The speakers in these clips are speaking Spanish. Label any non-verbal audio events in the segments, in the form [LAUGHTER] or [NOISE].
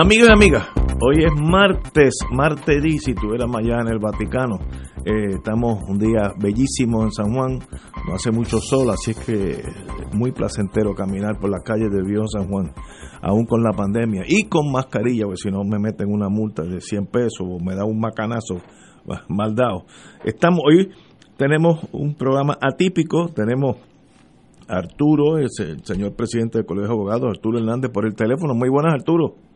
Amigos y amigas, hoy es martes, martes y si eras allá en el Vaticano. Eh, estamos un día bellísimo en San Juan, no hace mucho sol, así es que muy placentero caminar por las calles del viejo San Juan, aún con la pandemia y con mascarilla, porque si no me meten una multa de 100 pesos o me da un macanazo mal dado. Estamos, hoy tenemos un programa atípico, tenemos Arturo, el señor presidente del Colegio de Abogados, Arturo Hernández, por el teléfono. Muy buenas, Arturo.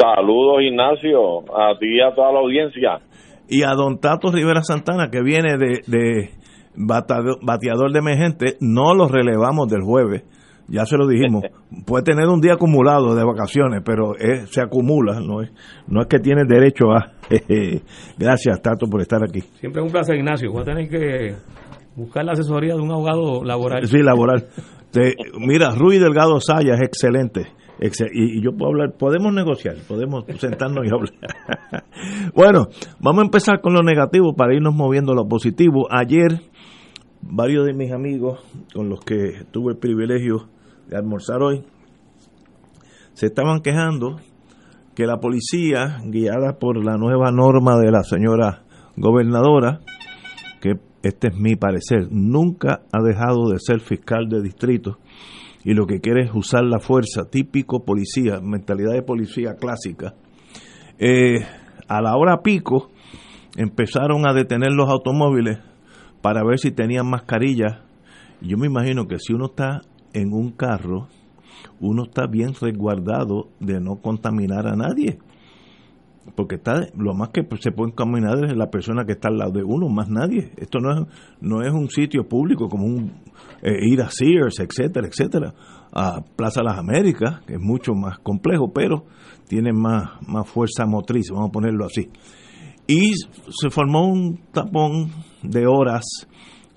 Saludos, Ignacio, a ti y a toda la audiencia. Y a don Tato Rivera Santana, que viene de, de bateador de emergente, no lo relevamos del jueves, ya se lo dijimos. [LAUGHS] Puede tener un día acumulado de vacaciones, pero se acumula, no es, no es que tiene derecho a... [LAUGHS] Gracias, Tato, por estar aquí. Siempre es un placer, Ignacio. Voy a tener que buscar la asesoría de un abogado laboral. Sí, laboral. mira, Rui Delgado Saya es excelente y, yo puedo hablar, podemos negociar, podemos sentarnos y [LAUGHS] hablar. bueno, vamos a empezar con lo negativo para irnos moviendo a lo positivo. Ayer, varios de mis amigos con los que tuve el privilegio de almorzar hoy, se estaban quejando que la policía, guiada por la nueva norma de la señora gobernadora, que este es mi parecer, nunca ha dejado de ser fiscal de distrito y lo que quiere es usar la fuerza, típico policía, mentalidad de policía clásica. Eh, a la hora pico empezaron a detener los automóviles para ver si tenían mascarilla. Yo me imagino que si uno está en un carro, uno está bien resguardado de no contaminar a nadie. Porque está lo más que se puede contaminar es la persona que está al lado de uno, más nadie. Esto no es, no es un sitio público como un, eh, ir a Sears, etcétera, etcétera, a Plaza Las Américas, que es mucho más complejo, pero tiene más, más fuerza motriz, vamos a ponerlo así. Y se formó un tapón de horas,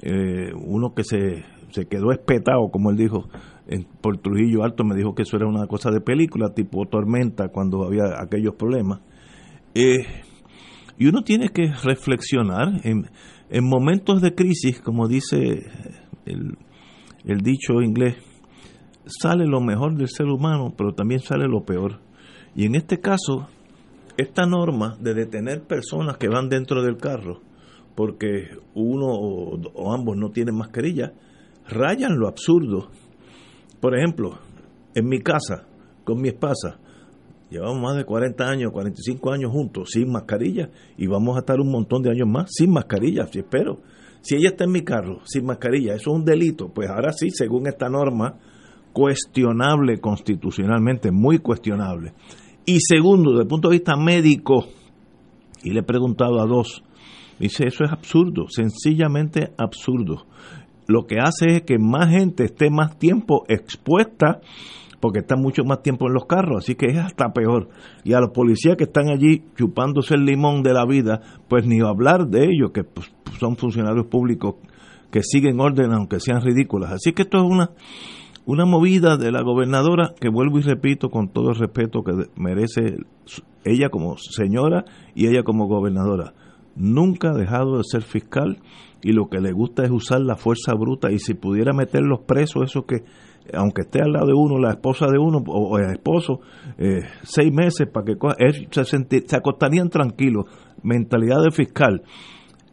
eh, uno que se, se quedó espetado, como él dijo, en, por Trujillo Alto, me dijo que eso era una cosa de película, tipo tormenta, cuando había aquellos problemas. Eh, y uno tiene que reflexionar en, en momentos de crisis, como dice el, el dicho inglés, sale lo mejor del ser humano, pero también sale lo peor. Y en este caso, esta norma de detener personas que van dentro del carro, porque uno o, ambos no tienen mascarilla, rayan lo absurdo. Por ejemplo, en mi casa, con mi esposa, llevamos más de 40 años, 45 años juntos, sin mascarilla, y vamos a estar un montón de años más sin mascarilla, si espero. Si ella está en mi carro sin mascarilla, eso es un delito. Pues ahora sí, según esta norma, cuestionable constitucionalmente, muy cuestionable. Y segundo, desde el punto de vista médico, y le he preguntado a dos, dice, eso es absurdo, sencillamente absurdo. Lo que hace es que más gente esté más tiempo expuesta porque está mucho más tiempo en los carros, así que es hasta peor. Y a los policías que están allí chupándose el limón de la vida, pues ni hablar de ellos, que pues, son funcionarios públicos que siguen orden aunque sean ridículas. Así que esto es una, una movida de la gobernadora que vuelvo y repito con todo el respeto que merece ella como señora y ella como gobernadora. Nunca ha dejado de ser fiscal y lo que le gusta es usar la fuerza bruta y si pudiera meter los presos, esos que aunque esté al lado de uno, la esposa de uno o, el esposo, eh, seis meses para que se, se acostarían tranquilos. Mentalidad de fiscal.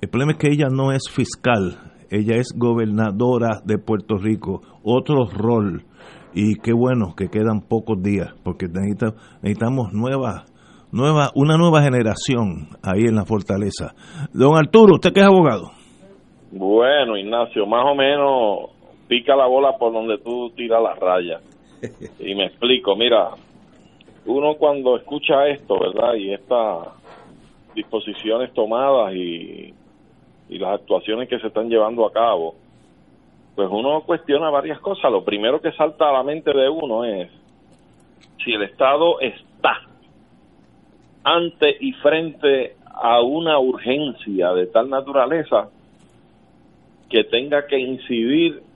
El problema es que ella no es fiscal, ella es gobernadora de Puerto Rico, otro rol. Y qué bueno que quedan pocos días, porque necesitamos nueva, nueva, una nueva generación ahí en la fortaleza. Don Arturo, ¿usted qué es abogado? Bueno, Ignacio, más o menos pica la bola por donde tú tiras la raya. [LAUGHS] Y me explico, mira, uno cuando escucha esto, ¿verdad? Y estas disposiciones tomadas y, y las actuaciones que se están llevando a cabo, pues uno cuestiona varias cosas. Lo primero que salta a la mente de uno es, si el Estado está ante y frente a una urgencia de tal naturaleza que tenga que incidir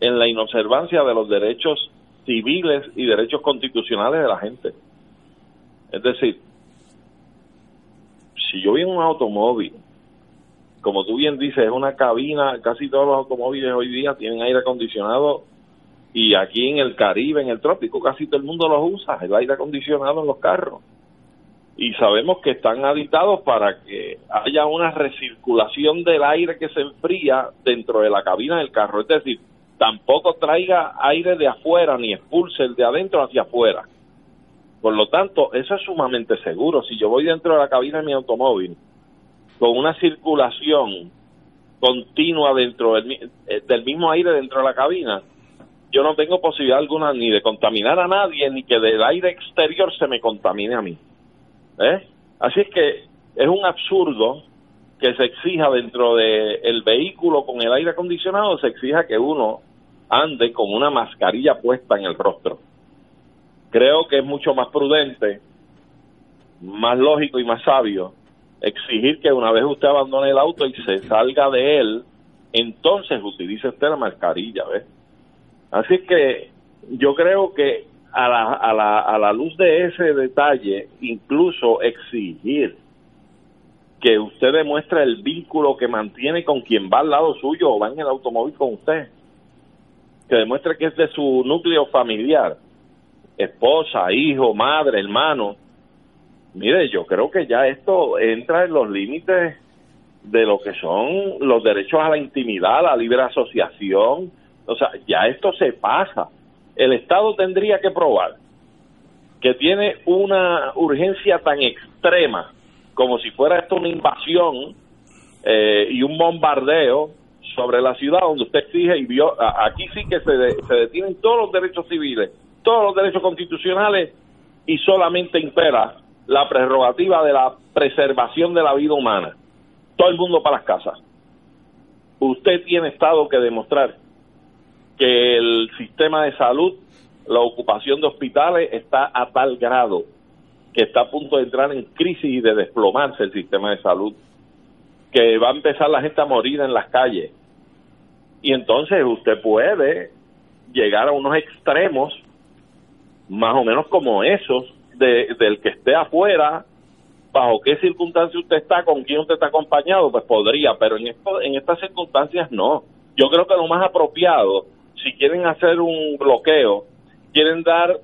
en la inobservancia de los derechos civiles y derechos constitucionales de la gente. Es decir, si yo vi un automóvil, como tú bien dices, es una cabina, casi todos los automóviles hoy día tienen aire acondicionado y aquí en el Caribe, en el trópico, casi todo el mundo los usa, el aire acondicionado en los carros. Y sabemos que están habitados para que haya una recirculación del aire que se enfría dentro de la cabina del carro. Es decir, tampoco traiga aire de afuera ni expulse el de adentro hacia afuera. Por lo tanto, eso es sumamente seguro. Si yo voy dentro de la cabina de mi automóvil con una circulación continua dentro del, eh, del mismo aire dentro de la cabina, yo no tengo posibilidad alguna ni de contaminar a nadie, ni que del aire exterior se me contamine a mí. ¿Eh? Así es que es un absurdo que se exija dentro del el vehículo con el aire acondicionado, se exija que uno ande con una mascarilla puesta en el rostro. Creo que es mucho más prudente, más lógico y más sabio exigir que una vez usted abandone el auto y se salga de él, entonces utilice usted la mascarilla, ¿ves? Así que yo creo que a la, a la, a la luz de ese detalle, incluso exigir que usted demuestre el vínculo que mantiene con quien va al lado suyo o va en el automóvil con usted, que demuestre que es de su núcleo familiar, esposa, hijo, madre, hermano. Mire, yo creo que ya esto entra en los límites de lo que son los derechos a la intimidad, a la libre asociación. O sea, ya esto se pasa. El Estado tendría que probar que tiene una urgencia tan extrema como si fuera esto una invasión eh, y un bombardeo sobre la ciudad donde usted exige y vio, aquí sí que se, se detienen todos los derechos civiles, todos los derechos constitucionales y solamente impera la prerrogativa de la preservación de la vida humana. Todo el mundo para las casas. Usted tiene Estado que demostrar que el sistema de salud, la ocupación de hospitales está a tal grado que está a punto de entrar en crisis y de desplomarse el sistema de salud, que va a empezar la gente a morir en las calles. Y entonces usted puede llegar a unos extremos más o menos como esos de, del que esté afuera, bajo qué circunstancias usted está, con quién usted está acompañado, pues podría, pero en, en estas circunstancias no. Yo creo que lo más apropiado, si quieren hacer un bloqueo, quieren dar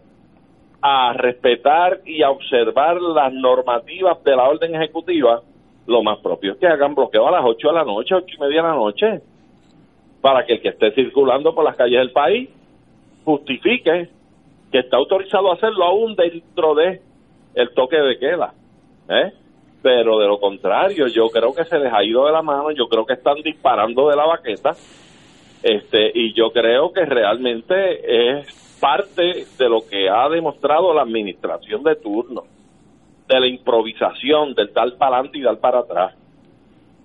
a respetar y a observar las normativas de la orden ejecutiva, lo más propio es que hagan bloqueo a las 8 de la noche, 8 y media de la noche, para que el que esté circulando por las calles del país justifique que está autorizado a hacerlo aún dentro de el toque de queda. ¿eh? Pero de lo contrario, yo creo que se les ha ido de la mano, yo creo que están disparando de la baqueta, este, y yo creo que realmente es parte de lo que ha demostrado la administración de turno, de la improvisación, del tal para adelante y tal para atrás.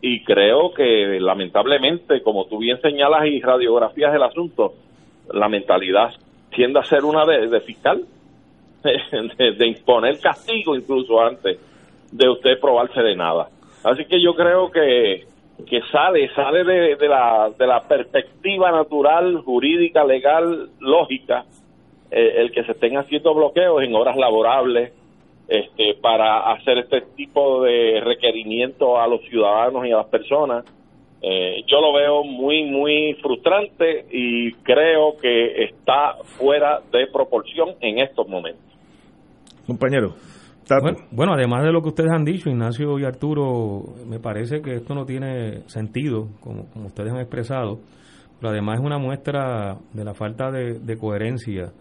Y creo que lamentablemente, como tú bien señalas y radiografías del asunto, la mentalidad tiende a ser una de, fiscal, [LAUGHS] de, imponer castigo incluso antes de usted probarse de nada. Así que yo creo que, que sale, sale de, de, la, de la perspectiva natural, jurídica, legal, lógica eh, el que se estén haciendo bloqueos en horas laborables este, para hacer este tipo de requerimientos a los ciudadanos y a las personas. Eh, yo lo veo muy, muy frustrante y creo que está fuera de proporción en estos momentos. Compañero. Bueno, además de lo que ustedes han dicho, Ignacio y Arturo, me parece que esto no tiene sentido, como, como ustedes han expresado, pero además es una muestra de la falta de, de coherencia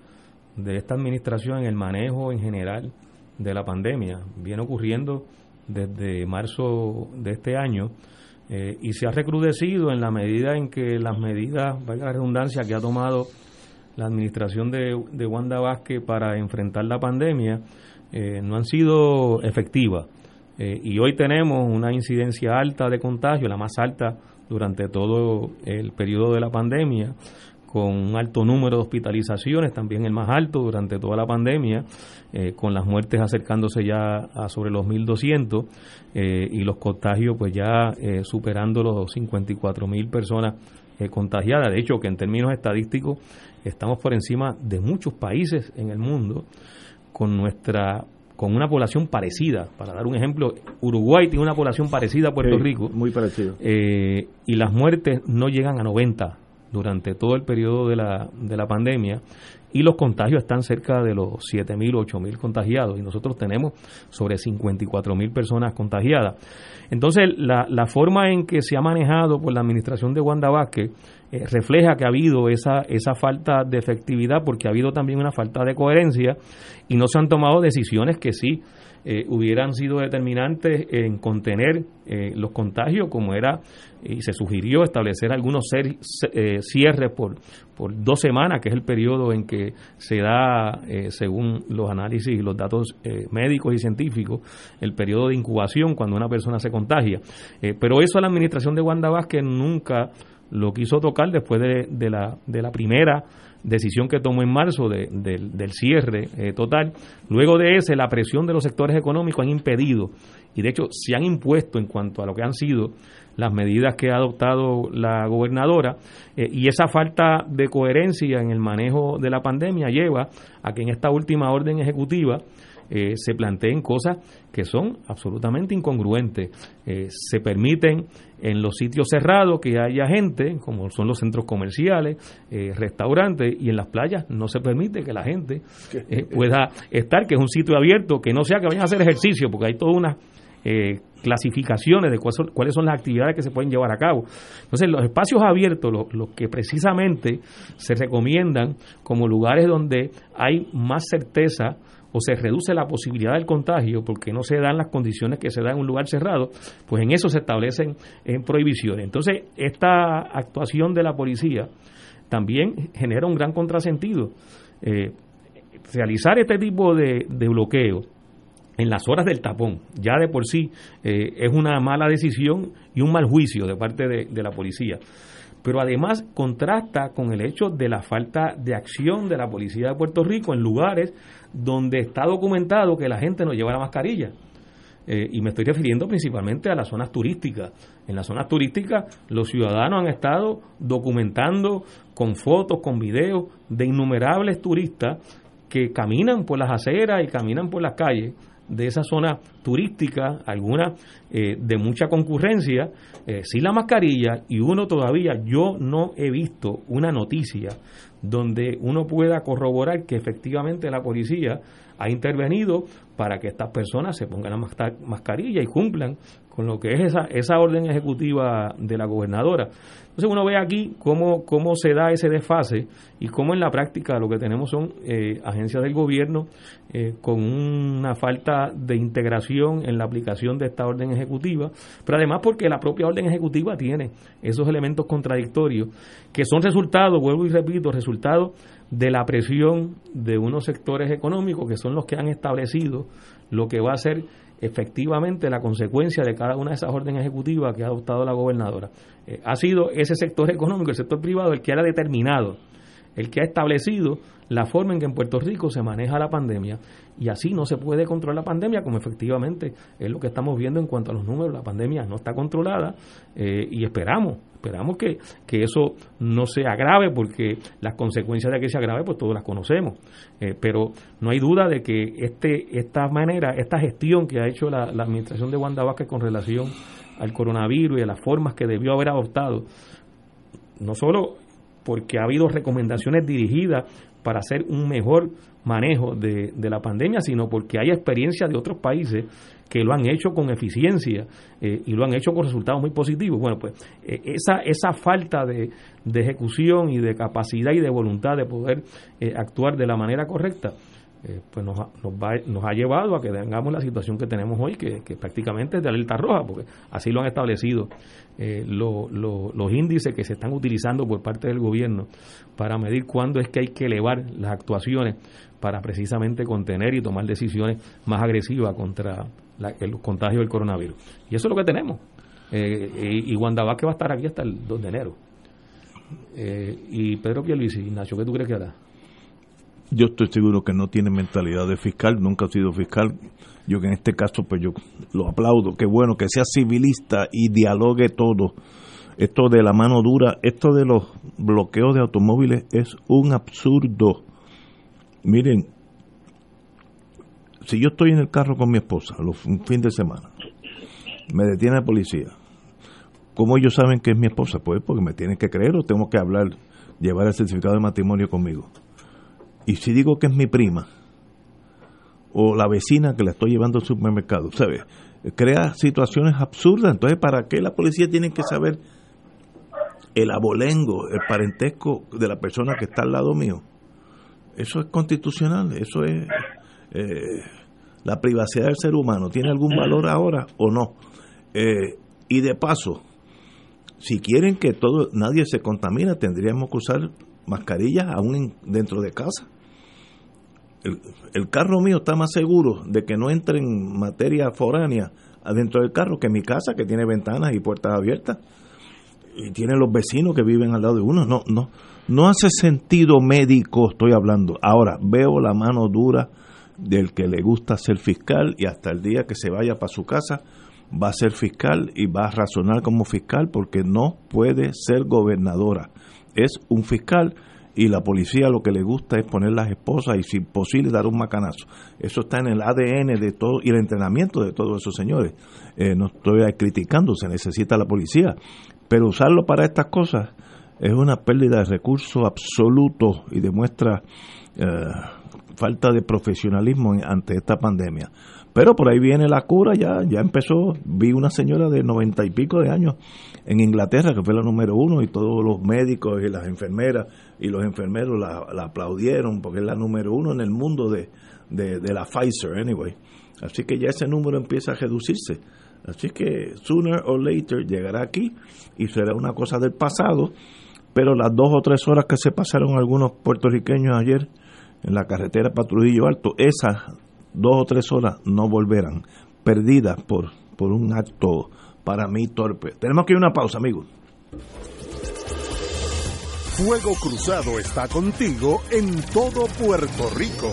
de esta administración en el manejo en general de la pandemia. Viene ocurriendo desde marzo de este año eh, y se ha recrudecido en la medida en que las medidas, valga la redundancia, que ha tomado la administración de, Wanda Vázquez para enfrentar la pandemia eh, no han sido efectivas. Eh, y hoy tenemos una incidencia alta de contagio, la más alta durante todo el periodo de la pandemia, con un alto número de hospitalizaciones, también el más alto durante toda la pandemia, eh, con las muertes acercándose ya a sobre los 1.200 eh, y los contagios pues ya eh, superando los 54 mil personas contagiadas. De hecho, que en términos estadísticos estamos por encima de muchos países en el mundo con nuestra con una población parecida. Para dar un ejemplo, Uruguay tiene una población parecida a Puerto Rico. Muy parecido. y las muertes no llegan a 90 durante todo el periodo de la, de la pandemia y los contagios están cerca de los 7.000 o 8.000 contagiados y nosotros tenemos sobre 54.000 personas contagiadas. Entonces, la, la, forma en que se ha manejado por la administración de Wanda Vázquez eh, refleja que ha habido esa, esa falta de efectividad porque ha habido también una falta de coherencia y no se han tomado decisiones que sí eh, hubieran sido determinantes en contener eh, los contagios, como era y se sugirió establecer algunos eh, cierres por, por dos semanas, que es el periodo en que se da, según los análisis y los datos médicos y científicos, el periodo de incubación cuando una persona se contagia. pero eso la administración de Wanda Vázquez nunca lo quiso tocar después de, de, la, de la primera decisión que tomó en marzo del cierre eh, total. Luego de ese, la presión de los sectores económicos han impedido, y de hecho se han impuesto en cuanto a lo que han sido las medidas que ha adoptado la gobernadora, eh, y esa falta de coherencia en el manejo de la pandemia lleva a que en esta última orden ejecutiva eh, se planteen cosas que son absolutamente incongruentes. Eh, se permiten en los sitios cerrados que haya gente, como son los centros comerciales, eh, restaurantes, y en las playas no se permite que la gente pueda estar, que es un sitio abierto, que no sea que vayan a hacer ejercicio, porque hay todas unas clasificaciones de cuáles son, las actividades que se pueden llevar a cabo. Entonces, los espacios abiertos, los que precisamente se recomiendan como lugares donde hay más certeza o se reduce la posibilidad del contagio porque no se dan las condiciones que se dan en un lugar cerrado, pues en eso se establecen en prohibiciones. Entonces, esta actuación de la policía también genera un gran contrasentido. Eh, realizar este tipo de, bloqueo en las horas del tapón, ya de por sí eh, es una mala decisión y un mal juicio de parte de la policía pero además contrasta con el hecho de la falta de acción de la policía de Puerto Rico en lugares donde está documentado que la gente no lleva la mascarilla. Eh, y me estoy refiriendo principalmente a las zonas turísticas. En las zonas turísticas los ciudadanos han estado documentando con fotos, con videos de innumerables turistas que caminan por las aceras y caminan por las calles de esa zona turística, alguna eh, de mucha concurrencia, eh, sin la mascarilla y uno todavía, yo no he visto una noticia donde uno pueda corroborar que efectivamente la policía ha intervenido para que estas personas se pongan la mascarilla y cumplan con lo que es esa, esa orden ejecutiva de la gobernadora. Entonces uno ve aquí cómo, cómo se da ese desfase y cómo en la práctica lo que tenemos son eh, agencias del gobierno eh, con una falta de integración en la aplicación de esta orden ejecutiva, pero además porque la propia orden ejecutiva tiene esos elementos contradictorios que son resultados, vuelvo y repito, resultados de la presión de unos sectores económicos que son los que han establecido lo que va a ser efectivamente la consecuencia de cada una de esas órdenes ejecutivas que ha adoptado la gobernadora. Eh, ha sido ese sector económico, el sector privado, el que ha determinado, el que ha establecido la forma en que en Puerto Rico se maneja la pandemia y así no se puede controlar la pandemia como efectivamente es lo que estamos viendo en cuanto a los números. La pandemia no está controlada eh, y esperamos, esperamos que, que, eso no se agrave porque las consecuencias de que se agrave pues todos las conocemos. Eh, pero no hay duda de que este esta manera, esta gestión que ha hecho la, administración de Wanda Vázquez con relación al coronavirus y a las formas que debió haber adoptado, no solo porque ha habido recomendaciones dirigidas para hacer un mejor manejo de, la pandemia, sino porque hay experiencia de otros países que lo han hecho con eficiencia eh, y lo han hecho con resultados muy positivos. Bueno, pues eh, esa, esa falta de, ejecución y de capacidad y de voluntad de poder eh, actuar de la manera correcta, pues nos ha, nos, ha llevado a que tengamos la situación que tenemos hoy, que, prácticamente es de alerta roja, porque así lo han establecido eh, los índices que se están utilizando por parte del gobierno para medir cuándo es que hay que elevar las actuaciones para precisamente contener y tomar decisiones más agresivas contra el contagio del coronavirus. Y eso es lo que tenemos. Eh, y, Wanda va a estar aquí hasta el 2 de enero. Eh, y Pedro Pierluisi, Ignacio, ¿qué tú crees que hará? Yo estoy seguro que no tiene mentalidad de fiscal, nunca ha sido fiscal. Yo que en este caso, pues yo lo aplaudo. Qué bueno que sea civilista y dialogue todo. Esto de la mano dura, esto de los bloqueos de automóviles es un absurdo. Miren, si yo estoy en el carro con mi esposa, los, fin de semana, me detiene la policía. ¿Cómo ellos saben que es mi esposa? Pues porque me tienen que creer o tengo que hablar, llevar el certificado de matrimonio conmigo. Y si digo que es mi prima, o la vecina que la estoy llevando al supermercado, ¿sabes? Crea situaciones absurdas. Entonces, ¿para qué la policía tiene que saber el abolengo, el parentesco de la persona que está al lado mío? Eso es constitucional, eso es eh, la privacidad del ser humano. ¿Tiene algún valor ahora o no? Eh, y de paso, si quieren que todo nadie se contamine, tendríamos que usar mascarillas aún dentro de casa el, carro mío está más seguro de que no entre en materia foránea adentro del carro que mi casa, que tiene ventanas y puertas abiertas. Y tiene los vecinos que viven al lado de uno. No, no, no hace sentido médico, estoy hablando. Ahora, veo la mano dura del que le gusta ser fiscal y hasta el día que se vaya para su casa va a ser fiscal y va a razonar como fiscal porque no puede ser gobernadora. Es un fiscal y la policía lo que le gusta es poner las esposas y si posible dar un macanazo. Eso está en el ADN de todo y el entrenamiento de todos esos señores. Eh, no estoy criticando, se necesita la policía, pero usarlo para estas cosas es una pérdida de recursos absoluto y demuestra eh, falta de profesionalismo ante esta pandemia. Pero por ahí viene la cura, ya, ya empezó. Vi una señora de noventa y pico de años en Inglaterra, que fue la número uno, y todos los médicos y las enfermeras y los enfermeros la, aplaudieron porque es la número uno en el mundo de, de, la Pfizer, anyway. Así que ya ese número empieza a reducirse. Así que sooner or later llegará aquí y será una cosa del pasado, pero las dos o tres horas que se pasaron algunos puertorriqueños ayer en la carretera Patrullo Alto, esas dos o tres horas no volverán, perdidas por, por un acto para mí torpe. Tenemos que ir a una pausa, amigos. Fuego Cruzado está contigo en todo Puerto Rico.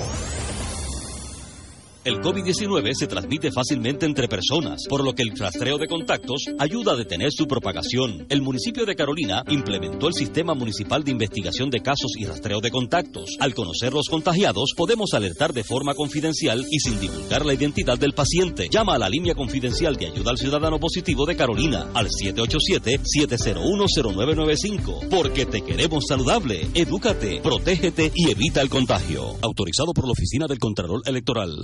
El COVID-19 se transmite fácilmente entre personas, por lo que el rastreo de contactos ayuda a detener su propagación. El municipio de Carolina implementó el Sistema Municipal de Investigación de Casos y Rastreo de Contactos. Al conocer los contagiados, podemos alertar de forma confidencial y sin divulgar la identidad del paciente. Llama a la línea confidencial de ayuda al ciudadano positivo de Carolina al 787-701-0995. Porque te queremos saludable. Edúcate, protégete y evita el contagio. Autorizado por la Oficina del Contralor Electoral.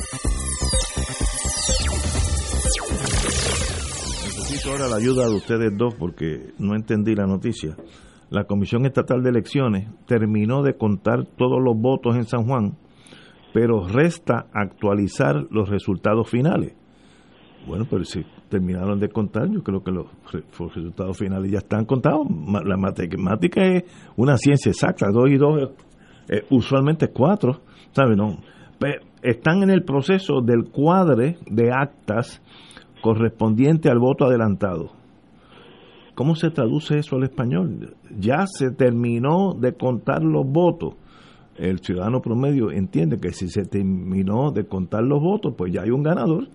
Ahora la ayuda de ustedes dos porque no entendí la noticia. La Comisión Estatal de Elecciones terminó de contar todos los votos en San Juan, pero resta actualizar los resultados finales. Bueno, pero si terminaron de contar, yo creo que los, resultados finales ya están contados. La matemática es una ciencia exacta, dos y dos eh, usualmente cuatro, ¿sabes? No, están en el proceso del cuadre de actas correspondiente al voto adelantado. ¿Cómo se traduce eso al español? Ya se terminó de contar los votos. El ciudadano promedio entiende que si se terminó de contar los votos, pues ya hay un ganador.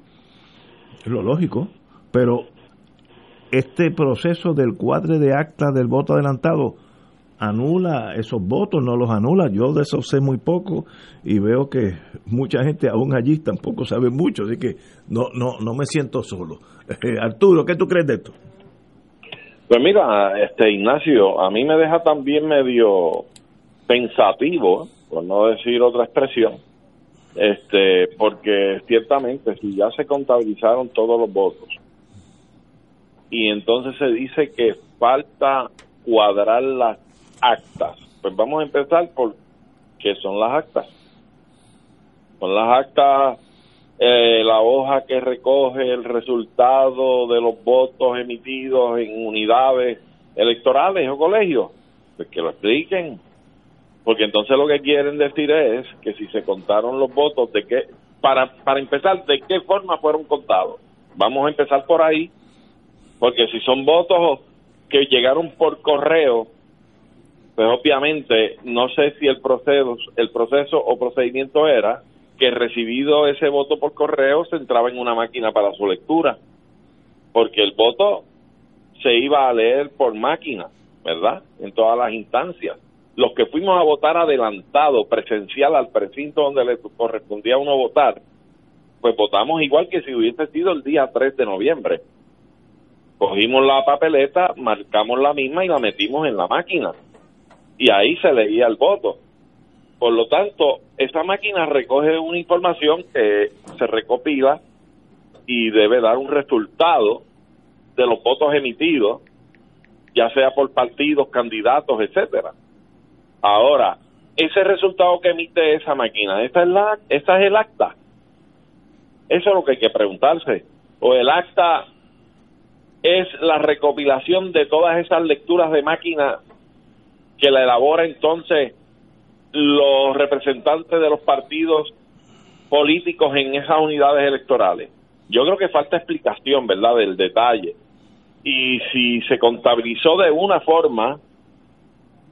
Es lo lógico. Pero este proceso del cuadre de actas del voto adelantado anula esos votos, no los anula. Yo de eso sé muy poco y veo que mucha gente aún allí tampoco sabe mucho, así que no no no me siento solo. Eh, Arturo, ¿qué tú crees de esto? Pues mira, este Ignacio, a mí me deja también medio pensativo, por no decir otra expresión, este, porque ciertamente si ya se contabilizaron todos los votos y entonces se dice que falta cuadrar las actas. Pues vamos a empezar por qué son las actas. Son las actas, eh, la hoja que recoge el resultado de los votos emitidos en unidades electorales o colegios. Pues que lo expliquen. Porque entonces lo que quieren decir es que si se contaron los votos, de qué, para, para empezar, de qué forma fueron contados. Vamos a empezar por ahí, porque si son votos que llegaron por correo, pues obviamente no sé si el proceso, el proceso o procedimiento era que recibido ese voto por correo se entraba en una máquina para su lectura, porque el voto se iba a leer por máquina, ¿verdad? En todas las instancias. Los que fuimos a votar adelantado, presencial al precinto donde le correspondía a uno votar, pues votamos igual que si hubiese sido el día 3 de noviembre. Cogimos la papeleta, marcamos la misma y la metimos en la máquina y ahí se leía el voto. Por lo tanto, esa máquina recoge una información que se recopila y debe dar un resultado de los votos emitidos, ya sea por partidos, candidatos, etcétera. Ahora, ese resultado que emite esa máquina, ¿esta es, la, ¿esta es el acta? Eso es lo que hay que preguntarse. O el acta es la recopilación de todas esas lecturas de máquina que la elabora entonces los representantes de los partidos políticos en esas unidades electorales. Yo creo que falta explicación, ¿verdad?, del detalle. Y si se contabilizó de una forma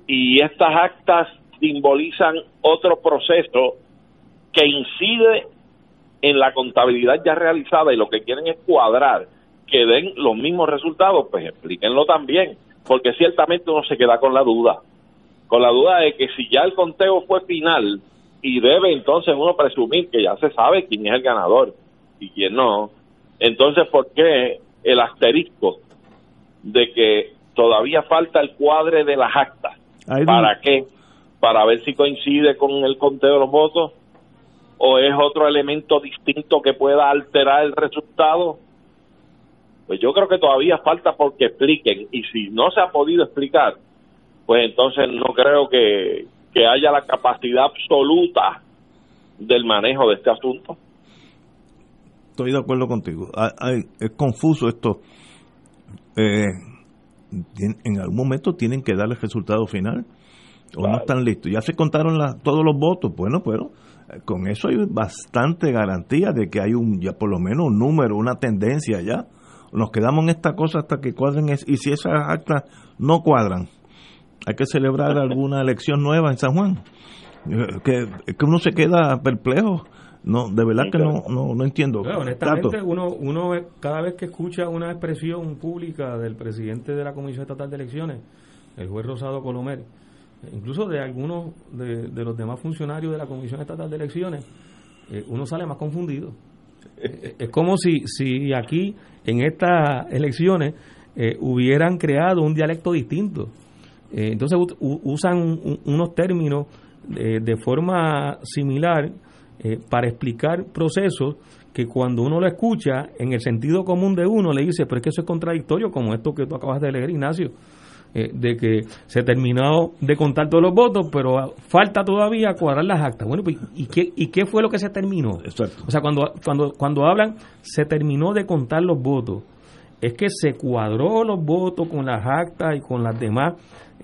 y estas actas simbolizan otro proceso que incide en la contabilidad ya realizada y lo que quieren es cuadrar que den los mismos resultados, pues explíquenlo también, porque ciertamente uno se queda con la duda con la duda de que si ya el conteo fue final y debe entonces uno presumir que ya se sabe quién es el ganador y quién no, entonces ¿por qué el asterisco de que todavía falta el cuadre de las actas? ¿Para qué? ¿Para ver si coincide con el conteo de los votos? ¿O es otro elemento distinto que pueda alterar el resultado? Pues yo creo que todavía falta porque expliquen y si no se ha podido explicar, pues entonces no creo que, haya la capacidad absoluta del manejo de este asunto. Estoy de acuerdo contigo. es confuso esto. Eh, en algún momento tienen que dar el resultado final o no están listos. Ya se contaron todos los votos. Bueno, pero eh, con eso hay bastante garantía de que hay un ya por lo menos un número, una tendencia ya. Nos quedamos en esta cosa hasta que cuadren y si esas actas no cuadran, hay que celebrar alguna elección nueva en San Juan. Eh, que, que uno se queda perplejo. No, de verdad que no, no, no entiendo. honestamente, uno, uno cada vez que escucha una expresión pública del presidente de la Comisión Estatal de Elecciones, el juez Rosado Colomer, incluso de algunos de, los demás funcionarios de la Comisión Estatal de Elecciones, eh, uno sale más confundido. Eh, es como si, si aquí, en estas elecciones, hubieran creado un dialecto distinto. Eh, entonces usan unos términos eh, de forma similar eh, para explicar procesos que cuando uno lo escucha, en el sentido común de uno, le dice, pero es que eso es contradictorio, como esto que tú acabas de leer, Ignacio, de que se terminó de contar todos los votos, pero falta todavía cuadrar las actas. Bueno, pues, ¿y qué, y qué fue lo que se terminó? O sea, cuando, cuando, cuando hablan, se terminó de contar los votos es que se cuadró los votos con las actas y con las demás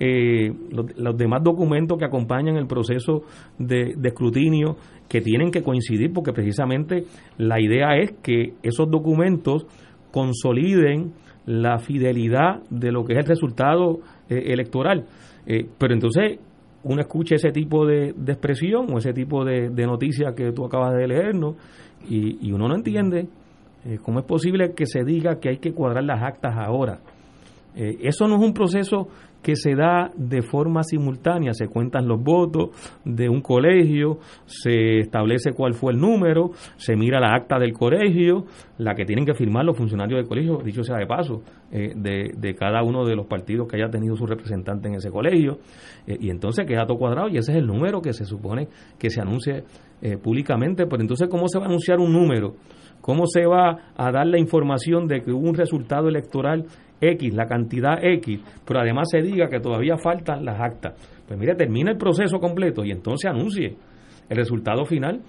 eh, los, demás documentos que acompañan el proceso de, escrutinio que tienen que coincidir porque precisamente la idea es que esos documentos consoliden la fidelidad de lo que es el resultado eh, electoral. Eh, pero entonces uno escucha ese tipo de, expresión o ese tipo de, de noticias que tú acabas de leernos y, y uno no entiende cómo es posible que se diga que hay que cuadrar las actas ahora. eso no es un proceso que se da de forma simultánea. Se cuentan los votos de un colegio, se establece cuál fue el número, se mira la acta del colegio, la que tienen que firmar los funcionarios del colegio, dicho sea de paso, eh, de, de, cada uno de los partidos que haya tenido su representante en ese colegio. Eh, y entonces queda todo cuadrado y ese es el número que se supone que se anuncie eh, públicamente. Pero entonces, ¿cómo se va a anunciar un número? ¿Cómo se va a dar la información de que hubo un resultado electoral X, la cantidad X, pero además se diga que todavía faltan las actas. Pues mire, termina el proceso completo y entonces anuncie el resultado final,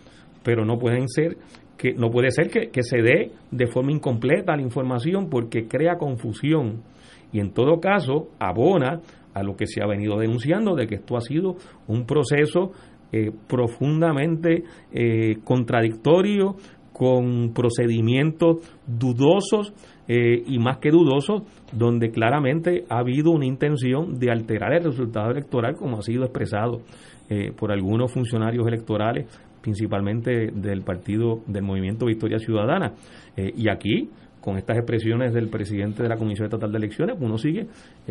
pero no pueden ser que no puede ser que, que se dé de forma incompleta la información porque crea confusión y en todo caso abona a lo que se ha venido denunciando de que esto ha sido un proceso eh, profundamente eh, contradictorio con procedimientos dudosos eh, y más que dudosos, donde claramente ha habido una intención de alterar el resultado electoral, como ha sido expresado eh, por algunos funcionarios electorales, principalmente del partido del Movimiento Victoria Ciudadana. Eh, y aquí, con estas expresiones del presidente de la Comisión Estatal de Elecciones, uno sigue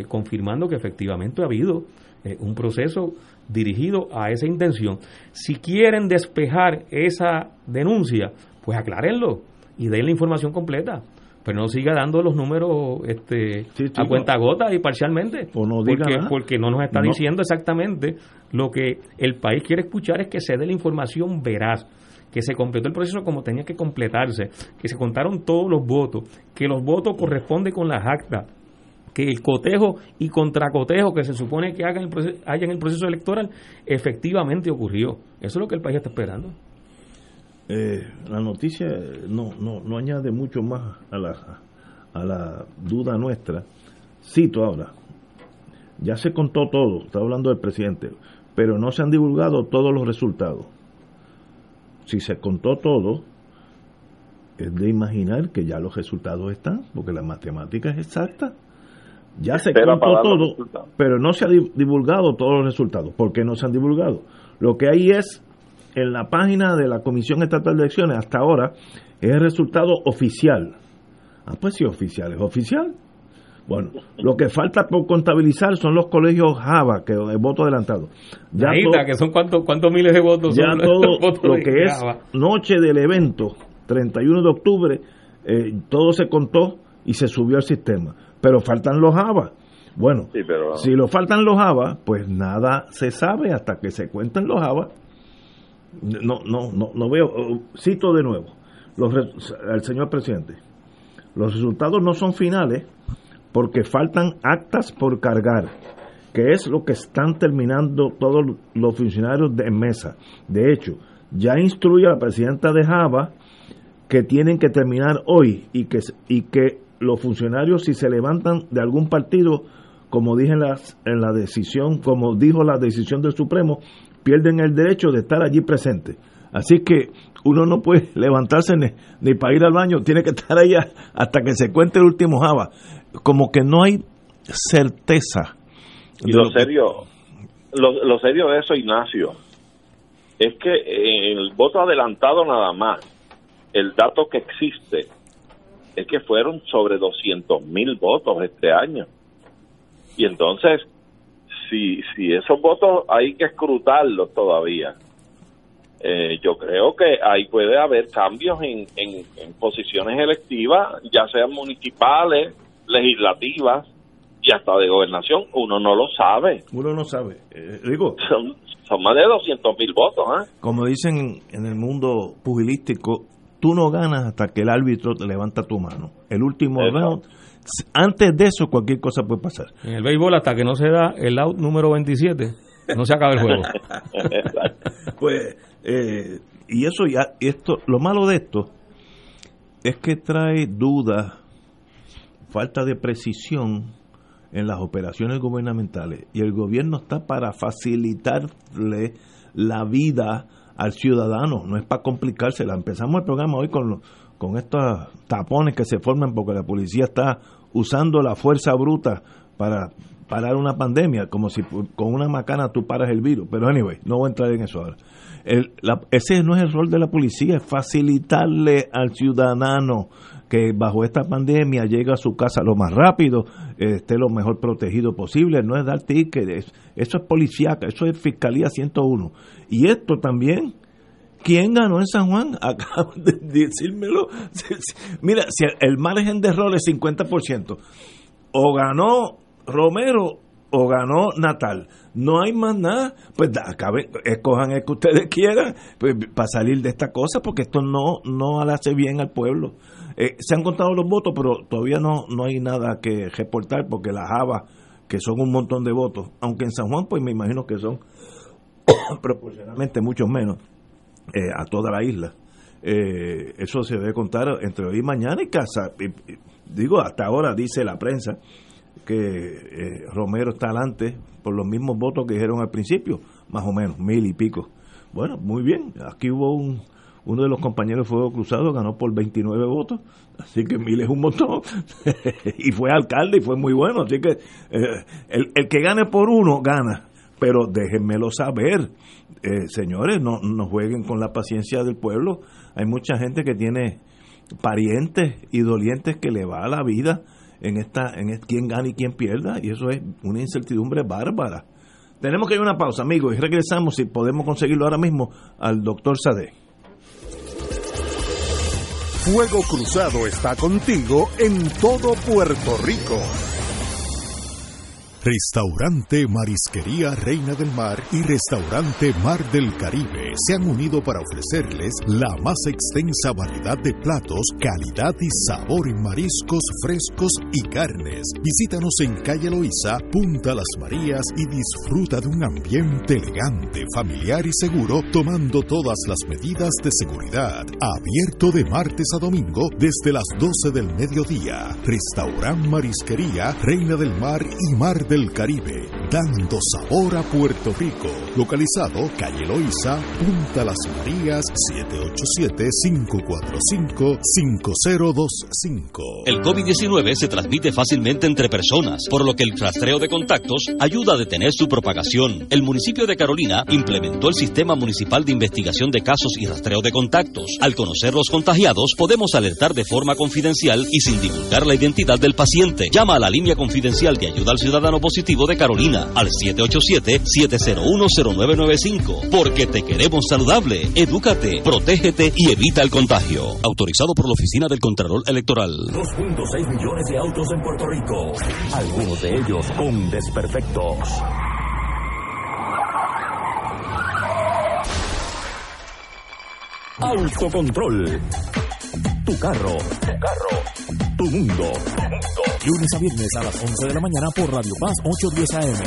confirmando que efectivamente ha habido un proceso dirigido a esa intención. Si quieren despejar esa denuncia, pues aclárenlo y den la información completa pero no siga dando los números este, a cuenta gota y parcialmente. no porque, porque no nos está diciendo exactamente lo que el país quiere escuchar es que se dé la información veraz que se completó el proceso como tenía que completarse, que se contaron todos los votos, que los votos corresponden con las actas, que el cotejo y contracotejo que se supone que haga el proceso, haya en el proceso electoral efectivamente ocurrió. Eso es lo que el país está esperando. Eh, la noticia no, no, no añade mucho más a la, a la duda nuestra. Cito ahora, ya se contó todo, está hablando del presidente, pero no se han divulgado todos los resultados. Si se contó todo, es de imaginar que ya los resultados están, porque la matemática es exacta. Ya se contó todo, pero no se ha divulgado todos los resultados. ¿Por qué no se han divulgado? Lo que hay es en la página de la Comisión Estatal de Elecciones hasta ahora es el resultado oficial. Ah, pues sí, oficial, es oficial. Bueno, lo que falta por contabilizar son los colegios Java, que es voto adelantado. Ya que son cuántos, cuántos miles de votos. Ya todo [LAUGHS] lo que es noche del evento, 31 de octubre, eh, todo se contó y se subió al sistema. Pero faltan los Java. Bueno, si lo faltan los Java, pues nada se sabe hasta que se cuenten los Java no, no, no, no veo, uh, cito de nuevo, los, al señor presidente, los resultados no son finales porque faltan actas por cargar, que es lo que están terminando todos los funcionarios de mesa. De hecho, ya instruye a la presidenta de Java que tienen que terminar hoy y que, y que los funcionarios si se levantan de algún partido, como dije en en la decisión, como dijo la decisión del Supremo, pierden el derecho de estar allí presente. Así que uno no puede [LAUGHS] levantarse ni, para ir al baño, tiene que estar allá hasta que se cuente el último Java. Como que no hay certeza. Y lo, serio, lo, serio de eso, Ignacio, es que en el voto adelantado nada más, el dato que existe es que fueron sobre 200 mil votos este año. Y entonces, si, si esos votos hay que escrutarlos todavía, eh, yo creo que ahí puede haber cambios en, en, posiciones electivas, ya sean municipales, legislativas y hasta de gobernación. Uno no lo sabe. Uno no sabe. Eh, digo, [LAUGHS] son, son, más de 200 mil votos. ¿eh? Como dicen en el mundo pugilístico, tú no ganas hasta que el árbitro te levanta tu mano. El último round antes de eso cualquier cosa puede pasar. En el béisbol hasta que no se da el out número 27, no se acaba el juego. [LAUGHS] pues, eh, y eso ya, esto, lo malo de esto es que trae dudas falta de precisión en las operaciones gubernamentales y el gobierno está para facilitarle la vida al ciudadano, no es para complicársela. Empezamos el programa hoy con, con estos tapones que se forman porque la policía está usando la fuerza bruta para parar una pandemia, como si con una macana tú paras el virus. Pero anyway, no voy a entrar en eso ahora. ese no es el rol de la policía, es facilitarle al ciudadano que bajo esta pandemia llegue a su casa lo más rápido, esté lo mejor protegido posible, no es dar tickets, eso es policíaca, eso es Fiscalía 101. Y esto también, ¿quién ganó en San Juan? [LAUGHS] Acabo de decírmelo. Mira, si el margen de error es 50%, o ganó Romero o ganó Natal. No hay más nada. Pues acaben, escojan el que ustedes quieran pues, para salir de esta cosa, porque esto no, no hace bien al pueblo. Eh, se han contado los votos, pero todavía no, no hay nada que reportar porque las Java, que son un montón de votos, aunque en San Juan, pues me imagino que son [COUGHS] proporcionalmente muchos menos eh, a toda la isla. Eh, eso se debe contar entre hoy y mañana y casa. digo, hasta ahora dice la prensa que Romero está adelante por los mismos votos que dijeron al principio, más o menos, mil y pico. Bueno, muy bien, aquí hubo un, uno de los compañeros de Fuego Cruzado ganó por 29 votos, así que mil es un montón, [LAUGHS] y fue alcalde y fue muy bueno, así que eh, el, el, que gane por uno gana, pero déjenmelo saber, eh, señores, no, no jueguen con la paciencia del pueblo, hay mucha gente que tiene parientes y dolientes que le va a la vida en esta en quién gana y quién pierda y eso es una incertidumbre bárbara. Tenemos que ir a una pausa, amigos, y regresamos si podemos conseguirlo ahora mismo al doctor Sade. Fuego Cruzado está contigo en todo Puerto Rico. Restaurante Marisquería Reina del Mar y Restaurante Mar del Caribe se han unido para ofrecerles la más extensa variedad de platos, calidad y sabor en mariscos frescos y carnes. Visítanos en calle Loíza, Punta Las Marías y disfruta de un ambiente elegante, familiar y seguro, tomando todas las medidas de seguridad. Abierto de martes a domingo desde las 12 del mediodía. Restaurante Marisquería Reina del Mar y Mar del Caribe, dando sabor a Puerto Rico. Localizado calle Loíza, Punta Las Marías, 787-545-5025. El COVID-19 se transmite fácilmente entre personas, por lo que el rastreo de contactos ayuda a detener su propagación. El municipio de Carolina implementó el sistema municipal de investigación de casos y rastreo de contactos. Al conocer los contagiados, podemos alertar de forma confidencial y sin divulgar la identidad del paciente. Llama a la línea confidencial de ayuda al ciudadano positivo de Carolina al 787-701-0995. Porque te queremos saludable. Edúcate, protégete y evita el contagio. Autorizado por la Oficina del Contralor Electoral. 2.6 millones de autos en Puerto Rico. Algunos de ellos con desperfectos. Autocontrol. Tu carro. Tu carro. Tu mundo. Lunes a viernes a las 11 de la mañana por Radio Paz 810 AM.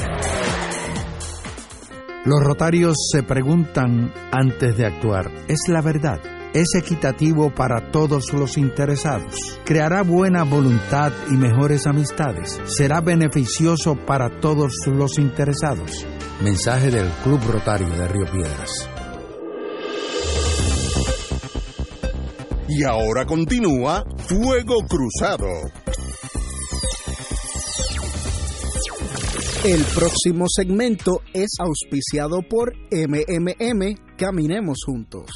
Los rotarios se preguntan antes de actuar, ¿es la verdad? ¿Es equitativo para todos los interesados? ¿Creará buena voluntad y mejores amistades? ¿Será beneficioso para todos los interesados? Mensaje del Club Rotario de Río Piedras. Y ahora continúa Fuego Cruzado. El próximo segmento es auspiciado por MMM Caminemos Juntos.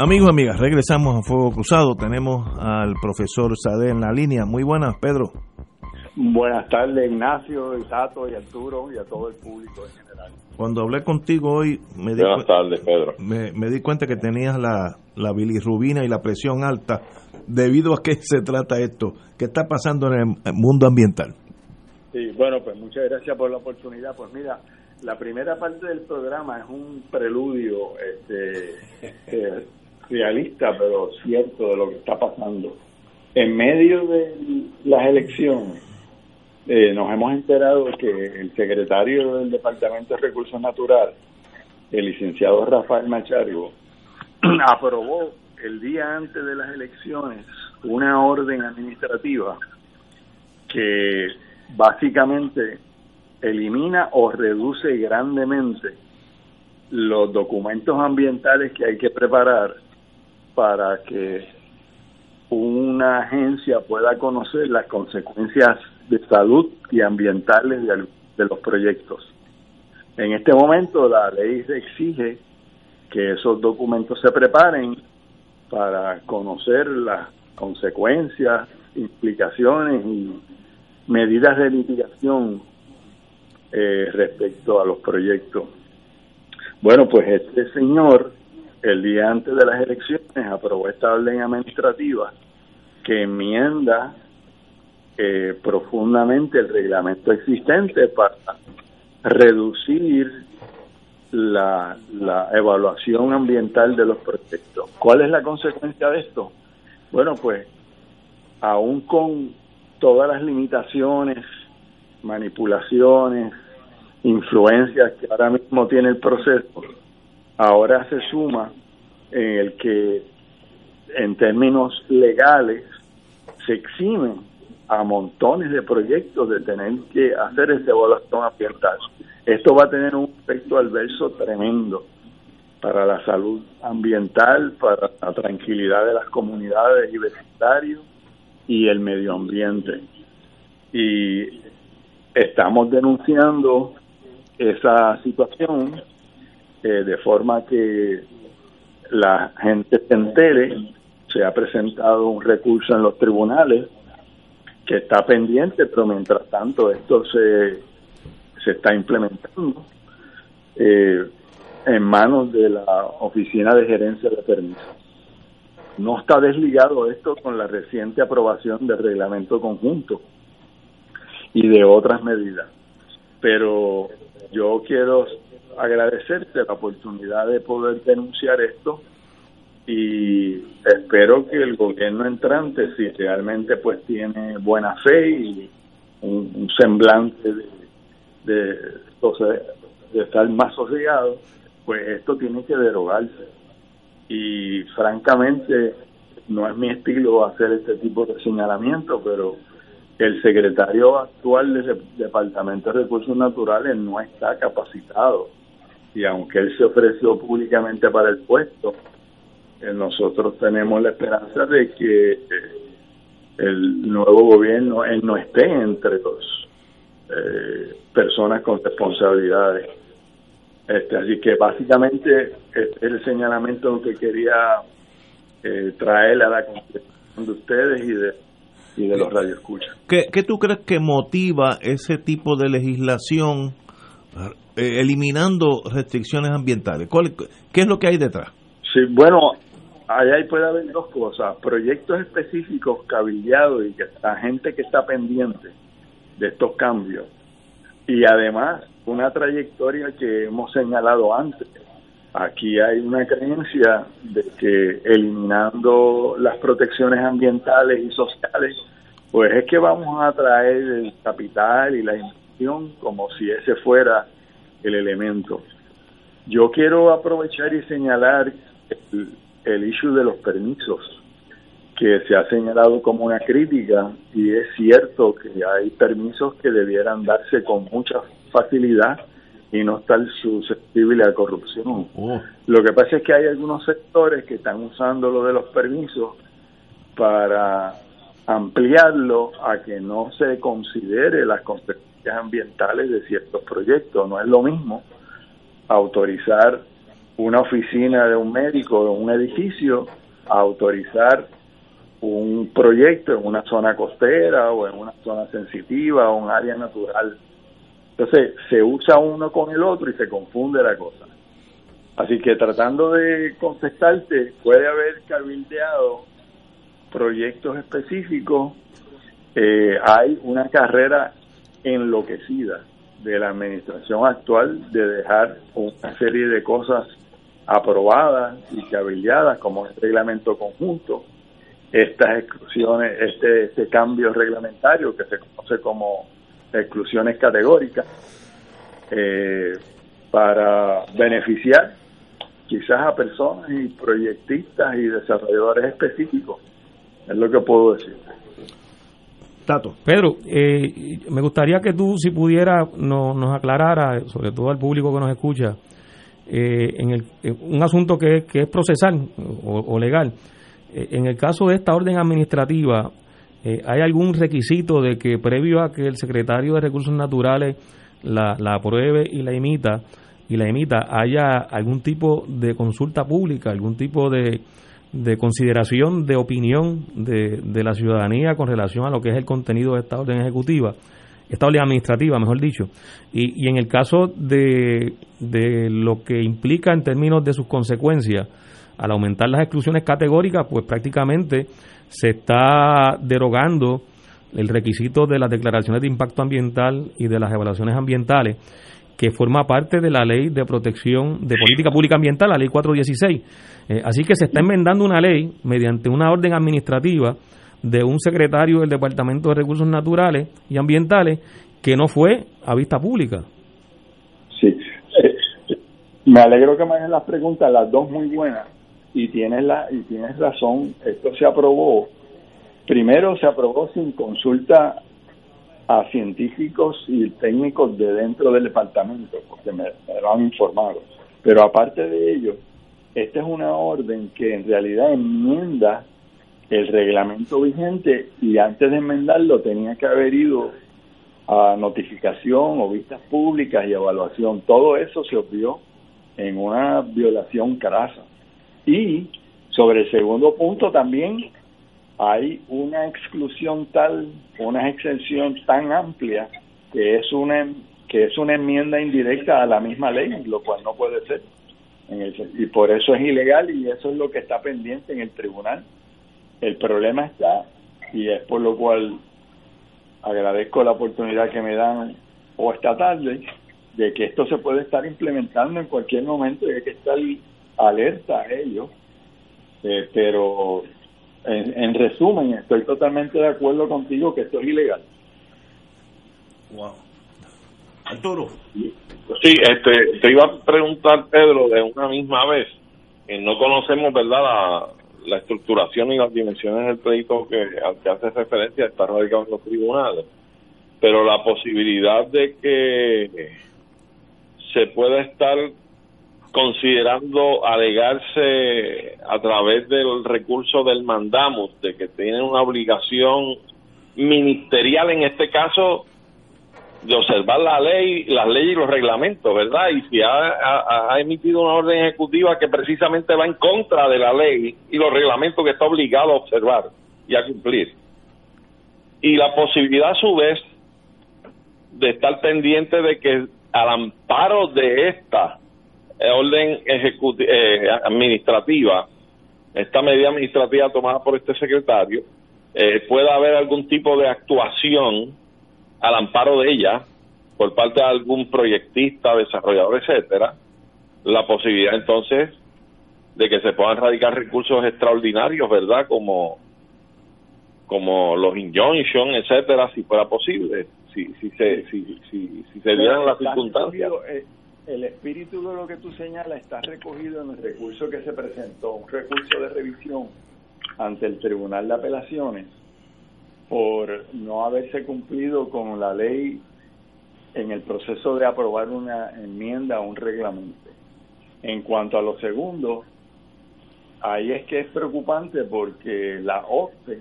Amigos, amigas, regresamos a Fuego Cruzado. Tenemos al profesor Sade en la línea. Muy buenas, Pedro. Buenas tardes, Ignacio, Isato y Arturo y a todo el público en general. Cuando hablé contigo hoy, me di, Buenas tardes, Pedro. me, me di cuenta que tenías la, la bilirrubina y la presión alta. ¿Debido a qué [LAUGHS] se trata esto? ¿Qué está pasando en el mundo ambiental? Sí, bueno, pues muchas gracias por la oportunidad. Pues mira, la primera parte del programa es un preludio este, [LAUGHS] eh, realista, pero cierto de lo que está pasando. En medio de las elecciones, eh, nos hemos enterado que el secretario del Departamento de Recursos Naturales, el licenciado Rafael Machargo, [CLEARS THROAT] aprobó el día antes de las elecciones una orden administrativa que básicamente elimina o reduce grandemente los documentos ambientales que hay que preparar para que una agencia pueda conocer las consecuencias de salud y ambientales de, los proyectos. En este momento la ley exige que esos documentos se preparen para conocer las consecuencias, implicaciones y medidas de mitigación eh, respecto a los proyectos. Bueno, pues este señor, el día antes de las elecciones, aprobó esta orden administrativa que enmienda eh, profundamente el reglamento existente para reducir la, la evaluación ambiental de los proyectos. ¿Cuál es la consecuencia de esto? Bueno, pues aún con todas las limitaciones, manipulaciones, influencias que ahora mismo tiene el proceso, ahora se suma en el que en términos legales se eximen a montones de proyectos de tener que hacer esta evaluación ambiental. Esto va a tener un efecto adverso tremendo para la salud ambiental, para la tranquilidad de las comunidades y vecindarios y el medio ambiente. Y estamos denunciando esa situación eh, de forma que la gente se entere. Se ha presentado un recurso en los tribunales que está pendiente, pero mientras tanto esto se, se está implementando eh, en manos de la Oficina de Gerencia de Permisos. No está desligado esto con la reciente aprobación del reglamento conjunto y de otras medidas. Pero yo quiero agradecerte la oportunidad de poder denunciar esto y espero que el gobierno entrante, si realmente pues tiene buena fe y un, semblante de, de, estar más sosegado, pues esto tiene que derogarse. Y francamente no es mi estilo hacer este tipo de señalamiento, pero el secretario actual del Departamento de Recursos Naturales no está capacitado. Y aunque él se ofreció públicamente para el puesto, nosotros tenemos la esperanza de que eh, el nuevo gobierno él no esté entre los eh, personas con responsabilidades. Este, así que básicamente este es el señalamiento que quería traer a la conversación de ustedes y de, y de los radioescuchas. ¿Qué, ¿Qué tú crees que motiva ese tipo de legislación eliminando restricciones ambientales? ¿Qué es lo que hay detrás? Sí, bueno, allá puede haber dos cosas, proyectos específicos cabillados y que la gente que está pendiente de estos cambios y además una trayectoria que hemos señalado antes. Aquí hay una creencia de que eliminando las protecciones ambientales y sociales, pues es que vamos a traer el capital y la inversión como si ese fuera el elemento. Yo quiero aprovechar y señalar el, el issue de los permisos, que se ha señalado como una crítica y es cierto que hay permisos que debieran darse con mucha facilidad y no estar susceptible a corrupción. Oh. Lo que pasa es que hay algunos sectores que están usando lo de los permisos para ampliarlo a que no se considere las consecuencias ambientales de ciertos proyectos. No es lo mismo autorizar una oficina de un médico en un edificio a autorizar un proyecto en una zona costera o en una zona sensitiva o un área natural. Entonces se usa uno con el otro y se confunde la cosa. Así que tratando de contestarte, puede haber cabildeado proyectos específicos, eh, hay una carrera enloquecida de la administración actual de dejar una serie de cosas aprobadas y cabilladas como el reglamento conjunto, estas exclusiones, este, este cambio reglamentario que se conoce como exclusiones categóricas, eh, para beneficiar quizás a personas y proyectistas y desarrolladores específicos. Es lo que puedo decir. Tato. Pedro, eh, me gustaría que tú, si pudiera, no, nos aclarara, sobre todo al público que nos escucha, eh, en, el, un asunto que, que es procesal o, legal. Eh, en el caso de esta orden administrativa, ¿hay algún requisito de que previo a que el secretario de Recursos Naturales la, la apruebe y la emita, y la emita, haya algún tipo de consulta pública, algún tipo de, de consideración de opinión de, de, la ciudadanía con relación a lo que es el contenido de esta orden ejecutiva, esta administrativa, mejor dicho. Y, y en el caso de, de lo que implica en términos de sus consecuencias, al aumentar las exclusiones categóricas, pues prácticamente se está derogando el requisito de las declaraciones de impacto ambiental y de las evaluaciones ambientales, que forma parte de la ley de protección de política pública ambiental, la ley 416. Eh, así que se está enmendando una ley mediante una orden administrativa de un secretario del Departamento de Recursos Naturales y Ambientales que no fue a vista pública. Sí, eh, me alegro que me hagan las preguntas, las dos muy buenas, y tienes, la, y tienes razón, esto se aprobó Primero se aprobó sin consulta a científicos y técnicos de dentro del departamento, porque me, lo han informado. Pero aparte de ello, esta es una orden que en realidad enmienda el reglamento vigente y antes de enmendarlo tenía que haber ido a notificación o vistas públicas y evaluación. Todo eso se obvió en una violación crasa. Y sobre el segundo punto también hay una exclusión tal, una exención tan amplia que es una que es una enmienda indirecta a la misma ley, lo cual no puede ser. y por eso es ilegal y eso es lo que está pendiente en el tribunal. El problema está, y es por lo cual agradezco la oportunidad que me dan o esta tarde, de que esto se puede estar implementando en cualquier momento y hay que estar alerta a ello. Eh, pero en, resumen, estoy totalmente de acuerdo contigo que esto es ilegal. Wow. Arturo. Sí, este, te iba a preguntar, Pedro, de una misma vez, que no conocemos, ¿verdad?, la, la estructuración y las dimensiones del proyecto que, al que hace referencia está radicado en los tribunales, pero la posibilidad de que se pueda estar considerando alegarse a través del recurso del mandamus de que tienen una obligación ministerial en este caso de observar la ley, las leyes y los reglamentos, ¿verdad? Y si ha, emitido una orden ejecutiva que precisamente va en contra de la ley y los reglamentos que está obligado a observar y a cumplir. Y la posibilidad a su vez de estar pendiente de que al amparo de esta eh, orden eh, administrativa, esta medida administrativa tomada por este secretario, eh, pueda haber algún tipo de actuación al amparo de ella por parte de algún proyectista, desarrollador, etcétera, la posibilidad entonces de que se puedan radicar recursos extraordinarios, ¿verdad? Como como los injunction, etcétera, si fuera posible, si si se si si, si se dieran las circunstancias el espíritu de lo que tú señalas está recogido en el recurso que se presentó, un recurso de revisión ante el Tribunal de Apelaciones por no haberse cumplido con la ley en el proceso de aprobar una enmienda a un reglamento. En cuanto a lo segundo, ahí es que es preocupante porque la OCDE,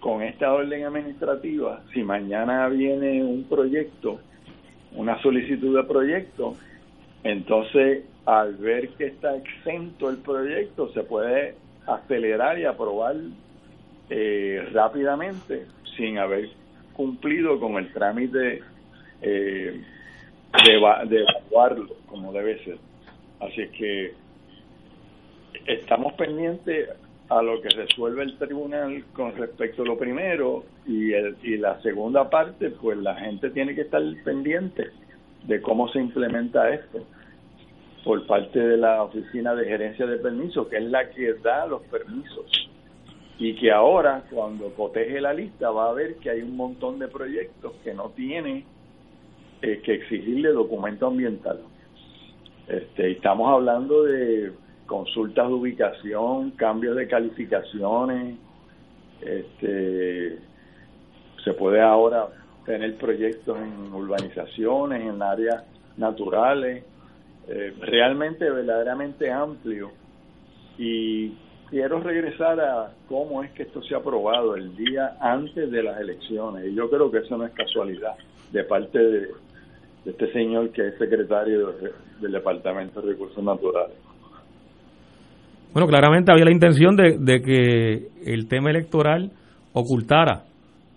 con esta orden administrativa, si mañana viene un proyecto, una solicitud de proyecto, entonces, al ver que está exento el proyecto, se puede acelerar y aprobar eh, rápidamente sin haber cumplido con el trámite eh, de, de evaluarlo como debe ser. Así es que estamos pendientes a lo que resuelve el tribunal con respecto a lo primero y, el, y la segunda parte, pues la gente tiene que estar pendiente de cómo se implementa esto por parte de la Oficina de Gerencia de Permisos, que es la que da los permisos. Y que ahora, cuando coteje la lista, va a ver que hay un montón de proyectos que no tienen eh, que exigirle documento ambiental. Este, estamos hablando de consultas de ubicación, cambios de calificaciones, Este, se puede ahora tener proyectos en urbanizaciones, en áreas naturales, eh, realmente verdaderamente amplio. Y quiero regresar a cómo es que esto se ha aprobado el día antes de las elecciones. Y yo creo que eso no es casualidad de parte de, este señor que es secretario del Departamento de Recursos Naturales. Bueno, claramente había la intención de, de que el tema electoral ocultara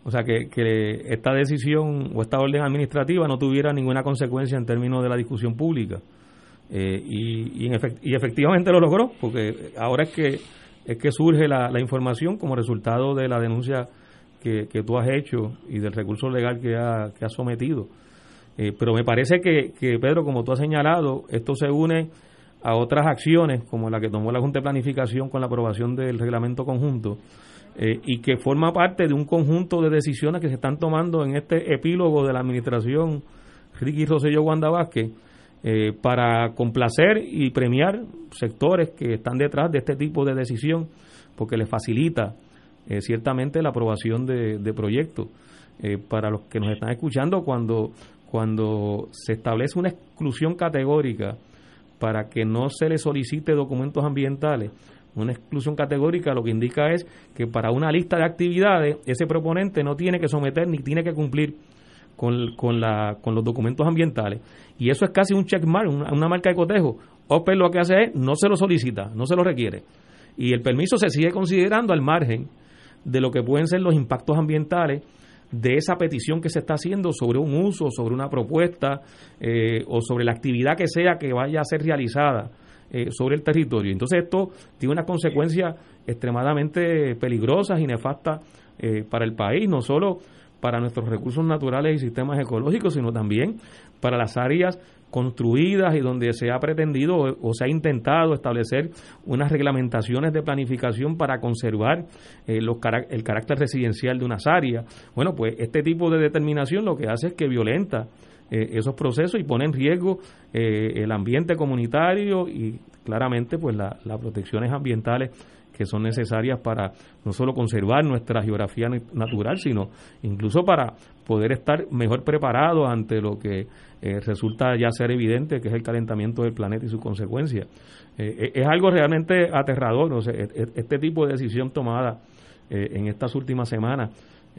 o sea, que, esta decisión o esta orden administrativa no tuviera ninguna consecuencia en términos de la discusión pública. Eh, y, y, efectivamente lo logró, porque ahora es que, es que surge la, información como resultado de la denuncia que, tú has hecho y del recurso legal que, ha, que has sometido. Eh, pero me parece que, que, Pedro, como tú has señalado, esto se une a otras acciones, como la que tomó la Junta de Planificación con la aprobación del reglamento conjunto, eh, y que forma parte de un conjunto de decisiones que se están tomando en este epílogo de la administración Ricky Rosselló Wanda Vázquez eh, para complacer y premiar sectores que están detrás de este tipo de decisión porque les facilita eh, ciertamente la aprobación de, proyectos. para los que nos están escuchando, cuando, cuando se establece una exclusión categórica para que no se le solicite documentos ambientales, una exclusión categórica lo que indica es que para una lista de actividades ese proponente no tiene que someter ni tiene que cumplir con, con, la, con los documentos ambientales. Y eso es casi un checkmark, una, una marca de cotejo. OPE lo que hace es no se lo solicita, no se lo requiere. Y el permiso se sigue considerando al margen de lo que pueden ser los impactos ambientales de esa petición que se está haciendo sobre un uso, sobre una propuesta eh, o sobre la actividad que sea que vaya a ser realizada eh, sobre el territorio. Entonces esto tiene unas consecuencias extremadamente peligrosas y nefastas eh, para el país, no solo para nuestros recursos naturales y sistemas ecológicos, sino también para las áreas construidas y donde se ha pretendido o, se ha intentado establecer unas reglamentaciones de planificación para conservar eh, el carácter residencial de unas áreas. Bueno, pues este tipo de determinación lo que hace es que violenta eh, esos procesos y pone en riesgo eh, el ambiente comunitario y claramente pues las protecciones ambientales que son necesarias para no solo conservar nuestra geografía natural, sino incluso para poder estar mejor preparados ante lo que eh, resulta ya ser evidente, que es el calentamiento del planeta y sus consecuencias. es algo realmente aterrador, e, e, este tipo de decisión tomada en estas últimas semanas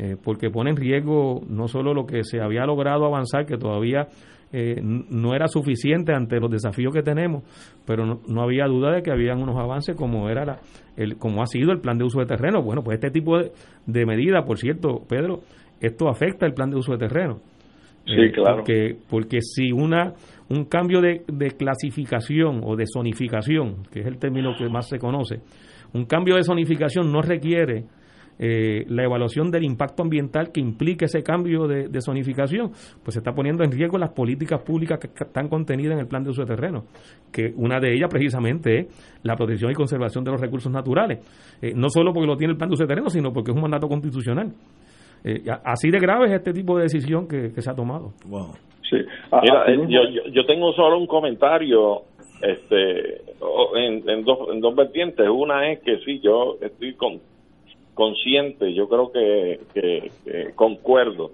eh, porque pone en riesgo no solo lo que se había logrado avanzar, que todavía eh, no era suficiente ante los desafíos que tenemos, pero no, había duda de que habían unos avances como era el, como ha sido el plan de uso de terreno. Bueno, pues este tipo de, de medidas, por cierto, Pedro, esto afecta el plan de uso de terreno. Sí, eh, claro. Porque, porque si una un cambio de, de clasificación o de zonificación, que es el término que más se conoce, un cambio de zonificación no requiere eh, la evaluación del impacto ambiental que implique ese cambio de, zonificación, pues se está poniendo en riesgo las políticas públicas que están contenidas en el plan de uso de terreno, que una de ellas precisamente es la protección y conservación de los recursos naturales, eh, no solo porque lo tiene el plan de uso de terreno, sino porque es un mandato constitucional. Eh, así de grave es este tipo de decisión que, se ha tomado. Sí. Mira, yo, yo, tengo solo un comentario este en, en, dos, en dos vertientes. Una es que sí, yo estoy con, consciente, yo creo que, que, concuerdo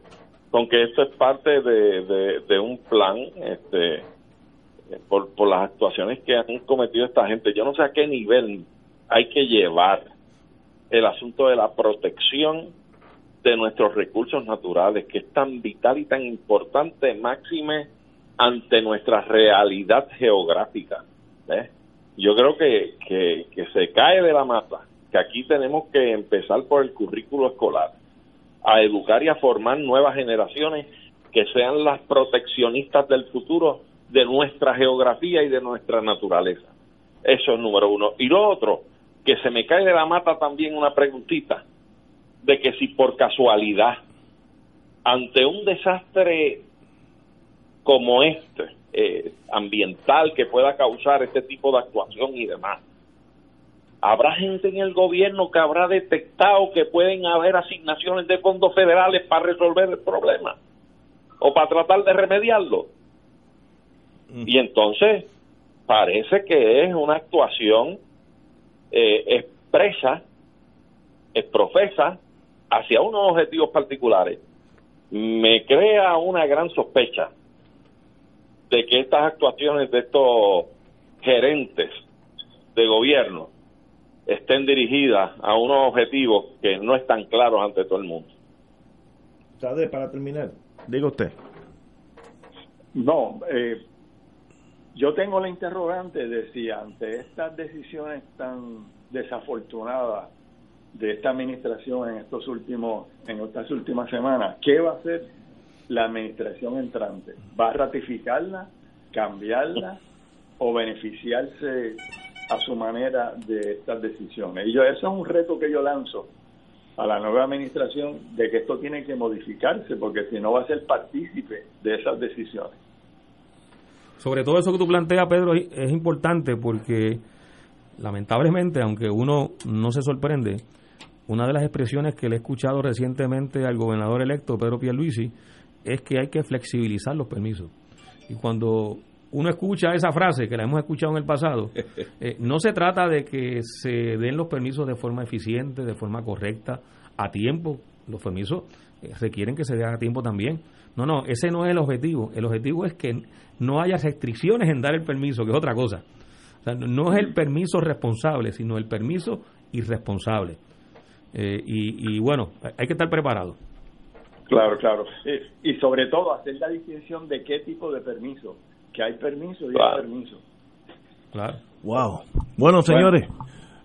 con que esto es parte de, un plan este por, por las actuaciones que han cometido esta gente. Yo no sé a qué nivel hay que llevar el asunto de la protección de nuestros recursos naturales, que es tan vital y tan importante, máxime ante nuestra realidad geográfica. Yo creo que, que se cae de la mata que aquí tenemos que empezar por el currículo escolar, a educar y a formar nuevas generaciones que sean las proteccionistas del futuro de nuestra geografía y de nuestra naturaleza. Eso es número uno. Y lo otro, que se me cae de la mata también una preguntita, de que si por casualidad, ante un desastre como este, eh, ambiental que pueda causar este tipo de actuación y demás, habrá gente en el gobierno que habrá detectado que pueden haber asignaciones de fondos federales para resolver el problema o para tratar de remediarlo. Mm. Y entonces parece que es una actuación eh, expresa profesa hacia unos objetivos particulares, me crea una gran sospecha de que estas actuaciones de estos gerentes de gobierno estén dirigidas a unos objetivos que no están claros ante todo el mundo. ¿Sabe, para terminar, diga usted. No, eh, yo tengo la interrogante de si ante estas decisiones tan desafortunadas de esta administración en estos últimos en estas últimas semanas, ¿qué va a hacer la administración entrante? ¿Va a ratificarla, cambiarla o beneficiarse a su manera de estas decisiones? Y yo eso es un reto que yo lanzo a la nueva administración de que esto tiene que modificarse porque si no va a ser partícipe de esas decisiones. Sobre todo eso que tú planteas, Pedro, es importante porque lamentablemente, aunque uno no se sorprende, una de las expresiones que le he escuchado recientemente al gobernador electo, Pedro Pierluisi, es que hay que flexibilizar los permisos. Y cuando uno escucha esa frase, que la hemos escuchado en el pasado, [LAUGHS] eh, no se trata de que se den los permisos de forma eficiente, de forma correcta, a tiempo. Los permisos eh, requieren que se den a tiempo también. No, no, ese no es el objetivo. El objetivo es que no haya restricciones en dar el permiso, que es otra cosa. O sea, no es el permiso responsable, sino el permiso irresponsable. Eh, y, bueno, hay que estar preparado. Claro, claro. y sobre todo hacer la distinción de qué tipo de permiso, que hay permiso y hay permiso. Claro. Wow. Bueno, señores,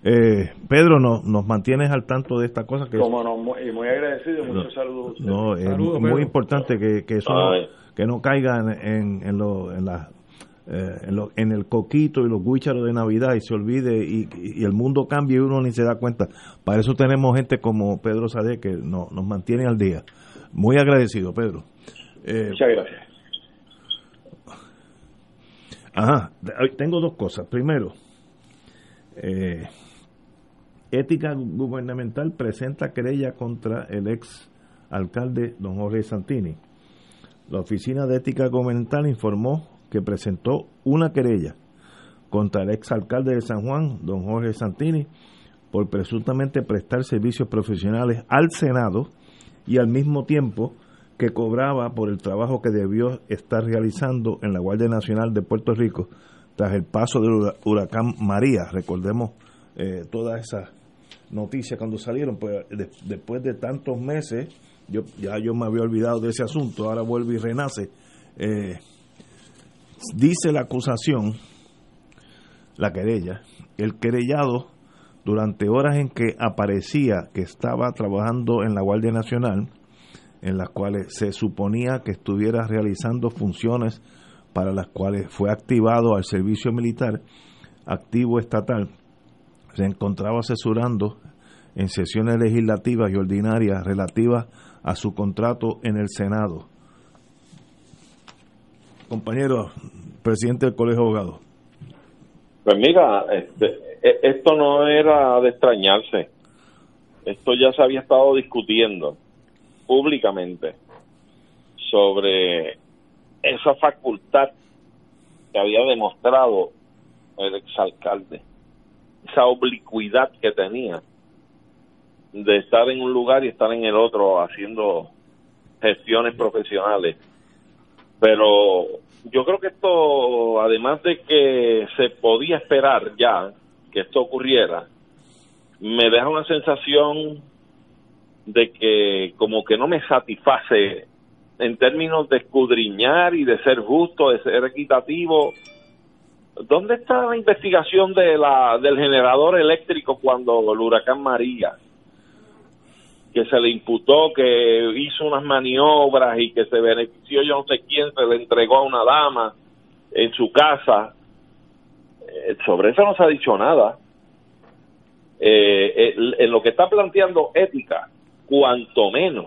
eh, Pedro, nos, nos mantienes al tanto de esta cosa. Que Como no, muy, agradecido, muchos saludos. No, es muy importante que, que eso no, que no caiga en, en, lo, en la eh, en, el coquito y los guícharos de Navidad y se olvide y, el mundo cambia y uno ni se da cuenta. Para eso tenemos gente como Pedro Sade que no, nos mantiene al día. Muy agradecido, Pedro. Eh, Muchas gracias. Ajá, tengo dos cosas. Primero, eh, Ética Gubernamental presenta querella contra el ex alcalde don Jorge Santini. La Oficina de Ética Gubernamental informó que presentó una querella contra el exalcalde de San Juan, don Jorge Santini, por presuntamente prestar servicios profesionales al Senado y al mismo tiempo que cobraba por el trabajo que debió estar realizando en la Guardia Nacional de Puerto Rico tras el paso del huracán María. Recordemos eh, todas esas noticias cuando salieron, pues después de tantos meses, yo ya yo me había olvidado de ese asunto, ahora vuelve y renace. Eh, Dice la acusación, la querella, el querellado durante horas en que aparecía que estaba trabajando en la Guardia Nacional, en las cuales se suponía que estuviera realizando funciones para las cuales fue activado al servicio militar activo estatal, se encontraba asesorando en sesiones legislativas y ordinarias relativas a su contrato en el Senado compañero presidente del Colegio de Abogados? Pues mira, este, e, esto no era de extrañarse. Esto ya se había estado discutiendo públicamente sobre esa facultad que había demostrado el exalcalde, esa oblicuidad que tenía de estar en un lugar y estar en el otro haciendo gestiones profesionales. Pero yo creo que esto, además de que se podía esperar ya que esto ocurriera, me deja una sensación de que como que no me satisface en términos de escudriñar y de ser justo, de ser equitativo. ¿Dónde está la investigación de la, del generador eléctrico cuando el huracán María? que se le imputó que hizo unas maniobras y que se benefició yo no sé quién, se le entregó a una dama en su casa. Eh, sobre eso no se ha dicho nada. Eh, en lo que está planteando ética, cuanto menos.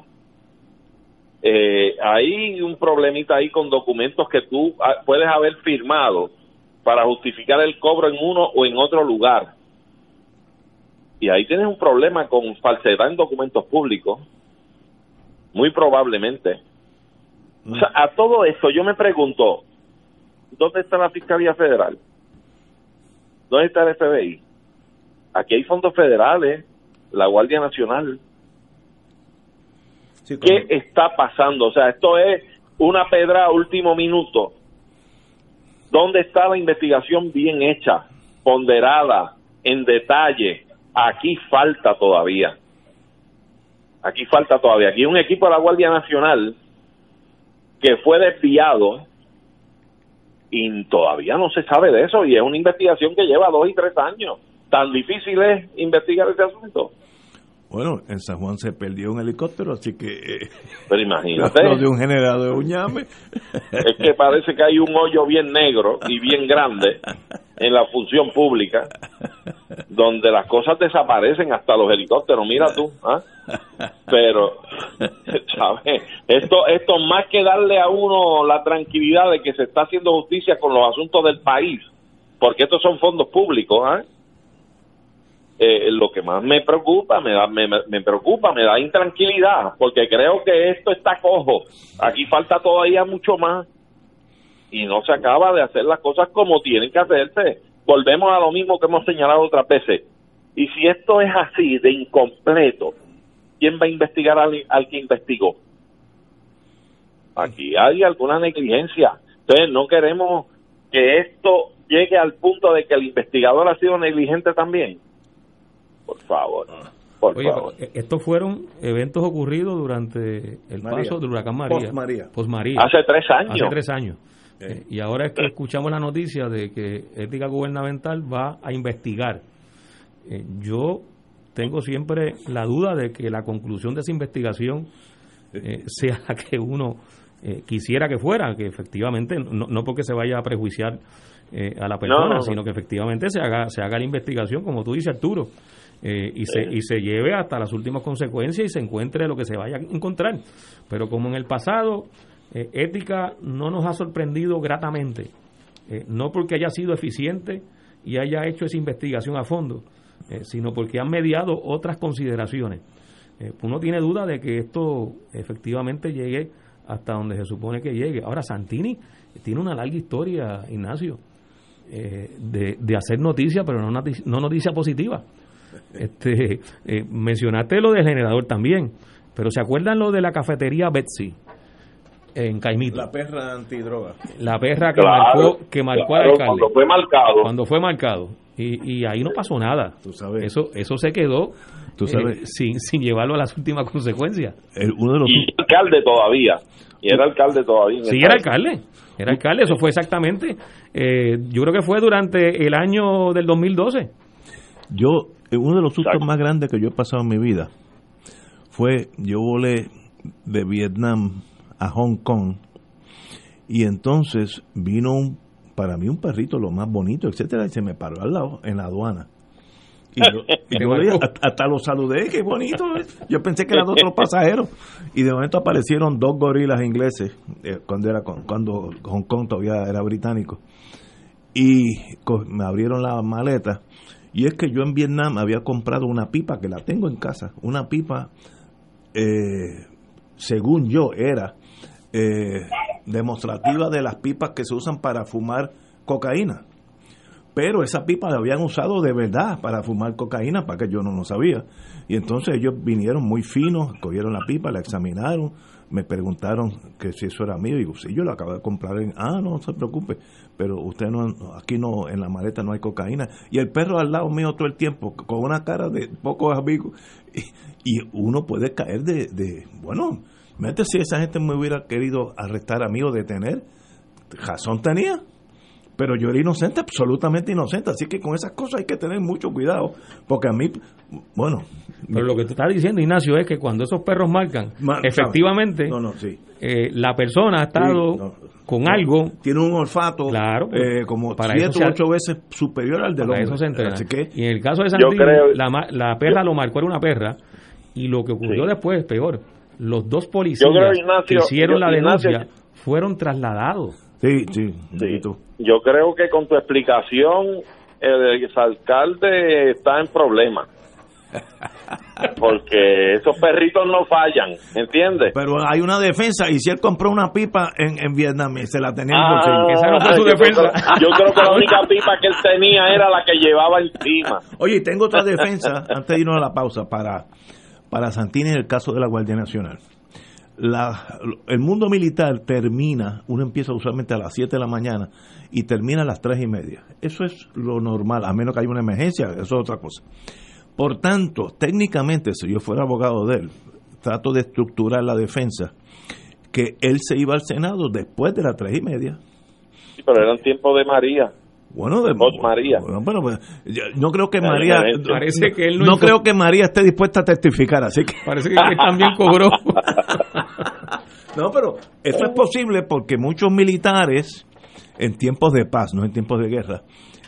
Eh, hay un problemita ahí con documentos que tú ah, puedes haber firmado para justificar el cobro en uno o en otro lugar y ahí tienes un problema con falsedad en documentos públicos, muy probablemente. A todo esto yo me pregunto, ¿dónde está la Fiscalía Federal? ¿Dónde está el FBI? Aquí hay fondos federales, la Guardia Nacional. ¿Qué está pasando? O sea, esto es una pedra a último minuto. ¿Dónde está la investigación bien hecha, ponderada, en detalle? Aquí falta todavía. Aquí falta todavía. Aquí hay un equipo de la Guardia Nacional que fue desviado y todavía no se sabe de eso y es una investigación que lleva dos y tres años. Tan difícil es investigar ese asunto. Bueno, en San Juan se perdió un helicóptero, así que... Eh, Pero imagínate. [LAUGHS] de un generador de uñame. Es que parece que hay un hoyo bien negro y bien grande en la función pública, donde las cosas desaparecen hasta los helicópteros. Mira tú, ¿ah? Pero, [LAUGHS] ¿sabes? Esto, esto más que darle a uno la tranquilidad de que se está haciendo justicia con los asuntos del país, porque estos son fondos públicos, ¿ah? Eh, lo que más me preocupa, me, da, me, me, preocupa, me da intranquilidad, porque creo que esto está cojo. Aquí falta todavía mucho más y no se acaba de hacer las cosas como tienen que hacerse. Volvemos a lo mismo que hemos señalado otras veces. Y si esto es así, de incompleto, ¿quién va a investigar al, al que investigó? Aquí hay alguna negligencia. Entonces, no queremos que esto llegue al punto de que el investigador ha sido negligente también por favor. Por favor. Eh, estos fueron eventos ocurridos durante el paso del huracán María. Post María. Hace tres años. Hace tres años. Eh, y ahora es que escuchamos la noticia de que Ética Gubernamental va a investigar. Eh, yo tengo siempre la duda de que la conclusión de esa investigación sea la que uno quisiera que fuera, que efectivamente, no, no porque se vaya a prejuiciar a la persona, sino que efectivamente se haga, se haga la investigación, como tú dices, Arturo. Eh, y, se, y se lleve hasta las últimas consecuencias y se encuentre lo que se vaya a encontrar. Pero como en el pasado, eh, ética no nos ha sorprendido gratamente, eh, no porque haya sido eficiente y haya hecho esa investigación a fondo, sino porque han mediado otras consideraciones. uno tiene duda de que esto efectivamente llegue hasta donde se supone que llegue. Ahora, Santini tiene una larga historia, Ignacio, de, de hacer noticia, pero no noticia positiva. Este, eh, mencionaste lo del generador también, pero ¿se acuerdan lo de la cafetería Betsy? En Caimito. La perra antidroga. La perra que marcó, que marcó al alcalde. Cuando fue marcado. Cuando fue marcado. Y, y ahí no pasó nada. Tú sabes. Eso, eso se quedó Tú sabes. Eh, sin, sin llevarlo a las últimas consecuencias. El, uno de los... Y alcalde todavía. Y era alcalde todavía. Sí, era alcalde. Era alcalde. Eso fue exactamente. Eh, yo creo que fue durante el año del 2012. Yo uno de los sustos más grandes que yo he pasado en mi vida fue, yo volé de Vietnam a Hong Kong y entonces vino un, para mí un perrito lo más bonito, etcétera, y se me paró al lado en la aduana. Y yo, [LAUGHS] hasta, lo saludé, qué bonito. Yo pensé que eran otros pasajeros. Y de momento aparecieron dos gorilas ingleses, eh, cuando, era, cuando Hong Kong todavía era británico. Y me abrieron la maleta y es que yo en Vietnam había comprado una pipa, que la tengo en casa, una pipa, eh, según yo, era eh, demostrativa de las pipas que se usan para fumar cocaína. Pero esa pipa la habían usado de verdad para fumar cocaína, para que yo no lo sabía. Y entonces ellos vinieron muy finos, cogieron la pipa, la examinaron, me preguntaron que si eso era mío. Y digo, sí, yo lo acabo de comprar en. Ah, no, se preocupe pero usted no, aquí no, en la maleta no hay cocaína. Y el perro al lado mío todo el tiempo, con una cara de pocos amigos. Y, uno puede caer de, de bueno, mete si esa gente me hubiera querido arrestar a mí o detener, razón tenía pero yo era inocente, absolutamente inocente. Así que con esas cosas hay que tener mucho cuidado, porque a mí, bueno. Pero lo que tú estás diciendo, Ignacio, es que cuando esos perros marcan, efectivamente, eh, la persona ha estado con algo. Tiene un olfato claro, eh, como para siete o ocho veces superior al del hombre. Eso se Así que, y en el caso de Santini, la, la, perra lo marcó, era una perra, y lo que ocurrió después es peor. Los dos policías que hicieron la denuncia fueron trasladados Sí, sí, Yo creo que con tu explicación el alcalde está en problemas. [LAUGHS] Porque esos perritos no fallan, ¿entiendes? Pero hay una defensa, y si él compró una pipa en, en Vietnam se la tenía en Ah, bolsillo. Esa no fue su yo creo- defensa. yo creo que la única pipa que él tenía era la que llevaba encima. [LAUGHS] Oye, tengo otra defensa, antes de irnos a la pausa, para, para Santini en el caso de la Guardia Nacional. La, el mundo militar termina, uno empieza usualmente a las 7 de la mañana y termina a las 3 y media. Eso es lo normal, a menos que haya una emergencia, eso es otra cosa. Por tanto, técnicamente, si yo fuera abogado de él, trato de estructurar la defensa, que él se iba al Senado después de las 3 y media. Sí, pero eran tiempos de María. Bueno, de Post María. Bueno, bueno, pues, yo no creo que María. Parece que él no no creo que María esté dispuesta a testificar, así que Parece que él también cobró. [LAUGHS] no, pero eso es posible porque muchos militares en tiempos de paz, no en tiempos de guerra,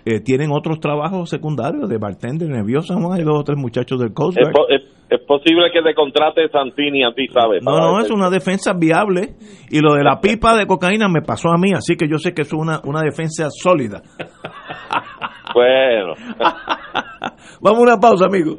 eh, tienen otros trabajos secundarios de bartender, nerviosa, hay dos o tres muchachos del Coast Es, Guard. po- es- es posible que te contrate Santini a ti, ¿sabes? No, no, es una defensa viable y lo de la pipa de cocaína me pasó a mí, así que yo sé que es una, una defensa sólida. Bueno. [LAUGHS] Vamos a una pausa, amigos.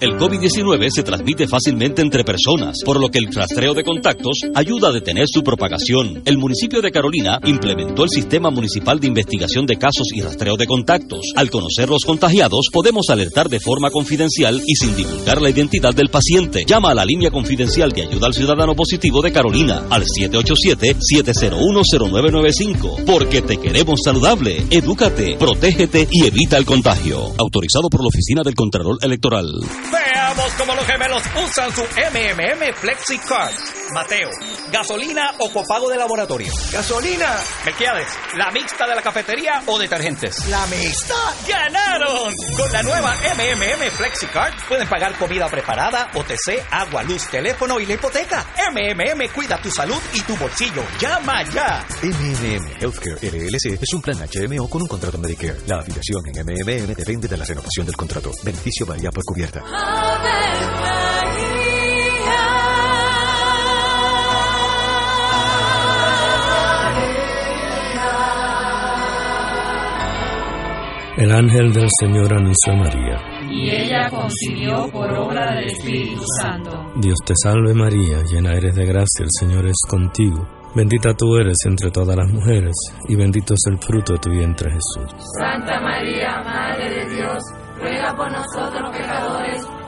El COVID-19 se transmite fácilmente entre personas, por lo que el rastreo de contactos ayuda a detener su propagación. El municipio de Carolina implementó el Sistema Municipal de Investigación de Casos y Rastreo de Contactos. Al conocer los contagiados, podemos alertar de forma confidencial y sin divulgar la identidad del paciente. Llama a la línea confidencial de ayuda al ciudadano positivo de Carolina al 787-701-0995. Porque te queremos saludable. Edúcate, protégete y evita el contagio. Autorizado por la Oficina del Contralor Electoral. there. Veamos cómo los gemelos usan su MMM FlexiCard. Mateo, ¿gasolina o copago de laboratorio? Gasolina. Melquiades, ¿la mixta de la cafetería o detergentes? La mixta. ¡Ganaron! Con la nueva MMM FlexiCard pueden pagar comida preparada, OTC, agua, luz, teléfono y la hipoteca. MMM cuida tu salud y tu bolsillo. ¡Llama ya! MMM Healthcare LLC es un plan HMO con un contrato Medicare. La afiliación en MMM depende de la renovación del contrato. Beneficio varía por cubierta. El ángel del Señor anunció a María. y ella concibió por obra del Espíritu Santo. Dios te salve María, llena eres de gracia, el Señor es contigo. Bendita tú eres entre todas las mujeres, y bendito es el fruto de tu vientre Jesús. Santa María, Madre de Dios, ruega por nosotros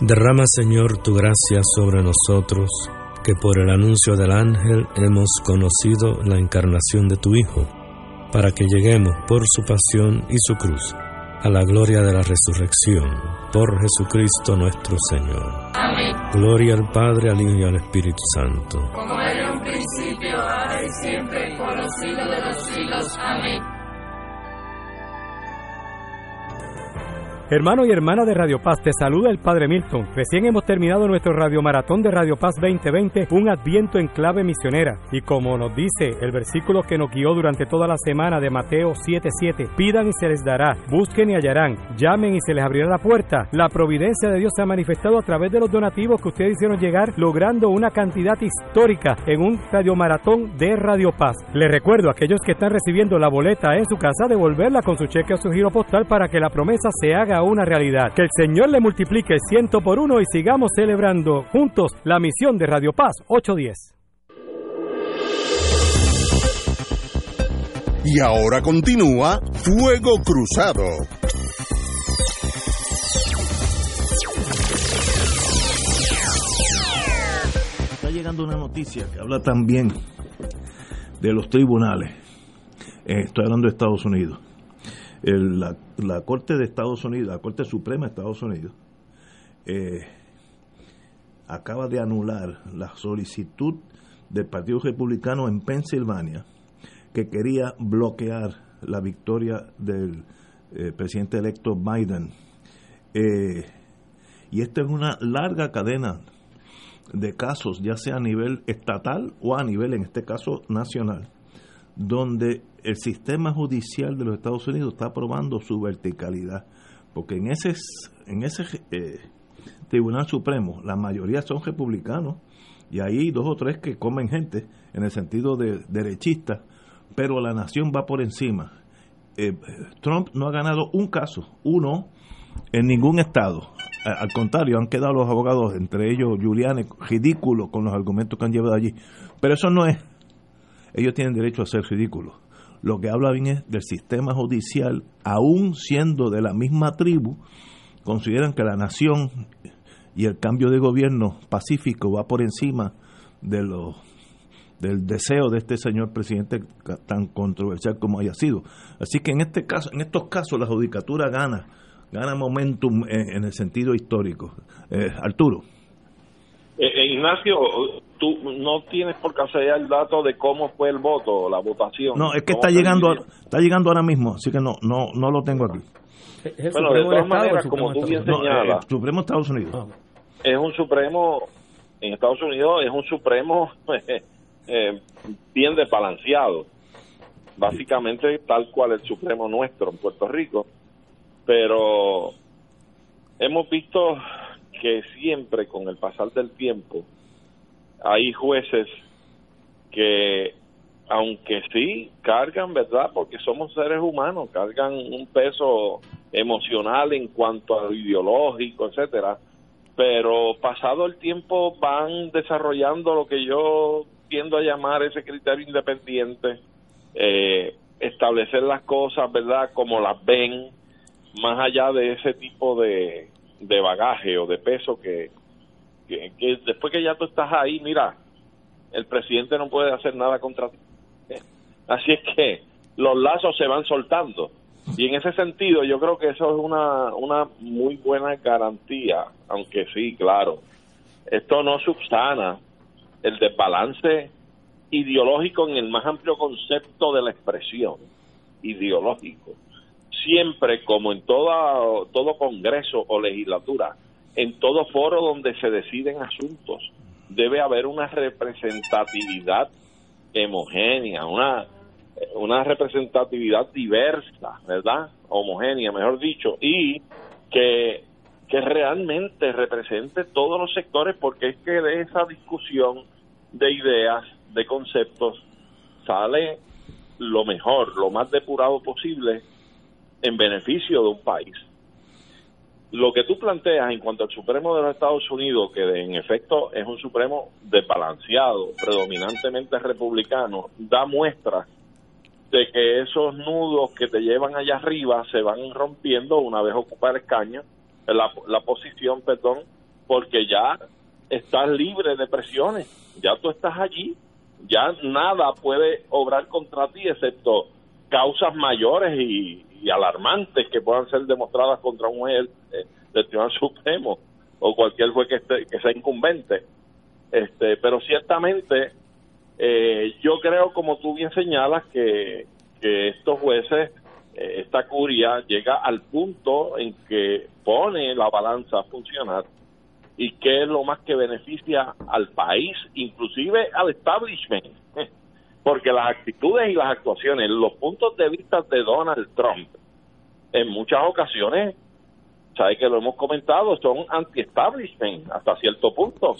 Derrama, Señor, tu gracia sobre nosotros, que por el anuncio del ángel hemos conocido la encarnación de tu Hijo, para que lleguemos por su pasión y su cruz a la gloria de la resurrección, por Jesucristo nuestro Señor. Amén. Gloria al Padre, al Hijo y al Espíritu Santo. Como era en un principio, Hermano y hermana de Radio Paz, te saluda el Padre Milton. Recién hemos terminado nuestro Radio Maratón de Radio Paz 2020, un adviento en clave misionera. Y como nos dice el versículo que nos guió durante toda la semana de Mateo 7:7, pidan y se les dará, busquen y hallarán, llamen y se les abrirá la puerta. La providencia de Dios se ha manifestado a través de los donativos que ustedes hicieron llegar, logrando una cantidad histórica en un Radio Maratón de Radio Paz. Les recuerdo a aquellos que están recibiendo la boleta en su casa, devolverla con su cheque o su giro postal para que la promesa se haga una realidad. Que el Señor le multiplique ciento por uno y sigamos celebrando juntos la misión de Radio Paz 810. Y ahora continúa Fuego Cruzado. Está llegando una noticia que habla también de los tribunales. Eh, estoy hablando de Estados Unidos la, Corte de Estados Unidos, la Corte Suprema de Estados Unidos, eh, acaba de anular la solicitud del Partido Republicano en Pensilvania que quería bloquear la victoria del eh, presidente electo Biden. Eh, y esta es una larga cadena de casos, ya sea a nivel estatal o a nivel, en este caso, nacional, donde el sistema judicial de los Estados Unidos está probando su verticalidad, porque en ese, en ese eh, Tribunal Supremo la mayoría son republicanos y hay dos o tres que comen gente en el sentido de derechista, pero la nación va por encima. Eh, Trump no ha ganado un caso, uno, en ningún estado. Al contrario, han quedado los abogados, entre ellos Giuliani, ridículos con los argumentos que han llevado allí. Pero eso no es. Ellos tienen derecho a ser ridículos lo que habla bien es del sistema judicial, aún siendo de la misma tribu, consideran que la nación y el cambio de gobierno pacífico va por encima de los del deseo de este señor presidente tan controversial como haya sido. Así que en este caso, en estos casos la judicatura gana, gana momentum en, el sentido histórico. Eh, Arturo. Eh, eh, Ignacio, tú no tienes por casualidad el dato de cómo fue el voto, la votación. No, es que está llegando, está llegando ahora mismo, así que no, no, no lo tengo aquí. bueno, de todas maneras, como tú bien señalas, el Supremo de Estados Unidos. Ah. Es un Supremo, en Estados Unidos es un Supremo [LAUGHS] eh, bien desbalanceado, básicamente tal cual el Supremo nuestro en Puerto Rico, pero hemos visto que siempre con el pasar del tiempo hay jueces que aunque sí cargan, ¿verdad? Porque somos seres humanos, cargan un peso emocional en cuanto a lo ideológico, etcétera, pero pasado el tiempo van desarrollando lo que yo tiendo a llamar ese criterio independiente, eh, establecer las cosas, ¿verdad? Como las ven, más allá de ese tipo de, de bagaje o de peso que, que, después que ya tú estás ahí, mira, el presidente no puede hacer nada contra ti. [LAUGHS] Así es que los lazos se van soltando. Y en ese sentido yo creo que eso es una, una muy buena garantía, aunque sí, claro, esto no subsana el desbalance ideológico en el más amplio concepto de la expresión ideológico siempre, como en toda, todo congreso o legislatura, en todo foro donde se deciden asuntos, debe haber una representatividad homogénea, una, una representatividad diversa, ¿verdad? Homogénea, mejor dicho, y que, que realmente represente todos los sectores, porque es que de esa discusión de ideas, de conceptos, sale lo mejor, lo más depurado posible en beneficio de un país. Lo que tú planteas en cuanto al Supremo de los Estados Unidos, que en efecto es un Supremo desbalanceado, predominantemente republicano, da muestra de que esos nudos que te llevan allá arriba se van rompiendo una vez ocupa el escaño, la, la posición, perdón, porque ya estás libre de presiones, ya tú estás allí, ya nada puede obrar contra ti excepto causas mayores y, alarmantes que puedan ser demostradas contra un juez del Tribunal Supremo o cualquier juez que, esté, que sea incumbente. Este, pero ciertamente eh, yo creo, como tú bien señalas, que, que estos jueces eh, esta curia llega al punto en que pone la balanza a funcionar y que es lo más que beneficia al país, inclusive al establishment, porque las actitudes y las actuaciones, los puntos de vista de Donald Trump, en muchas ocasiones, sabe que lo hemos comentado, son anti-establishment hasta cierto punto.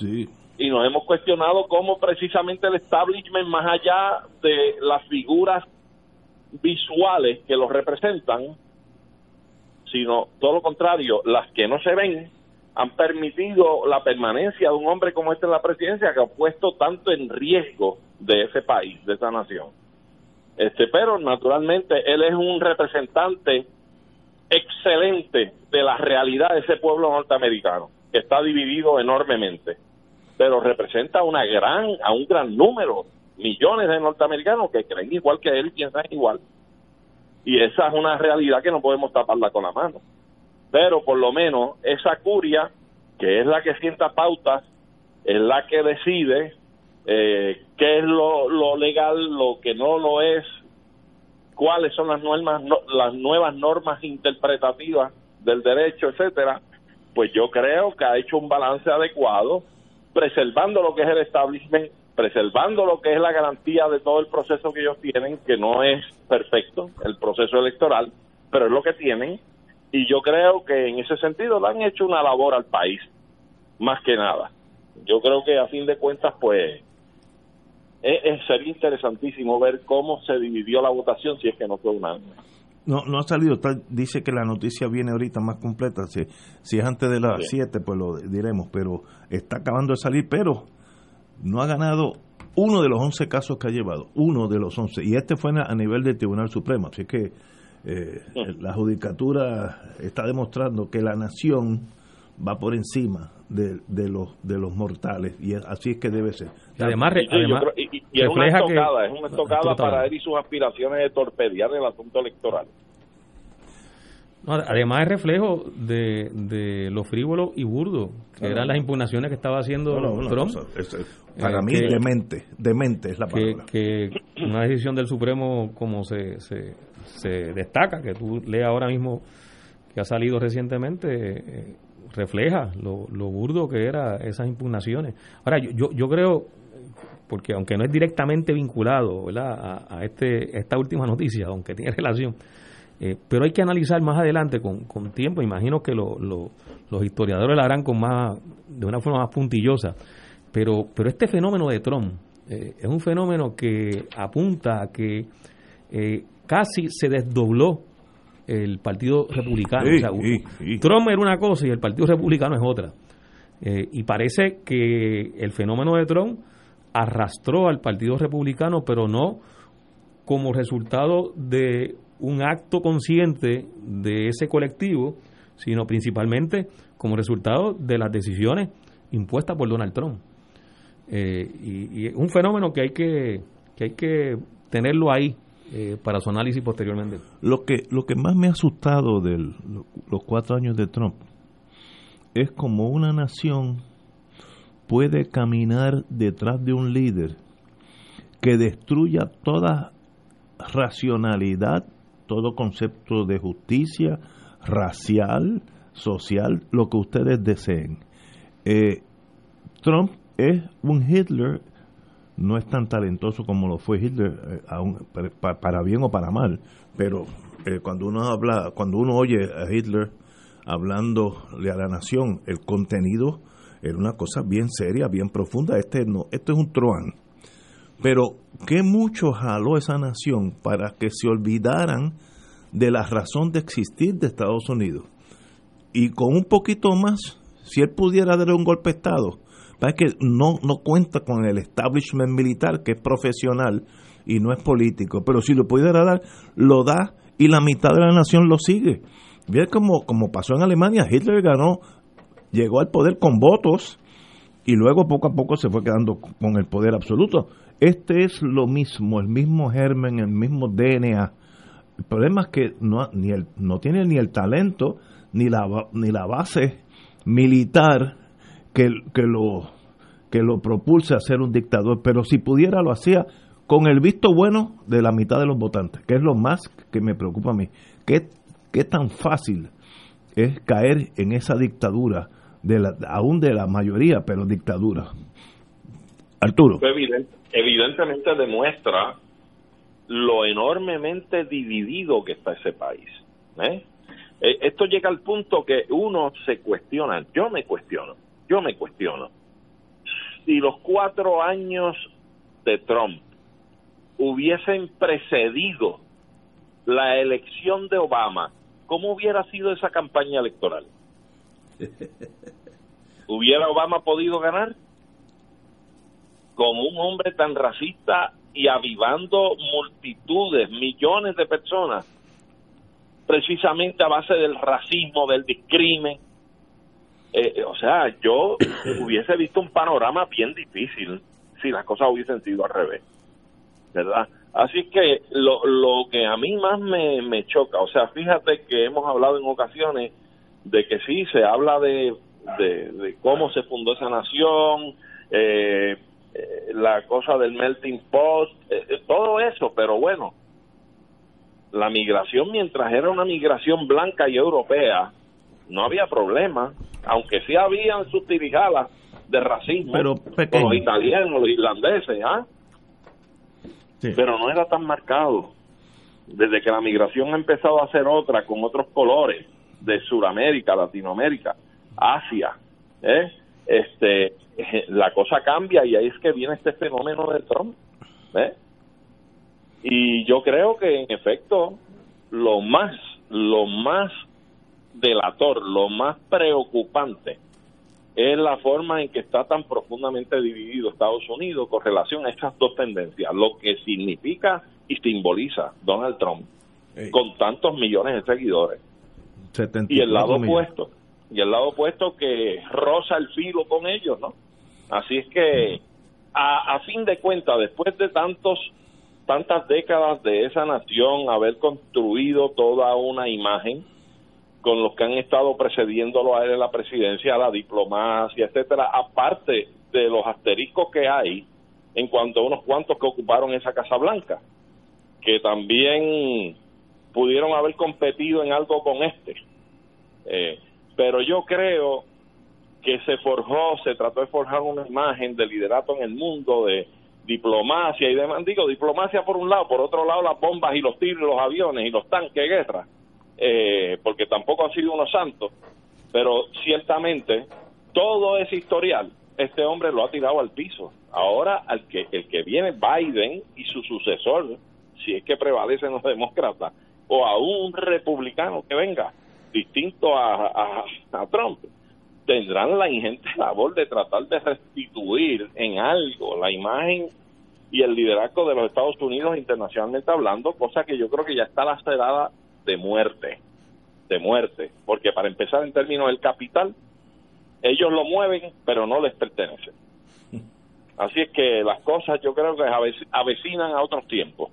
Y nos hemos cuestionado cómo precisamente el establishment, más allá de las figuras visuales que los representan, sino todo lo contrario, las que no se ven, han permitido la permanencia de un hombre como este en la presidencia que ha puesto tanto en riesgo de ese país, de esa nación. Este, pero naturalmente él es un representante excelente de la realidad de ese pueblo norteamericano, que está dividido enormemente, pero representa una gran, a un gran número, millones de norteamericanos que creen igual que él piensan igual. Y esa es una realidad que no podemos taparla con la mano. Pero por lo menos esa curia, que es la que sienta pautas, es la que decide eh, qué es lo, lo legal, lo que no lo es, cuáles son las normas, las nuevas normas interpretativas del derecho, etcétera, pues yo creo que ha hecho un balance adecuado, preservando lo que es el establishment, preservando lo que es la garantía de todo el proceso que ellos tienen, que no es perfecto, el proceso electoral, pero es lo que tienen, y yo creo que en ese sentido le han hecho una labor al país, más que nada. Yo creo que a fin de cuentas, pues, es, sería interesantísimo ver cómo se dividió la votación si es que no fue unánime. No, no ha salido, dice que la noticia viene ahorita más completa, si, si es antes de las 7 pues lo diremos, pero está acabando de salir, pero no ha ganado uno de los 11 casos que ha llevado, uno de los 11, y este fue a nivel del Tribunal Supremo, así que eh, la judicatura está demostrando que la nación va por encima de, de, los de los mortales y así es que debe ser. Y además, y, es una estocada, es una estocada para él y sus aspiraciones de torpedear el asunto electoral. Además es reflejo de, de lo frívolo y burdo que eran las impugnaciones que estaba haciendo Trump. para mí, demente, demente es la palabra. Que, una decisión del Supremo como se, se, se destaca, que tú lees ahora mismo que ha salido recientemente, eh, refleja lo, lo burdo que eran esas impugnaciones. Ahora, yo, yo, creo, porque aunque no es directamente vinculado A, a, este, esta última noticia, aunque tiene [LAUGHS] relación, eh, pero hay que analizar más adelante con, con tiempo, imagino que lo, los historiadores la harán con más, de una forma más puntillosa, pero, pero este fenómeno de Trump eh, es un fenómeno que apunta a que eh, casi se desdobló el Partido Republicano. Trump era una cosa y el Partido Republicano es otra. Y parece que el fenómeno de Trump arrastró al Partido Republicano, pero no como resultado de un acto consciente de ese colectivo, sino principalmente como resultado de las decisiones impuestas por Donald Trump. Eh, y, es un fenómeno que hay que, que hay que tenerlo ahí eh, para su análisis posteriormente. Lo que, lo que más me ha asustado de los cuatro años de Trump es como una nación puede caminar detrás de un líder que destruya toda racionalidad, todo concepto de justicia racial, social, lo que ustedes deseen. Eh, Trump es un Hitler no es tan talentoso como lo fue Hitler, eh, para bien o para mal, pero eh, cuando uno habla, cuando uno oye a Hitler hablándole a la nación, el contenido era una cosa bien seria, bien profunda. Este no, esto es un truán. Pero qué mucho jaló esa nación para que se olvidaran de la razón de existir de Estados Unidos. Y con un poquito más, si él pudiera dar un golpe de Estado, es que no, no cuenta con el establishment militar, que es profesional y no es político, pero si lo pudiera dar, lo da y la mitad de la nación lo sigue. Bien como, como pasó en Alemania, Hitler ganó, llegó al poder con votos y luego poco a poco se fue quedando con el poder absoluto. Este es lo mismo, el mismo germen, el mismo DNA. El problema es que no, ni el, no tiene ni el talento ni la, ni la base militar que, que, lo, que lo propulse a ser un dictador, pero si pudiera lo hacía con el visto bueno de la mitad de los votantes, que es lo más que me preocupa a mí. ¿Qué, qué tan fácil es caer en esa dictadura, de la, aún de la mayoría, pero dictadura? Arturo. Evidentemente demuestra lo enormemente dividido que está ese país. ¿eh? Eh, esto llega al punto que uno se cuestiona, yo me cuestiono, yo me cuestiono, si los cuatro años de Trump hubiesen precedido la elección de Obama, ¿cómo hubiera sido esa campaña electoral? [LAUGHS] ¿Hubiera Obama podido ganar? Como un hombre tan racista y avivando multitudes, millones de personas, precisamente a base del racismo, del discrimen. Eh, o sea, yo [COUGHS] hubiese visto un panorama bien difícil si las cosas hubiesen sido al revés, ¿verdad? Así que lo, lo que a mí más me, me choca, o sea, fíjate que hemos hablado en ocasiones de que sí, se habla de, de, cómo se fundó esa nación, eh, eh, la cosa del melting pot, todo eso, pero bueno, la migración mientras era una migración blanca y europea, no había problema, aunque sí habían sus tirijalas de racismo pero los italianos, los irlandeses, ¿ah? Pero no era tan marcado. Desde que la migración ha empezado a ser otra, con otros colores, de Sudamérica, Latinoamérica, Asia, ¿eh? Este, [LAUGHS] la cosa cambia y ahí es que viene este fenómeno de Trump. ¿eh? Y yo creo que en efecto lo más, lo más delator, lo más preocupante es la forma en que está tan profundamente dividido Estados Unidos con relación a estas dos tendencias, lo que significa y simboliza Donald Trump con tantos millones de seguidores. Y el lado opuesto, y el lado opuesto que roza el filo con ellos, ¿no? Así es que, a, fin de cuentas, después de tantos tantas décadas de esa nación haber construido toda una imagen con los que han estado precediéndolo a él en la presidencia, la diplomacia, etcétera, aparte de los asteriscos que hay en cuanto a unos cuantos que ocuparon esa Casa Blanca, que también pudieron haber competido en algo con este. Eh, pero yo creo que se forjó, se trató de forjar una imagen de liderato en el mundo, de, diplomacia y demás. Digo, diplomacia por un lado, por otro lado las bombas y los tiros, los aviones y los tanques de guerra, eh, porque tampoco han sido unos santos, pero ciertamente todo ese historial, este hombre lo ha tirado al piso. Ahora al que el que viene Biden y su sucesor, si es que prevalecen los demócratas, o a un republicano que venga distinto a, a Trump, tendrán la ingente [LAUGHS] labor de tratar de restituir en algo la imagen y el liderazgo de los Estados Unidos internacionalmente hablando, cosa que yo creo que ya está lacerada de muerte, de muerte, porque para empezar en términos del capital, ellos lo mueven, pero no les pertenece. Así es que las cosas yo creo que avecinan a otros tiempos.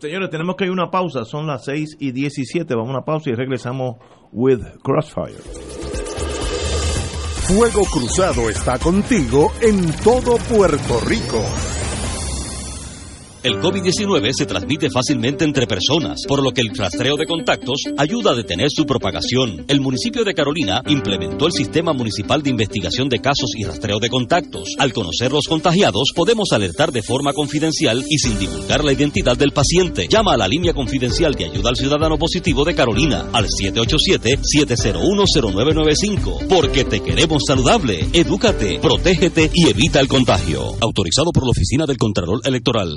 Señores, tenemos que ir a una pausa, son las 6 y 17, vamos a una pausa y regresamos with Crossfire. Fuego Cruzado está contigo en todo Puerto Rico. El COVID-19 se transmite fácilmente entre personas, por lo que el rastreo de contactos ayuda a detener su propagación. El municipio de Carolina implementó el Sistema Municipal de Investigación de Casos y Rastreo de Contactos. Al conocer los contagiados, podemos alertar de forma confidencial y sin divulgar la identidad del paciente. Llama a la línea confidencial de ayuda al ciudadano positivo de Carolina al 787-701-0995. Porque te queremos saludable. Edúcate, protégete y evita el contagio. Autorizado por la Oficina del Contralor Electoral.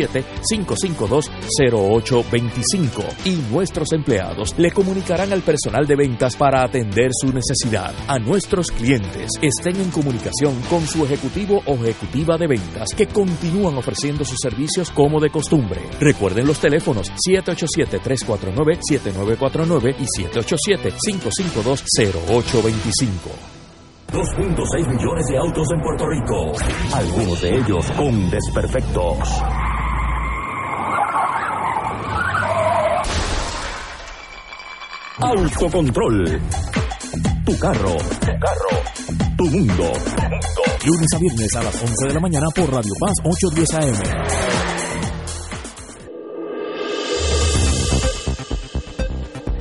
787-552-0825 y nuestros empleados le comunicarán al personal de ventas para atender su necesidad. A nuestros clientes estén en comunicación con su ejecutivo o ejecutiva de ventas que continúan ofreciendo sus servicios como de costumbre. Recuerden los teléfonos 787-349-7949 y 787-552-0825. 2.6 millones de autos en Puerto Rico, algunos de ellos con desperfectos. Autocontrol. Tu carro. Tu carro. Tu mundo. Lunes a viernes a las 11 de la mañana por Radio Paz 810 AM.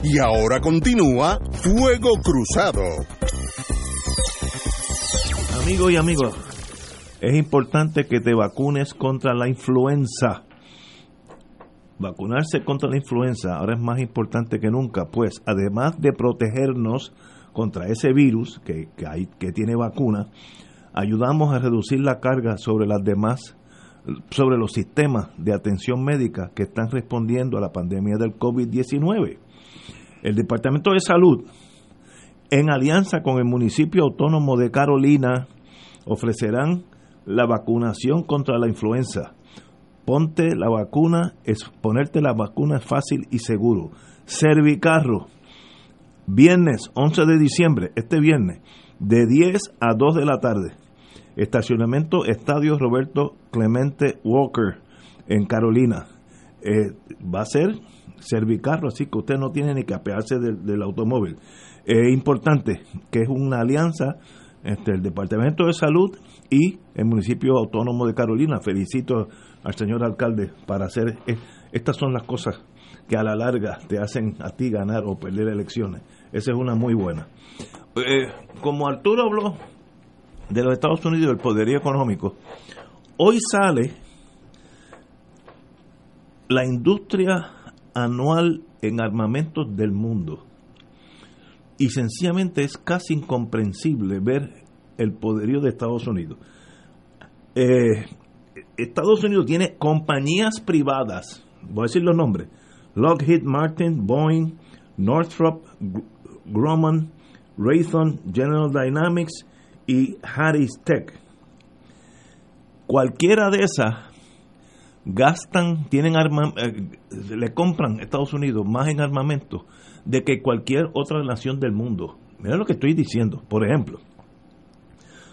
Y ahora continúa Fuego Cruzado. Amigos y amigos, es importante que te vacunes contra la influenza. Vacunarse contra la influenza ahora es más importante que nunca, pues además de protegernos contra ese virus que, que, hay, que tiene vacuna, ayudamos a reducir la carga sobre las demás, sobre los sistemas de atención médica que están respondiendo a la pandemia del COVID-19. El Departamento de Salud, en alianza con el municipio autónomo de Carolina, ofrecerán la vacunación contra la influenza. Ponte la vacuna, es, ponerte la vacuna es fácil y seguro. Servicarro, viernes 11 de diciembre, este viernes, de 10 a 2 de la tarde. Estacionamiento Estadio Roberto Clemente Walker en Carolina. Eh, va a ser servicarro, así que usted no tiene ni que apearse del, automóvil. Es eh, importante que es una alianza entre el Departamento de Salud y el municipio autónomo de Carolina. Felicito al señor alcalde para hacer estas son las cosas que a la larga te hacen a ti ganar o perder elecciones. Esa es una muy buena. Eh, como Arturo habló de los Estados Unidos del poderío económico, hoy sale la industria anual en armamentos del mundo y sencillamente es casi incomprensible ver el poderío de Estados Unidos. Eh, Estados Unidos tiene compañías privadas, voy a decir los nombres, Lockheed Martin, Boeing, Northrop Grumman, Raytheon, General Dynamics y Harris Tech. Cualquiera de esas gastan, tienen arma, eh, le compran a Estados Unidos más en armamento de que cualquier otra nación del mundo. Mira lo que estoy diciendo. Por ejemplo,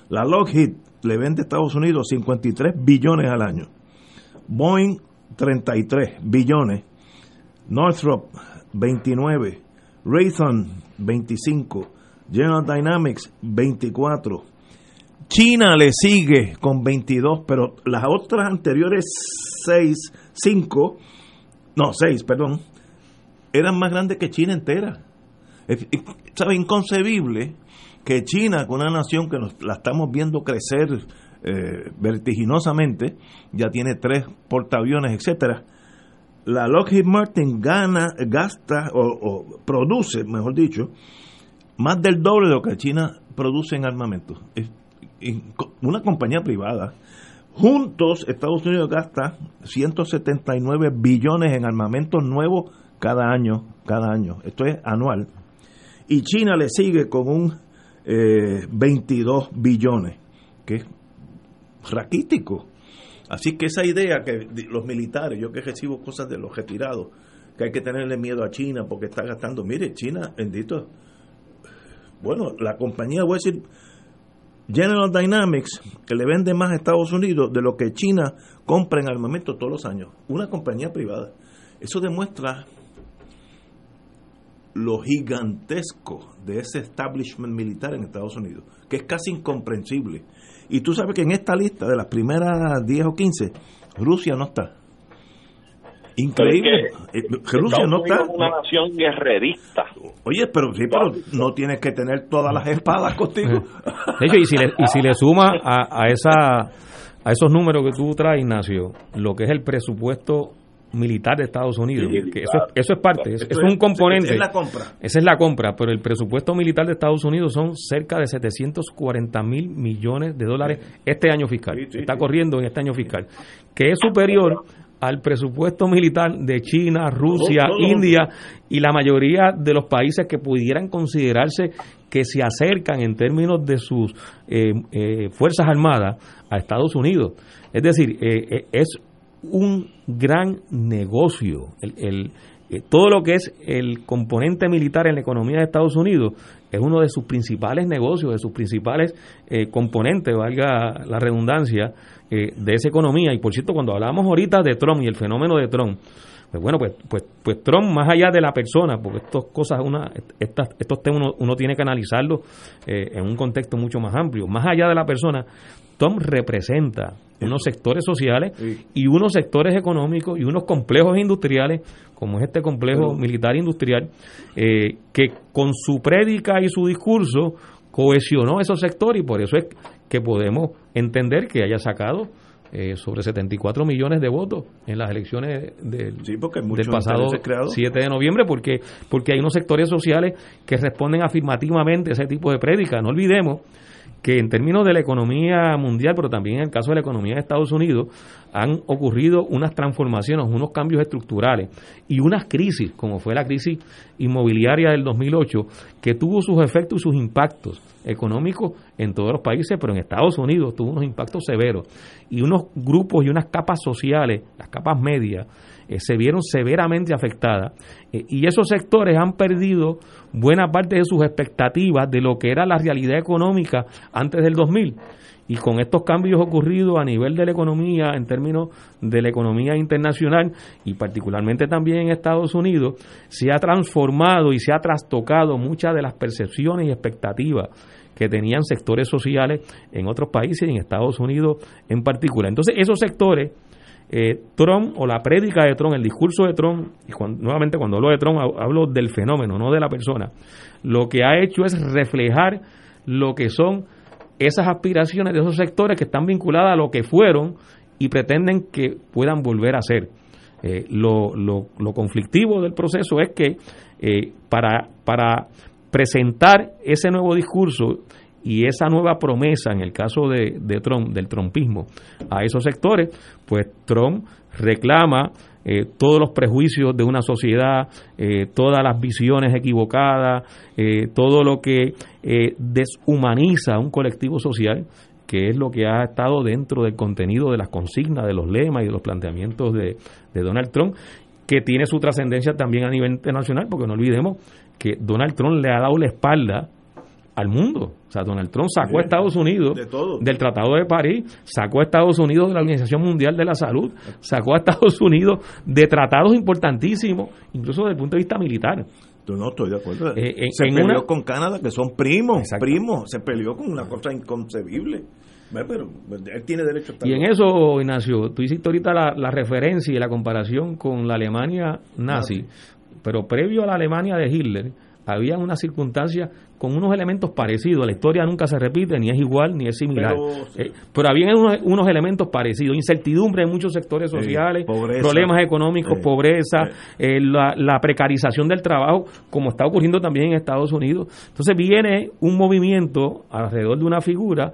la Lockheed le vende a Estados Unidos 53 billones al año. Boeing 33 billones. Northrop 29. Raytheon 25. General Dynamics 24. China le sigue con 22, pero las otras anteriores 6, 5, no, 6, perdón, eran más grandes que China entera. Es, ¿sabe? Inconcebible que China, con una nación que nos, la estamos viendo crecer eh, vertiginosamente, ya tiene tres portaaviones, etcétera. La Lockheed Martin gana, gasta o, produce, mejor dicho, más del doble de lo que China produce en armamento. Es, una compañía privada. Juntos, Estados Unidos gasta 179 billones en armamentos nuevos cada año, cada año. Esto es anual. Y China le sigue con un eh, 22 billones, que es raquítico. Así que esa idea que los militares, yo que recibo cosas de los retirados, que hay que tenerle miedo a China porque está gastando. Mire, China, bendito. Bueno, la compañía, voy a decir, General Dynamics, que le vende más a Estados Unidos de lo que China compra en armamento todos los años. Una compañía privada. Eso demuestra lo gigantesco de ese establishment militar en Estados Unidos, que es casi incomprensible. Y tú sabes que en esta lista de las primeras 10 o 15, Rusia no está. Increíble. Eh, Rusia no está. una nación guerrerista. Oye, pero sí, pero no tienes que tener todas las espadas [LAUGHS] contigo. De hecho, y si le, y si le suma a, a, esa, a esos números que tú traes, Ignacio, lo que es el presupuesto militar de Estados Unidos, que eso, eso es parte, es un componente. Esa es la compra. Esa es la compra, pero el presupuesto militar de Estados Unidos son cerca de 740 mil millones de dólares este año fiscal. Está corriendo en este año fiscal, que es superior al presupuesto militar de China, Rusia, India y la mayoría de los países que pudieran considerarse que se acercan en términos de sus eh, eh, fuerzas armadas a Estados Unidos. Es decir, eh, es un gran negocio. El, todo lo que es el componente militar en la economía de Estados Unidos es uno de sus principales negocios, de sus principales componentes, valga la redundancia, eh, de esa economía. Y por cierto, cuando hablamos ahorita de Trump y el fenómeno de Trump, pues bueno, pues, pues, pues Trump, más allá de la persona, porque estas cosas, una, estas, estos temas uno, uno tiene que analizarlos eh, en un contexto mucho más amplio, más allá de la persona, Trump representa unos sectores sociales y unos sectores económicos y unos complejos industriales, como es este complejo militar industrial, eh, que con su prédica y su discurso cohesionó esos sectores y por eso es que podemos entender que haya sacado eh, sobre 74 millones de votos en las elecciones del, del pasado 7 de noviembre, porque, porque hay unos sectores sociales que responden afirmativamente a ese tipo de prédica. No olvidemos que en términos de la economía mundial, pero también en el caso de la economía de Estados Unidos, han ocurrido unas transformaciones, unos cambios estructurales y unas crisis, como fue la crisis inmobiliaria del 2008, que tuvo sus efectos y sus impactos económicos en todos los países, pero en Estados Unidos tuvo unos impactos severos y unos grupos y unas capas sociales, las capas medias, eh, se vieron severamente afectadas eh, y esos sectores han perdido buena parte de sus expectativas de lo que era la realidad económica antes del 2000. Y con estos cambios ocurridos a nivel de la economía, en términos de la economía internacional y particularmente también en Estados Unidos, se ha transformado y se ha trastocado muchas de las percepciones y expectativas que tenían sectores sociales en otros países y en Estados Unidos en particular. Entonces, esos sectores eh, Trump o la prédica de Trump, el discurso de Trump, y nuevamente cuando hablo de Trump hablo del fenómeno, no de la persona, lo que ha hecho es reflejar lo que son esas aspiraciones de esos sectores que están vinculadas a lo que fueron y pretenden que puedan volver a ser. Eh, lo, lo, conflictivo del proceso es que eh, para, para presentar ese nuevo discurso y esa nueva promesa en el caso de, de Trump, del trumpismo, a esos sectores, pues Trump reclama eh, todos los prejuicios de una sociedad, eh, todas las visiones equivocadas, eh, todo lo que deshumaniza a un colectivo social, que es lo que ha estado dentro del contenido de las consignas, de los lemas y de los planteamientos de, de Donald Trump, que tiene su trascendencia también a nivel internacional, porque no olvidemos que Donald Trump le ha dado la espalda al mundo. O sea, Donald Trump sacó a Estados Unidos del Tratado de París, sacó a Estados Unidos de la Organización Mundial de la Salud, sacó a Estados Unidos de tratados importantísimos, incluso desde el punto de vista militar. Yo no estoy de acuerdo. Eh, se peleó con Canadá, que son primos, primos. Se peleó con una cosa inconcebible. Pero él tiene derecho a estar Y en eso, Ignacio, tú hiciste ahorita la, la referencia y la comparación con la Alemania nazi, pero previo a la Alemania de Hitler, había una circunstancia con unos elementos parecidos. La historia nunca se repite, ni es igual, ni es similar. Pero, eh, había unos, elementos parecidos. Incertidumbre en muchos sectores sociales, problemas económicos, pobreza, eh, la, la, precarización del trabajo, como está ocurriendo también en Estados Unidos. Entonces viene un movimiento alrededor de una figura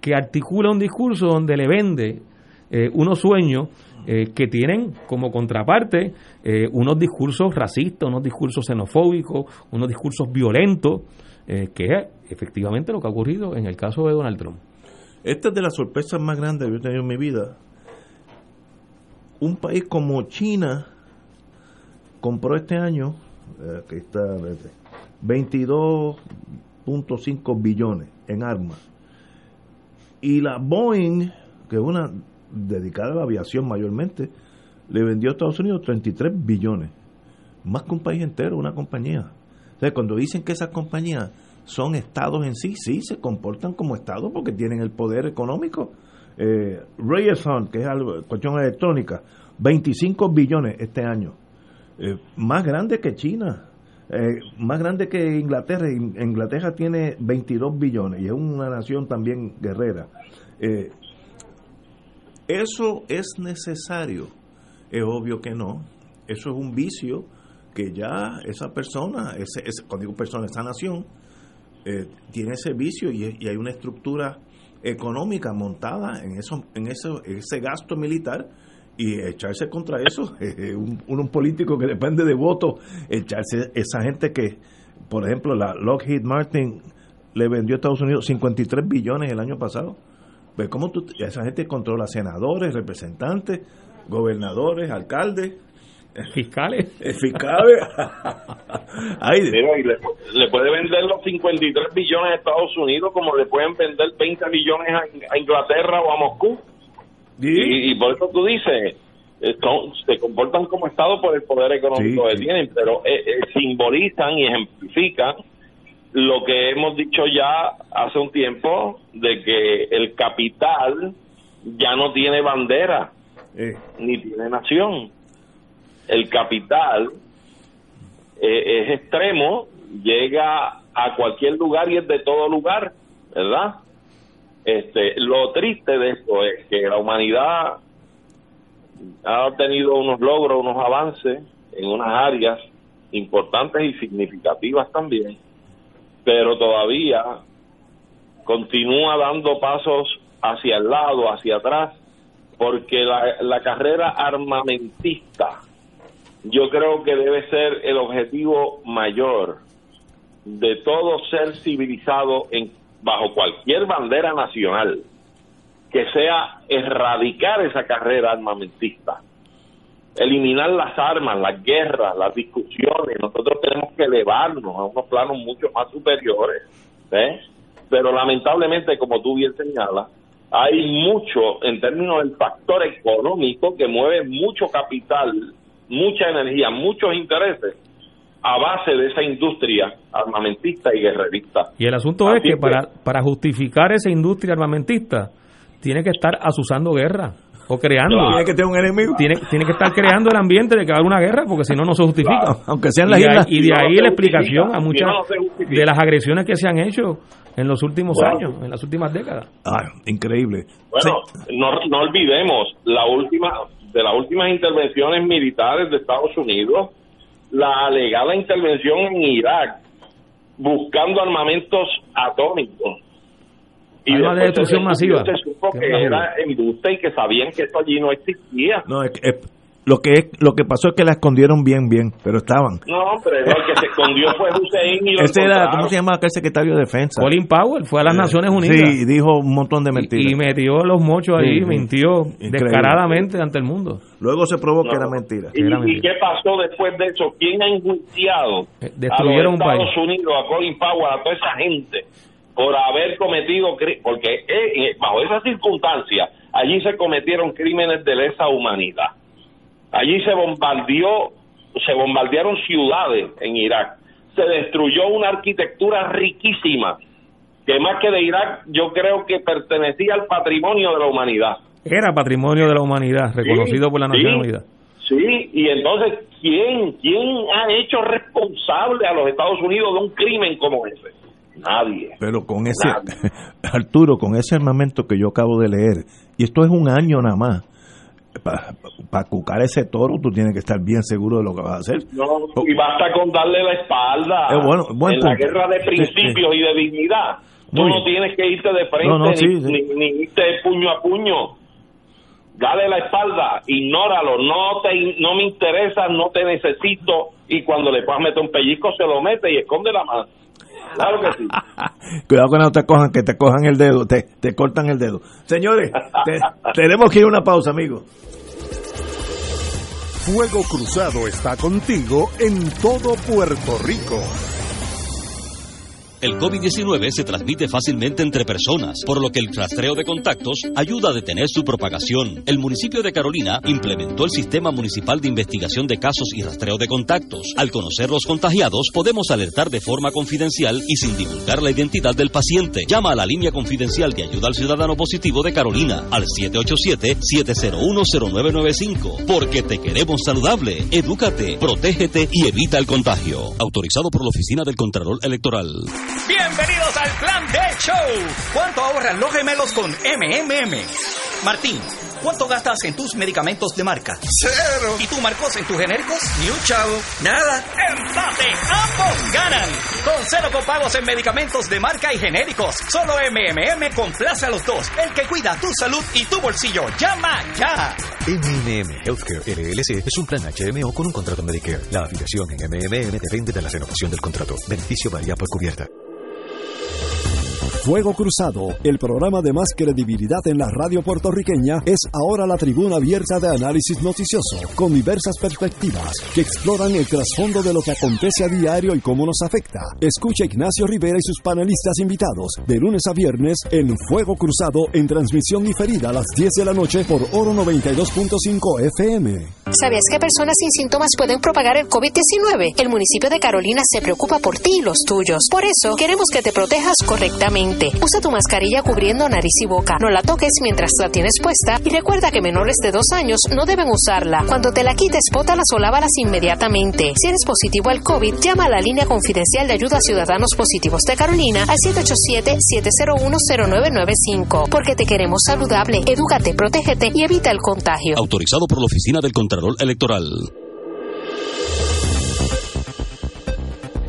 que articula un discurso donde le vende eh, unos sueños eh, que tienen como contraparte eh, unos discursos racistas, unos discursos xenofóbicos, unos discursos violentos, eh, que es efectivamente lo que ha ocurrido en el caso de Donald Trump. Esta es de las sorpresas más grandes que he tenido en mi vida. Un país como China compró este año, que está 22.5 billones en armas. Y la Boeing, que es una dedicada a la aviación mayormente, le vendió a Estados Unidos 33 billones, más que un país entero, una compañía. O cuando dicen que esas compañías son estados en sí, sí, se comportan como estados porque tienen el poder económico. Eh, Raytheon, que es cuestión electrónica, 25 billones este año. Eh, más grande que China, eh, más grande que Inglaterra. In- Inglaterra tiene 22 billones y es una nación también guerrera. Eh, ¿Eso es necesario? Es obvio que no. Eso es un vicio que ya esa persona, ese, ese- cuando digo persona, esa nación, eh, tiene ese vicio y, y hay una estructura económica montada en eso, en eso, ese gasto militar y echarse contra eso, [LAUGHS] un, un político que depende de votos, echarse esa gente que, por ejemplo, la Lockheed Martin le vendió a Estados Unidos 53 billones el año pasado. Pues cómo tú, esa gente controla senadores, representantes, gobernadores, alcaldes, fiscales, fiscales. [LAUGHS] Ay, Mira, y le, le puede vender los 53 billones a Estados Unidos como le pueden vender 20 billones a, a Inglaterra o a Moscú. Y, y por eso tú dices, eh, son- se comportan como Estado por el poder económico Sí, que sí. tienen, pero eh, eh, simbolizan y ejemplifican lo que hemos dicho ya hace un tiempo, de que el capital ya no tiene bandera, ni tiene nación. El capital eh, es extremo, llega a cualquier lugar y es de todo lugar, ¿verdad? Este, lo triste de esto es que la humanidad ha obtenido unos logros, unos avances en unas áreas importantes y significativas también, pero todavía continúa dando pasos hacia el lado, hacia atrás, porque la, la carrera armamentista yo creo que debe ser el objetivo mayor de todo ser civilizado en bajo cualquier bandera nacional que sea erradicar esa carrera armamentista eliminar las armas, las guerras, las discusiones. Nosotros tenemos que elevarnos a unos planos mucho más superiores. ¿ves? Pero lamentablemente, como tú bien señalas, hay mucho, en términos del factor económico, que mueve mucho capital, mucha energía, muchos intereses a base de esa industria armamentista y guerrerista. Y el asunto es Así que para, para justificar esa industria armamentista, tiene que estar asusando guerra o creando. Claro. Tiene que tener un enemigo. Tiene, tiene que estar creando el ambiente de que va a haber una guerra, porque si no, no se justifica. Claro, aunque sean y las ahí- islas. Y de no, ahí la explicación a muchas no, de las agresiones que se han hecho en los últimos años, en las últimas décadas. Ah, increíble. Bueno, no, no olvidemos la última de las últimas intervenciones militares de Estados Unidos, la alegada intervención en Irak buscando armamentos atómicos. Armas de después destrucción se- masiva. Se supo que era embuste y que sabían que esto allí no existía. No, es que- es- lo que es, lo que pasó es que la escondieron bien, bien, pero estaban. No, pero el que se escondió fue Hussein y lo Ese era. ¿cómo se llama aquel secretario de defensa? Colin Powell fue a las Eh, Naciones Unidas. Sí, y dijo un montón de mentiras. Y metió los mochos ahí, Sí, sí. mintió Increíble. descaradamente ante el mundo. Luego se probó que No. era mentira. ¿Y, y qué pasó después de eso? ¿Quién ha enjuiciado Eh, destruyeron a un los Estados país. Unidos, a Colin Powell, a toda esa gente por haber cometido porque eh, eh, bajo esas circunstancias allí se cometieron crímenes de lesa humanidad. Allí se bombardeó, se bombardearon ciudades en Irak. Se destruyó una arquitectura riquísima que más que de Irak yo creo que pertenecía al patrimonio de la humanidad. Era patrimonio de la humanidad, reconocido Sí, por la sí. Naciones Unidas. Sí, y entonces, ¿quién, ¿quién ha hecho responsable a los Estados Unidos de un crimen como ese? Nadie. Pero con ese, [LAUGHS] Arturo, con ese armamento que yo acabo de leer, y esto es un año nada más, para cucar ese toro tú tienes que estar bien seguro de lo que vas a hacer. No, y basta con darle la espalda Eh, bueno, buen en la punto. guerra de Sí, principios y de dignidad. Tú Muy no bien. tienes que irte de frente No, no, ni, sí, ni, ni irte puño a puño. Dale la espalda, ignóralo, no te no me interesa, no te necesito y cuando le puedas meter un pellizco se lo mete y esconde la mano. Claro que sí. [LAUGHS] Cuidado que no te cojan, que te cojan el dedo, te, te cortan el dedo. Señores, te- [LAUGHS] tenemos que ir a una pausa, amigos. Fuego Cruzado está contigo en todo Puerto Rico. El COVID-19 se transmite fácilmente entre personas, por lo que el rastreo de contactos ayuda a detener su propagación. El municipio de Carolina implementó el Sistema Municipal de Investigación de Casos y Rastreo de Contactos. Al conocer los contagiados, podemos alertar de forma confidencial y sin divulgar la identidad del paciente. Llama a la línea confidencial de ayuda al ciudadano positivo de Carolina al 787-701-0995. Porque te queremos saludable. Edúcate, protégete y evita el contagio. Autorizado por la Oficina del Contralor Electoral. Bienvenidos al Plan de Show. ¿Cuánto ahorran los gemelos con MMM? Martín, ¿cuánto gastas en tus medicamentos de marca? Cero. ¿Y tú, Marcos, en tus genéricos? Ni un chavo. Nada. ¡Empate! ¡Ambos ganan! Con cero copagos en medicamentos de marca y genéricos. Solo MMM complace a los dos. El que cuida tu salud y tu bolsillo. ¡Llama ya! MMM Healthcare LLC es un plan HMO con un contrato Medicare. La afiliación en MMM depende de la renovación del contrato. Beneficio varía por cubierta. Fuego Cruzado, el programa de más credibilidad en la radio puertorriqueña, es ahora la tribuna abierta de análisis noticioso, con diversas perspectivas que exploran el trasfondo de lo que acontece a diario y cómo nos afecta. Escucha Ignacio Rivera y sus panelistas invitados de lunes a viernes en Fuego Cruzado en transmisión diferida a las 10 de la noche por Oro 92.5 FM. ¿Sabías que personas sin síntomas pueden propagar el COVID-19? El municipio de Carolina se preocupa por ti y los tuyos. Por eso, queremos que te protejas correctamente. Usa tu mascarilla cubriendo nariz y boca. No la toques mientras la tienes puesta y recuerda que menores de dos años no deben usarla. Cuando te la quites, bótalas o lávalas inmediatamente. Si eres positivo al COVID, llama a la línea confidencial de ayuda a ciudadanos positivos de Carolina al 787-701-0995. Porque te queremos saludable, edúcate, protégete y evita el contagio. Autorizado por la Oficina del Contralor Electoral.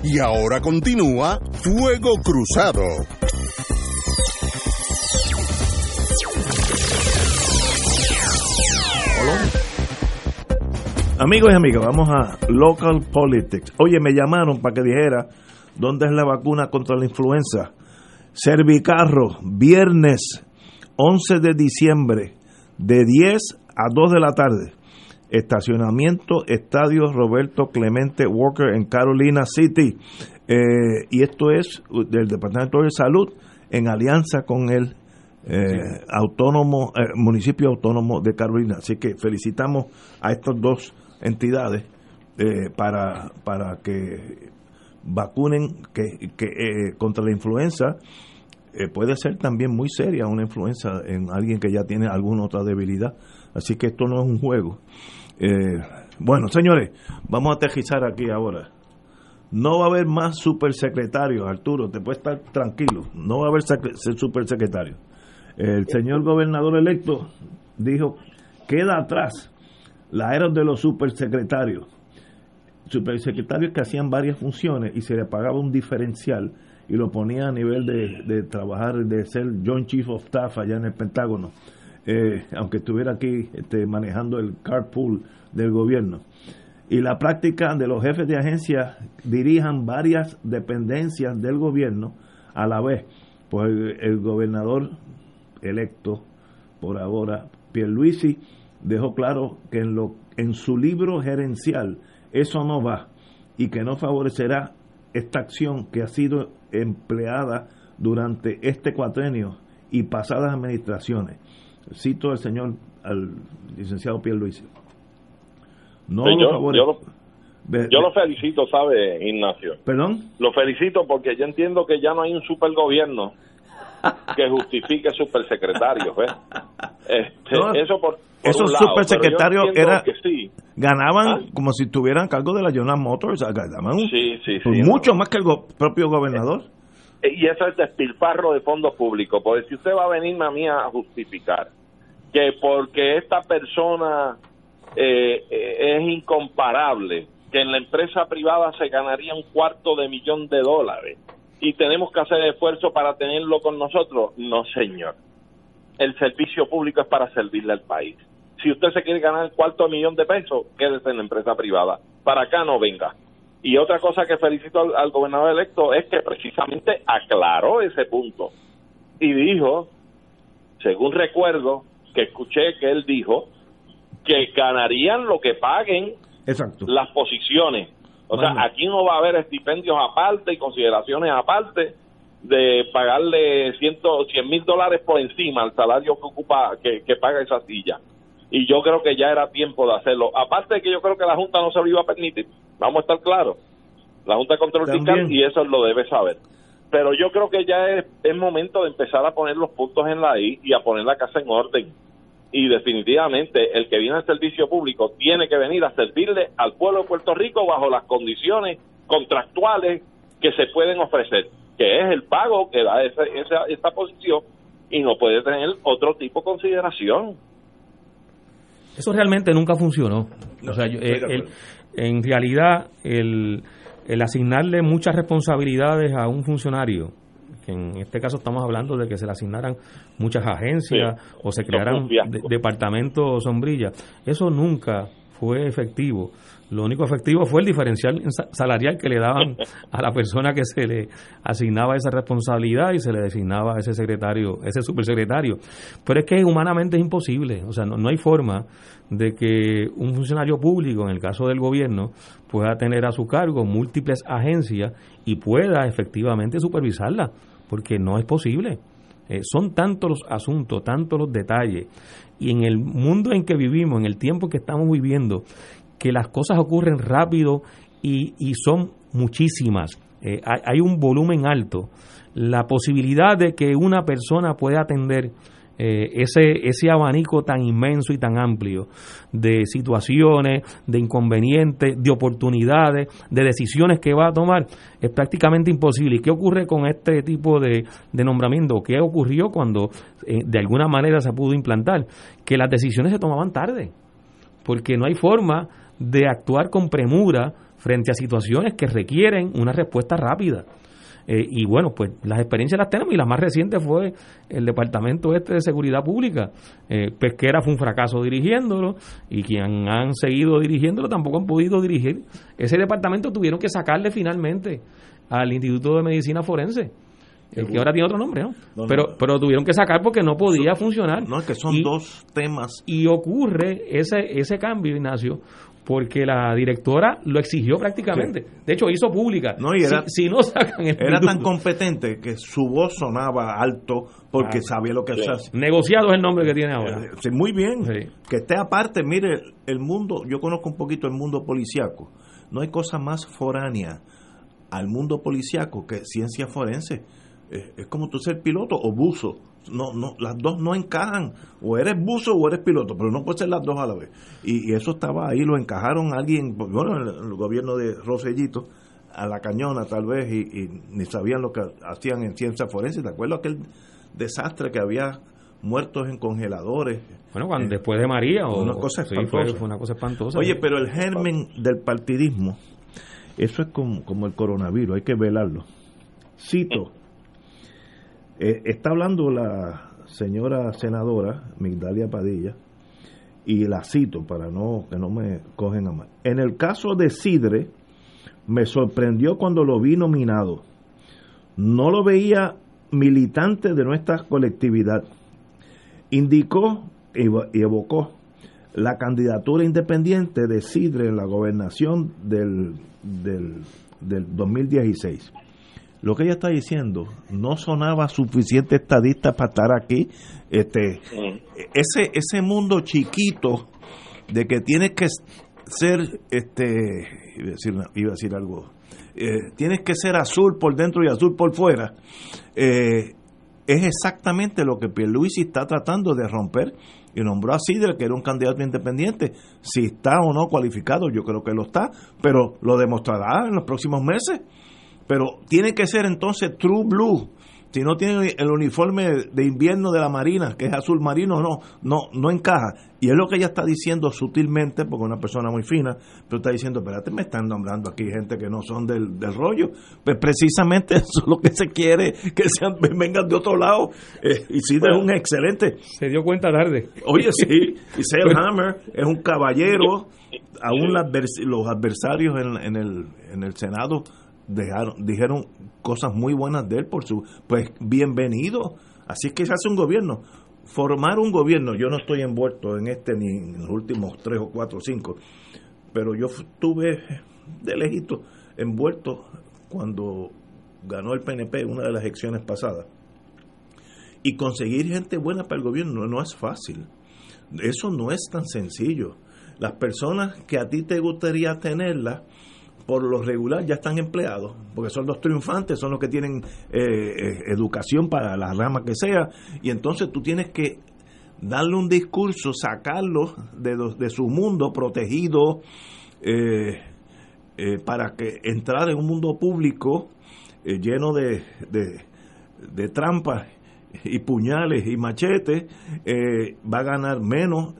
Y ahora continúa Fuego Cruzado. Amigos y amigas, vamos a Local Politics. Oye, me llamaron para que dijera dónde es la vacuna contra la influenza. Servicarro, viernes 11 de diciembre, de 10 a 2 de la tarde. Estacionamiento Estadio Roberto Clemente Walker en Carolina City. Eh, y esto es del Departamento de Salud en alianza con el eh, autónomo eh, municipio autónomo de Carolina. Así que felicitamos a estas dos entidades eh, para, para que vacunen que, que eh, contra la influenza. Eh, puede ser también muy seria una influenza en alguien que ya tiene alguna otra debilidad. Así que esto no es un juego. Eh, bueno, señores, vamos a aterrizar aquí ahora. No va a haber más supersecretarios, Arturo, te puedes estar tranquilo. No va a haber supersecretarios. El señor gobernador electo dijo, queda atrás la era de los supersecretarios. Supersecretarios que hacían varias funciones y se le pagaba un diferencial y lo ponía a nivel de, de trabajar, de ser Joint Chief of Staff allá en el Pentágono, eh, aunque estuviera aquí este, manejando el carpool del gobierno. Y la práctica de los jefes de agencia dirijan varias dependencias del gobierno a la vez. Pues el, el gobernador electo por ahora, Pierluisi, dejó claro que en, lo, en su libro gerencial eso no va y que no favorecerá esta acción que ha sido empleada durante este cuatrenio y pasadas administraciones. Cito al señor, al licenciado Pierluisi. No Sí, lo favorece. yo lo, yo lo felicito, ¿sabe, Ignacio? ¿Perdón? Lo felicito porque yo entiendo que ya no hay un supergobierno que justifique supersecretarios, ¿ves? Este, No, eso por, por Esos lado, supersecretarios era- que sí. Ganaban como si tuvieran cargo de la Jonas Motors, ganaban un- Sí, sí, pues mucho más que el go- propio gobernador. Eh, Y eso es despilfarro de fondos públicos, porque si usted va a venirme a mí a justificar que porque esta persona eh, eh, es incomparable, que en la empresa privada se ganaría un cuarto de millón de dólares y tenemos que hacer esfuerzo para tenerlo con nosotros, no señor. El servicio público es para servirle al país. Si usted se quiere ganar el cuarto millón de pesos, quédese en la empresa privada. Para acá no venga. Y otra cosa que felicito al, al gobernador electo es que precisamente aclaró ese punto y dijo, según recuerdo, que escuché que él dijo que ganarían lo que paguen Exacto. las posiciones. O sea, aquí no va a haber estipendios aparte y consideraciones aparte. de pagarle ciento, 100 mil dólares por encima al salario que ocupa, que, que paga esa silla. Y yo creo que ya era tiempo de hacerlo. Aparte de que yo creo que la Junta no se lo iba a permitir, vamos a estar claros. La Junta de Control. Fiscal y eso lo debe saber. Pero yo creo que ya es, es momento de empezar a poner los puntos en la I y a poner la casa en orden. Y definitivamente el que viene al servicio público tiene que venir a servirle al pueblo de Puerto Rico bajo las condiciones contractuales que se pueden ofrecer, que es el pago que da esa, esa, esta posición y no puede tener otro tipo de consideración. Eso realmente nunca funcionó. o sea, yo- el- en realidad, el, el asignarle muchas responsabilidades a un funcionario, que en este caso estamos hablando de que se le asignaran muchas agencias Sí. o se crearan de- departamentos sombrilla, eso nunca fue efectivo. Lo único efectivo fue el diferencial sa- salarial que le daban a la persona que se le asignaba esa responsabilidad y se le designaba a ese secretario, ese supersecretario. Pero es que humanamente es imposible, o sea, no, no hay forma de que un funcionario público, en el caso del gobierno, pueda tener a su cargo múltiples agencias y pueda efectivamente supervisarlas, porque no es posible. Eh, son tantos los asuntos, tantos los detalles, y en el mundo en que vivimos, en el tiempo que estamos viviendo, que las cosas ocurren rápido y, y son muchísimas. Eh, hay un volumen alto. La posibilidad de que una persona pueda atender eh, ese, ese abanico tan inmenso y tan amplio de situaciones, de inconvenientes, de oportunidades, de decisiones que va a tomar, es prácticamente imposible. ¿Y qué ocurre con este tipo de, de nombramiento? ¿Qué ocurrió cuando eh, de alguna manera se pudo implantar? Que las decisiones se tomaban tarde, porque no hay forma de actuar con premura frente a situaciones que requieren una respuesta rápida. Eh, y bueno, pues las experiencias las tenemos y la más reciente fue el Departamento Este de Seguridad Pública. Eh, Pesquera fue un fracaso dirigiéndolo y quien han seguido dirigiéndolo tampoco han podido dirigir. Ese departamento tuvieron que sacarle finalmente al Instituto de Medicina Forense. El que ahora tiene otro nombre, ¿no? No, no. pero, pero tuvieron que sacar porque no podía funcionar. No, es que son Y- dos temas. y ocurre ese, ese cambio, Ignacio, porque la directora lo exigió prácticamente. De hecho, hizo pública. No, y era- si, si no sacan el Era tan competente que su voz sonaba alto porque Ah, sabía lo que sí. hacía. Negociado es el nombre que tiene ahora. Eh, sí, muy bien. Que esté aparte, mire, el mundo, yo conozco un poquito el mundo policiaco. No hay cosa más foránea al mundo policiaco que ciencia forense. Es como tú ser piloto o buzo. No, no, las dos no encajan. O eres buzo o eres piloto, pero no puede ser las dos a la vez. Y, y eso estaba ahí, lo encajaron a alguien, bueno, en el, gobierno de Rosellito, a la cañona tal vez, y, y ni sabían lo que hacían en ciencia forense. ¿Te acuerdas aquel desastre que había muertos en congeladores? Bueno, cuando, Eh, después de María. O, una cosa sí, espantosa. fue, fue una cosa espantosa. Oye, pero el germen del partidismo, eso es como, como el coronavirus, hay que velarlo. Cito, eh, está hablando la señora senadora Migdalia Padilla, y la cito para no que no me cogen a mal. En el caso de Sidre, me sorprendió cuando lo vi nominado. No lo veía militante de nuestra colectividad. Indicó y evo- y evocó la candidatura independiente de Sidre en la gobernación del, del, del 2016. Lo que ella está diciendo no sonaba suficiente estadista para estar aquí. Este, ese, ese mundo chiquito de que tienes que ser, este, iba a decir, una- iba a decir algo, eh, tienes que ser azul por dentro y azul por fuera, eh, es exactamente lo que Pierluisi está tratando de romper y nombró a Sidre, que era un candidato independiente. Si está o no cualificado, yo creo que lo está, pero lo demostrará en los próximos meses. Pero tiene que ser entonces True Blue. Si no tiene el uniforme de invierno de la Marina, que es azul marino, no, no, no encaja. Y es lo que ella está diciendo sutilmente, porque es una persona muy fina, pero está diciendo, espérate, me están nombrando aquí gente que no son del, del rollo. Pues precisamente [LAUGHS] eso es lo que se quiere, que sean, [LAUGHS] vengan de otro lado. Eh, y sí, es un excelente. Se dio cuenta tarde. Oye, sí, y Sale Hammer es un caballero. Aún advers- los adversarios en, en el, en el Senado dejaron, dijeron cosas muy buenas de él por su. Pues bienvenido. Así que se hace un gobierno. Formar un gobierno, yo no estoy envuelto en este ni en los últimos tres o cuatro o cinco, pero yo estuve de lejito envuelto cuando ganó el PNP una de las elecciones pasadas. Y conseguir gente buena para el gobierno no es fácil. Eso no es tan sencillo. Las personas que a ti te gustaría tenerlas, por lo regular ya están empleados, porque son los triunfantes, son los que tienen eh, eh, educación para la rama que sea, y entonces tú tienes que darle un discurso, sacarlo de, de su mundo protegido, eh, para que entrar en un mundo público lleno de, de, trampas y puñales y machetes, va a ganar menos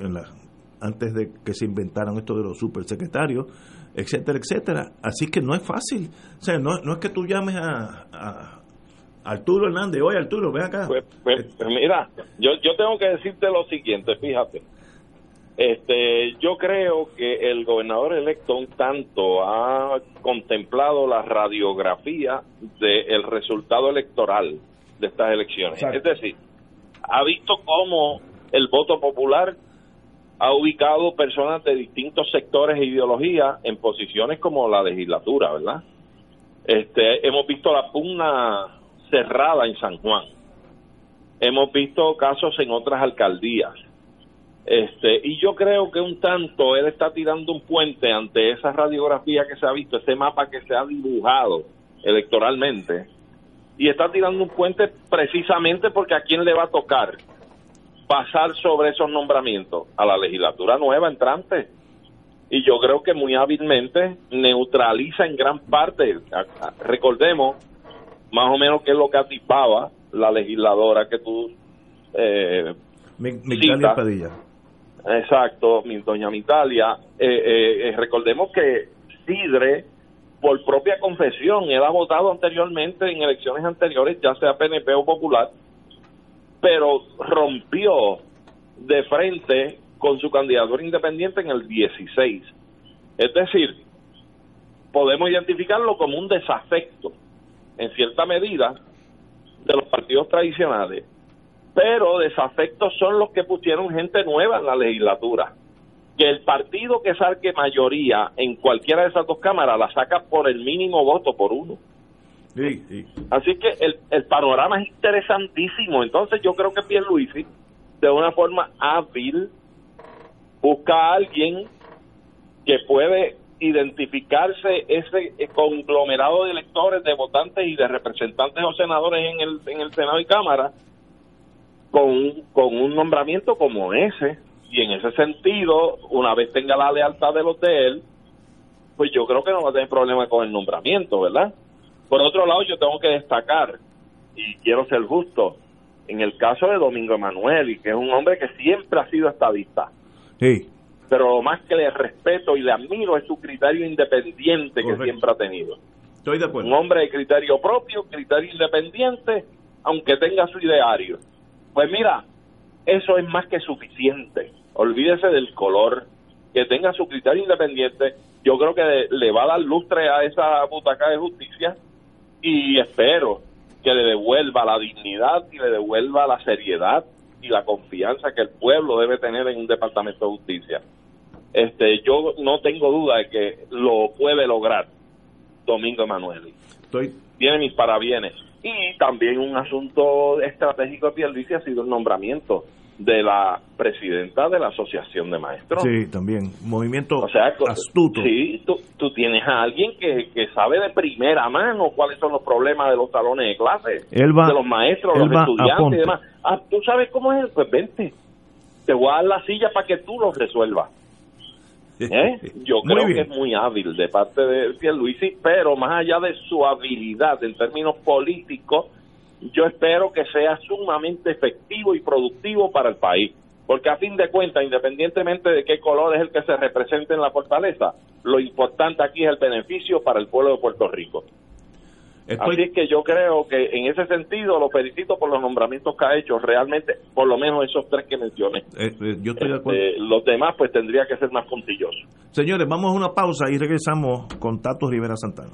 antes de que se inventaran esto de los supersecretarios, etcétera, etcétera. Así que no es fácil. O sea, no, no es que tú llames a, Arturo Hernández, oye Arturo, ven acá. Pues, pues, pues, mira, yo, yo tengo que decirte lo siguiente, fíjate. Este, yo creo que el gobernador electo un tanto ha contemplado la radiografía del resultado electoral de estas elecciones. Es decir, ha visto cómo el voto popular ha ubicado personas de distintos sectores e ideologías en posiciones como la legislatura, ¿verdad? Este, hemos visto la pugna cerrada en San Juan. Hemos visto casos en otras alcaldías. Este, y yo creo que un tanto él está tirando un puente ante esa radiografía que se ha visto, ese mapa que se ha dibujado electoralmente, y está tirando un puente precisamente porque a quién le va a tocar pasar sobre esos nombramientos a la legislatura nueva entrante. Y yo creo que muy hábilmente neutraliza en gran parte, recordemos más o menos qué es lo que atipaba la legisladora que tú eh, Mitalia Padilla. Exacto, mi doña Mitalia. Eh, eh, eh, recordemos que Sidre, por propia confesión, él ha votado anteriormente en elecciones anteriores, ya sea PNP o Popular, pero rompió de frente con su candidatura independiente en el 16. Es decir, podemos identificarlo como un desafecto, en cierta medida, de los partidos tradicionales. Pero desafectos son los que pusieron gente nueva en la legislatura. Que el partido que saque mayoría en cualquiera de esas dos cámaras la saca por el mínimo voto, por uno. Así que el, el panorama es interesantísimo. Entonces yo creo que Pierluisi, de una forma hábil, busca a alguien que puede identificarse ese conglomerado de electores, de votantes y de representantes o senadores en el, en el Senado y Cámara con, con un nombramiento como ese. Y en ese sentido, una vez tenga la lealtad de los de él, pues yo creo que no va a tener problema con el nombramiento, ¿verdad? Por otro lado, yo tengo que destacar, y quiero ser justo, en el caso de Domingo Emanuel, y que es un hombre que siempre ha sido estadista. Sí. Pero lo más que le respeto y le admiro es su criterio independiente que siempre ha tenido. Estoy de acuerdo. Un hombre de criterio propio, criterio independiente, aunque tenga su ideario. Pues mira, eso es más que suficiente. Olvídese del color, que tenga su criterio independiente. Yo creo que le va a dar lustre a esa butaca de justicia y espero que le devuelva la dignidad y le devuelva la seriedad y la confianza que el pueblo debe tener en un departamento de justicia. Este, yo no tengo duda de que lo puede lograr Domingo Emanuel. Tiene mis parabienes. Y también un asunto estratégico de Pierluisi ha sido el nombramiento de la presidenta de la Asociación de Maestros. Sí, también. Movimiento o sea, astuto. Sí, tú, tú, tienes a alguien que, que sabe de primera mano cuáles son los problemas de los salones de clase, de los maestros, los estudiantes y demás. Ah, ¿tú sabes cómo es? Pues vente. Te voy a dar la silla para que tú lo resuelvas. [LAUGHS] ¿Eh? Yo creo que es muy hábil de parte de Pierluisi, pero más allá de su habilidad en términos políticos, yo espero que sea sumamente efectivo y productivo para el país. Porque a fin de cuentas, independientemente de qué color es el que se represente en la fortaleza, lo importante aquí es el beneficio para el pueblo de Puerto Rico. Así es que yo creo que en ese sentido lo felicito por los nombramientos que ha hecho, realmente, por lo menos esos tres que mencioné. Eh, eh, yo estoy de acuerdo. Este, los demás pues tendría que ser más puntillosos. Señores, vamos a una pausa y regresamos con Tato Rivera Santana.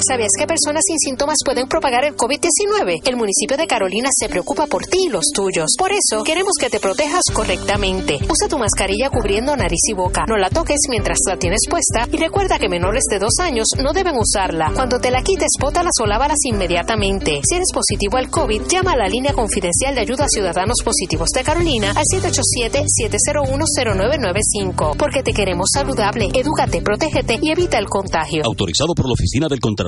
¿Sabías que personas sin síntomas pueden propagar el COVID-19? El municipio de Carolina se preocupa por ti y los tuyos. Por eso, queremos que te protejas correctamente. Usa tu mascarilla cubriendo nariz y boca. No la toques mientras la tienes puesta y recuerda que menores de dos años no deben usarla. Cuando te la quites, bótalas o lávalas inmediatamente. Si eres positivo al COVID, llama a la línea confidencial de ayuda a ciudadanos positivos de Carolina al 787-701-0995. Porque te queremos saludable, edúcate, protégete y evita el contagio. Autorizado por la Oficina del Contralor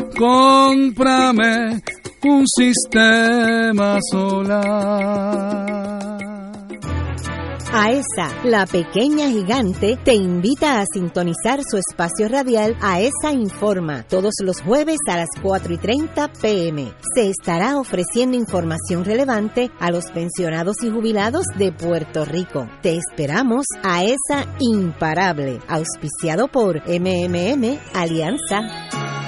Cómprame un sistema solar. AESA, la pequeña gigante, te invita a sintonizar su espacio radial AESA Informa todos los jueves a las 4 y 30 pm. Se estará ofreciendo información relevante a los pensionados y jubilados de Puerto Rico. Te esperamos AESA Imparable, auspiciado por MMM Alianza.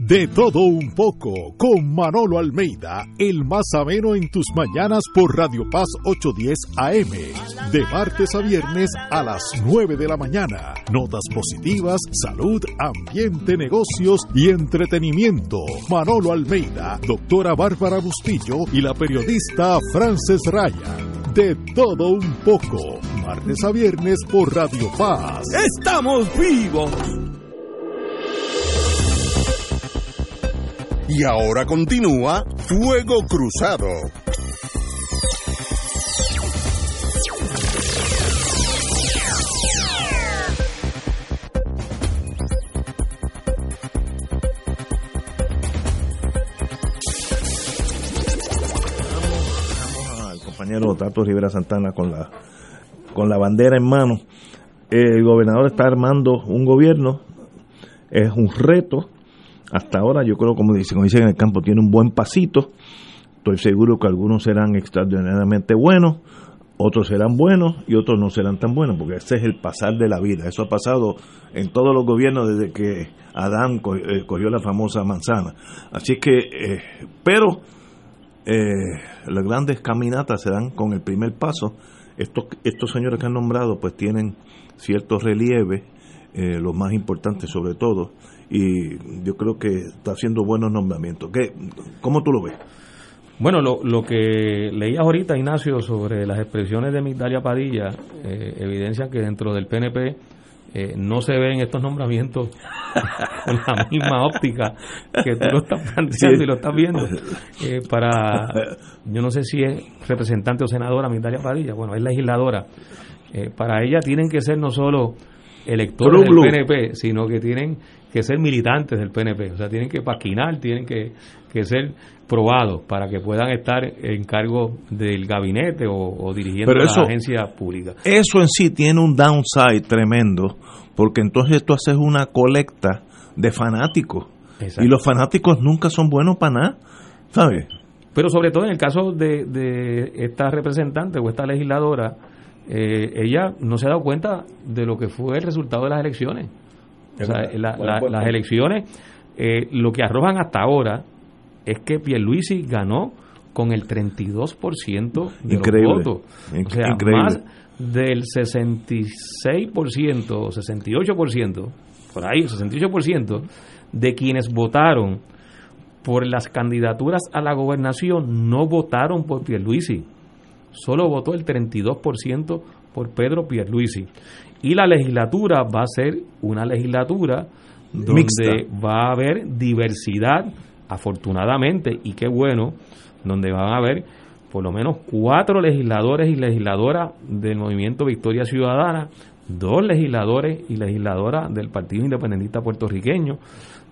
De todo un poco, con Manolo Almeida, el más ameno en tus mañanas por Radio Paz 810 AM. De martes a viernes a las 9 de la mañana. Notas positivas, salud, ambiente, negocios y entretenimiento. Manolo Almeida, doctora Bárbara Bustillo y la periodista Frances Raya. De todo un poco, martes a viernes por Radio Paz. ¡Estamos vivos! Y ahora continúa Fuego Cruzado. compañero Tato Rivera Santana con la con la bandera en mano. El gobernador está armando un gobierno, es un reto. Hasta ahora yo creo, como dicen, como dicen en el campo, tiene un buen pasito. Estoy seguro que algunos serán extraordinariamente buenos, otros serán buenos y otros no serán tan buenos, porque ese es el pasar de la vida. Eso ha pasado en todos los gobiernos desde que Adán eh, cogió la famosa manzana. Así que, eh, pero eh, las grandes caminatas se dan con el primer paso. Estos, estos señores que han nombrado pues tienen cierto relieve, eh, los más importantes sobre todo, y yo creo que está haciendo buenos nombramientos. ¿Qué, ¿Cómo tú lo ves? Bueno, lo, lo que leías ahorita, Ignacio, sobre las expresiones de Migdalia Padilla, eh, evidencia que dentro del PNP eh, no se ven estos nombramientos [LAUGHS] con la misma óptica que tú lo estás [LAUGHS] planteando y lo estás viendo. Eh, para, yo no sé si es representante o senadora Migdalia Padilla, bueno, es legisladora. Eh, para ella tienen que ser no solo electores Blue, del. PNP, sino que tienen que ser militantes del PNP, o sea, tienen que paquinar, tienen que, que ser probados para que puedan estar en cargo del gabinete o, o dirigiendo Pero las eso- agencias públicas. Eso en sí tiene un downside tremendo, porque entonces tú haces una colecta de fanáticos. Exacto. Y los fanáticos nunca son buenos para nada, ¿sabes? Pero sobre todo en el caso de, de esta representante o esta legisladora, eh, ella no se ha dado cuenta de lo que fue el resultado de las elecciones. O sea, la- la- punto. las elecciones, eh, lo que arrojan hasta ahora es que Pierluisi ganó con el 32% de Increíble. los votos. O sea, increíble. más del 66% o 68%, por ahí, 68% de quienes votaron por las candidaturas a la gobernación no votaron por Pierluisi. Solo votó el 32% por Pedro Pierluisi. Y la legislatura va a ser una legislatura donde Mixta. va a haber diversidad, afortunadamente, y qué bueno, donde van a haber por lo menos cuatro legisladores y legisladoras del movimiento Victoria Ciudadana, dos legisladores y legisladoras del Partido Independentista Puertorriqueño,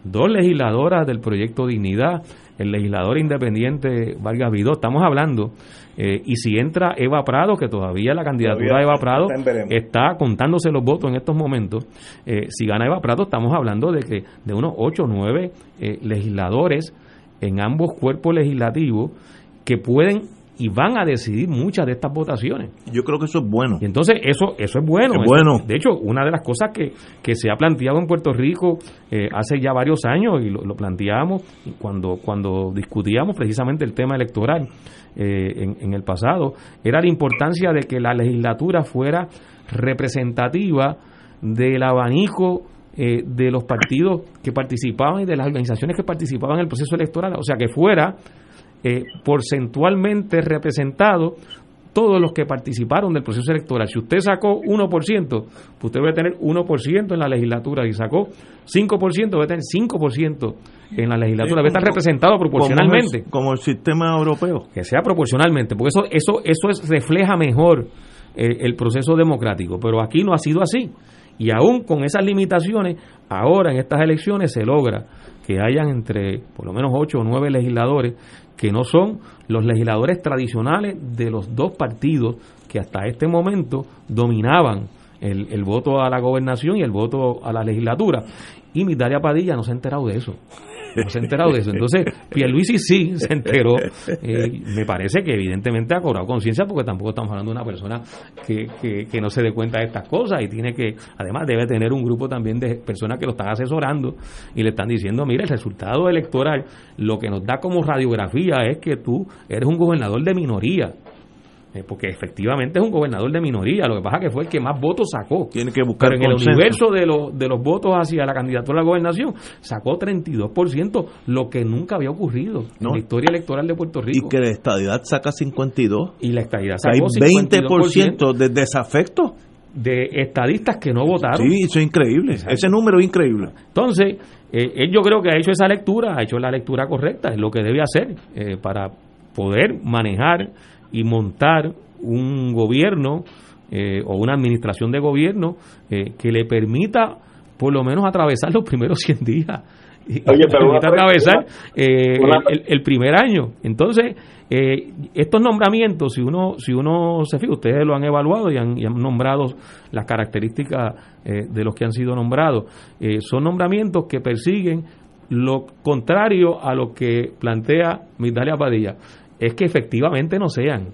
dos legisladoras del Proyecto Dignidad el legislador independiente Vargas Vidó. Estamos hablando, eh, y si entra Eva Prado, que todavía la candidatura de Eva Prado está contándose los votos en estos momentos, eh, si gana Eva Prado, estamos hablando de que de unos 8 o 9 legisladores en ambos cuerpos legislativos que pueden y van a decidir muchas de estas votaciones. Yo creo que eso es bueno. Y entonces eso eso es bueno. bueno. De hecho, una de las cosas que, que se ha planteado en Puerto Rico eh, hace ya varios años y lo, lo, planteamos cuando, cuando discutíamos precisamente el tema electoral eh, en, en el pasado, era la importancia de que la legislatura fuera representativa del abanico eh, de los partidos que participaban y de las organizaciones que participaban en el proceso electoral. O sea, que fuera eh, porcentualmente representado todos los que participaron del proceso electoral. Si usted sacó 1%, pues usted debe tener 1% en la legislatura. Si sacó 5%, debe tener 5% en la legislatura. Debe estar representado proporcionalmente. Como el, sistema europeo. Que sea proporcionalmente, porque eso, eso, eso es, refleja mejor eh, el proceso democrático. Pero aquí no ha sido así. Y aún con esas limitaciones, ahora en estas elecciones se logra que hayan entre por lo menos 8 o 9 legisladores que no son los legisladores tradicionales de los dos partidos que hasta este momento dominaban el, el voto a la gobernación y el voto a la legislatura. Y Mitaria Padilla no se ha enterado de eso no se ha enterado de eso. Entonces, Pierluisi sí se enteró. Eh, me parece que evidentemente ha cobrado conciencia porque tampoco estamos hablando de una persona que, que, que, no se dé cuenta de estas cosas y tiene que, además debe tener un grupo también de personas que lo están asesorando y le están diciendo, mira, el resultado electoral lo que nos da como radiografía es que tú eres un gobernador de minoría eh, porque efectivamente es un gobernador de minoría, lo que pasa que fue el que más votos sacó. Tiene que buscar Pero en el universo de los, de los votos hacia la candidatura a la gobernación, sacó 32%, lo que nunca había ocurrido en la historia electoral de Puerto Rico. Y que la estadidad saca 52. Y la estadidad sacó hay 20% de desafecto de estadistas que no votaron. Sí, eso es increíble. Ese número es increíble. Entonces, eh, él yo creo que ha hecho esa lectura, ha hecho la lectura correcta, es lo que debe hacer eh, para poder manejar y montar un gobierno eh, o una administración de gobierno eh, que le permita por lo menos atravesar los primeros [LAUGHS] 100 días. Oye, pero atravesar eh, el, el, primer año. Entonces, eh, estos nombramientos, si uno si uno se fija, ustedes lo han evaluado y han, y han nombrado las características eh, de los que han sido nombrados, son nombramientos que persiguen lo contrario a lo que plantea Migdalia Padilla es que efectivamente no sean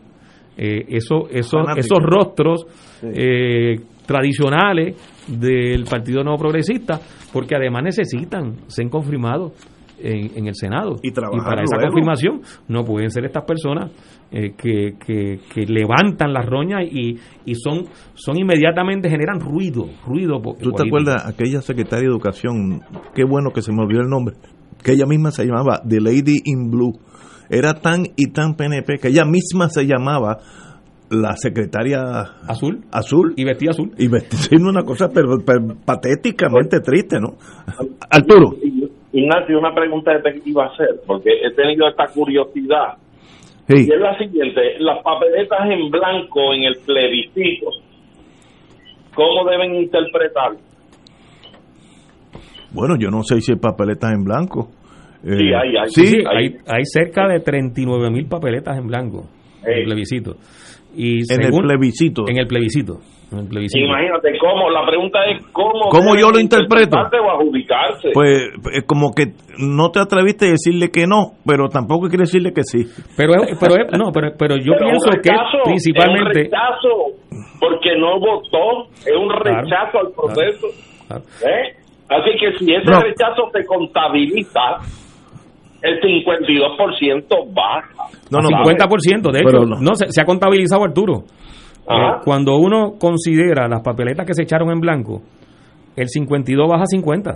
eh, eso, eso, esos rostros sí. eh, tradicionales del Partido Nuevo Progresista, porque además necesitan ser confirmados en, en el Senado. Y, y para esa luego. confirmación no pueden ser estas personas eh, que, que, que, levantan las roñas y, y son, son inmediatamente generan ruido, ruido. ¿Tú te acuerdas aquella secretaria de Educación? Qué bueno que se me olvidó el nombre, que ella misma se llamaba The Lady in Blue era tan y tan PNP que ella misma se llamaba la secretaria azul. Azul. Y vestía azul. Y vestía una cosa pero, pero patéticamente triste no Arturo. Ignacio una pregunta que te iba a hacer porque he tenido esta curiosidad. Sí. y es la siguiente las papeletas en blanco en el plebiscito cómo deben interpretar bueno yo no sé si hay papeletas en blanco eh, sí, hay, hay, sí, hay, hay, cerca de 39 mil papeletas en blanco en el plebiscito. Y en según, el plebiscito. En el plebiscito. En el plebiscito. Imagínate cómo, la pregunta es cómo. ¿Cómo yo lo interpreto? O adjudicarse. Pues es como que no te atreviste a decirle que no, pero tampoco quiere decirle que sí. Pero, pero no, pero, pero yo [LAUGHS] pero pienso rechazo, que principalmente. Es un rechazo porque no votó, es un rechazo claro, al proceso. Claro, claro. ¿Eh? Así que si ese no. rechazo se contabiliza, el 52% baja. No, no, 50%, de hecho, no. no se, se, ha contabilizado Arturo. Eh, cuando uno considera las papeletas que se echaron en blanco, el 52 baja a 50.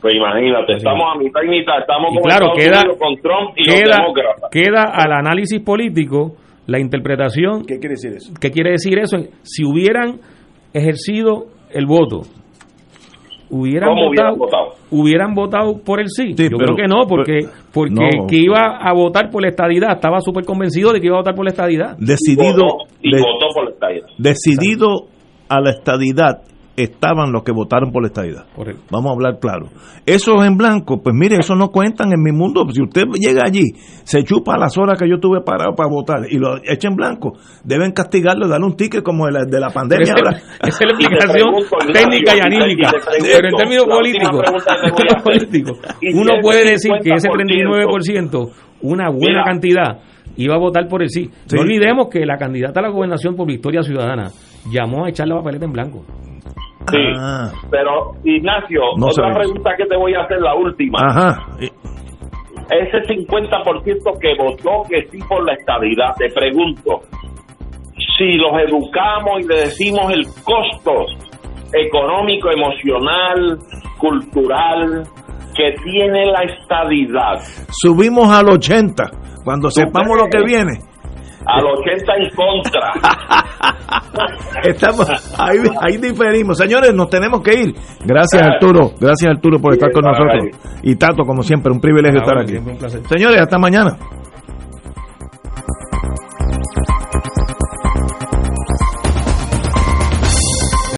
Pues imagínate, estamos a mitad y mitad, estamos y con, claro, queda, con Trump y queda, los demócratas. Queda al análisis político la interpretación. ¿Qué quiere decir eso? ¿Qué quiere decir eso? Si hubieran ejercido el voto hubieran votado, hubieran votado, hubieran votado por el sí. sí Yo pero, creo que no, porque porque no. que iba a votar por la estadidad, estaba súper convencido de que iba a votar por la estadidad. Decidido y votó, y de, votó por la estadidad. Decidido a la estadidad estaban los que votaron por la estadidad. Vamos a hablar claro. Esos en blanco, pues mire, eso no cuentan en mi mundo. Si usted llega allí, se chupa las horas que yo tuve parado para votar y lo echa en blanco, deben castigarlo, darle un ticket como el de la pandemia. Esa, ahora. esa es la explicación técnica y anímica. Pero en términos políticos, [LAUGHS] uno puede decir que ese 39%, una buena cantidad, iba a votar por el sí. No olvidemos que la candidata a la gobernación por Victoria Ciudadana llamó a echar la papeleta en blanco. Sí, pero Ignacio, Ah. No otra pregunta que te voy a hacer, la última. Ajá. Ese 50% que votó que sí por la estabilidad, te pregunto, si los educamos y le decimos el costo económico, emocional, cultural que tiene la estadidad, Subimos al 80 cuando sepamos lo que viene. Al 80 en contra. [LAUGHS] Estamos, ahí, ahí diferimos. Señores, nos tenemos que ir. Gracias, Arturo. Gracias, Arturo, por estar con nosotros. Y Tato, como siempre, un privilegio estar aquí. Señores, hasta mañana.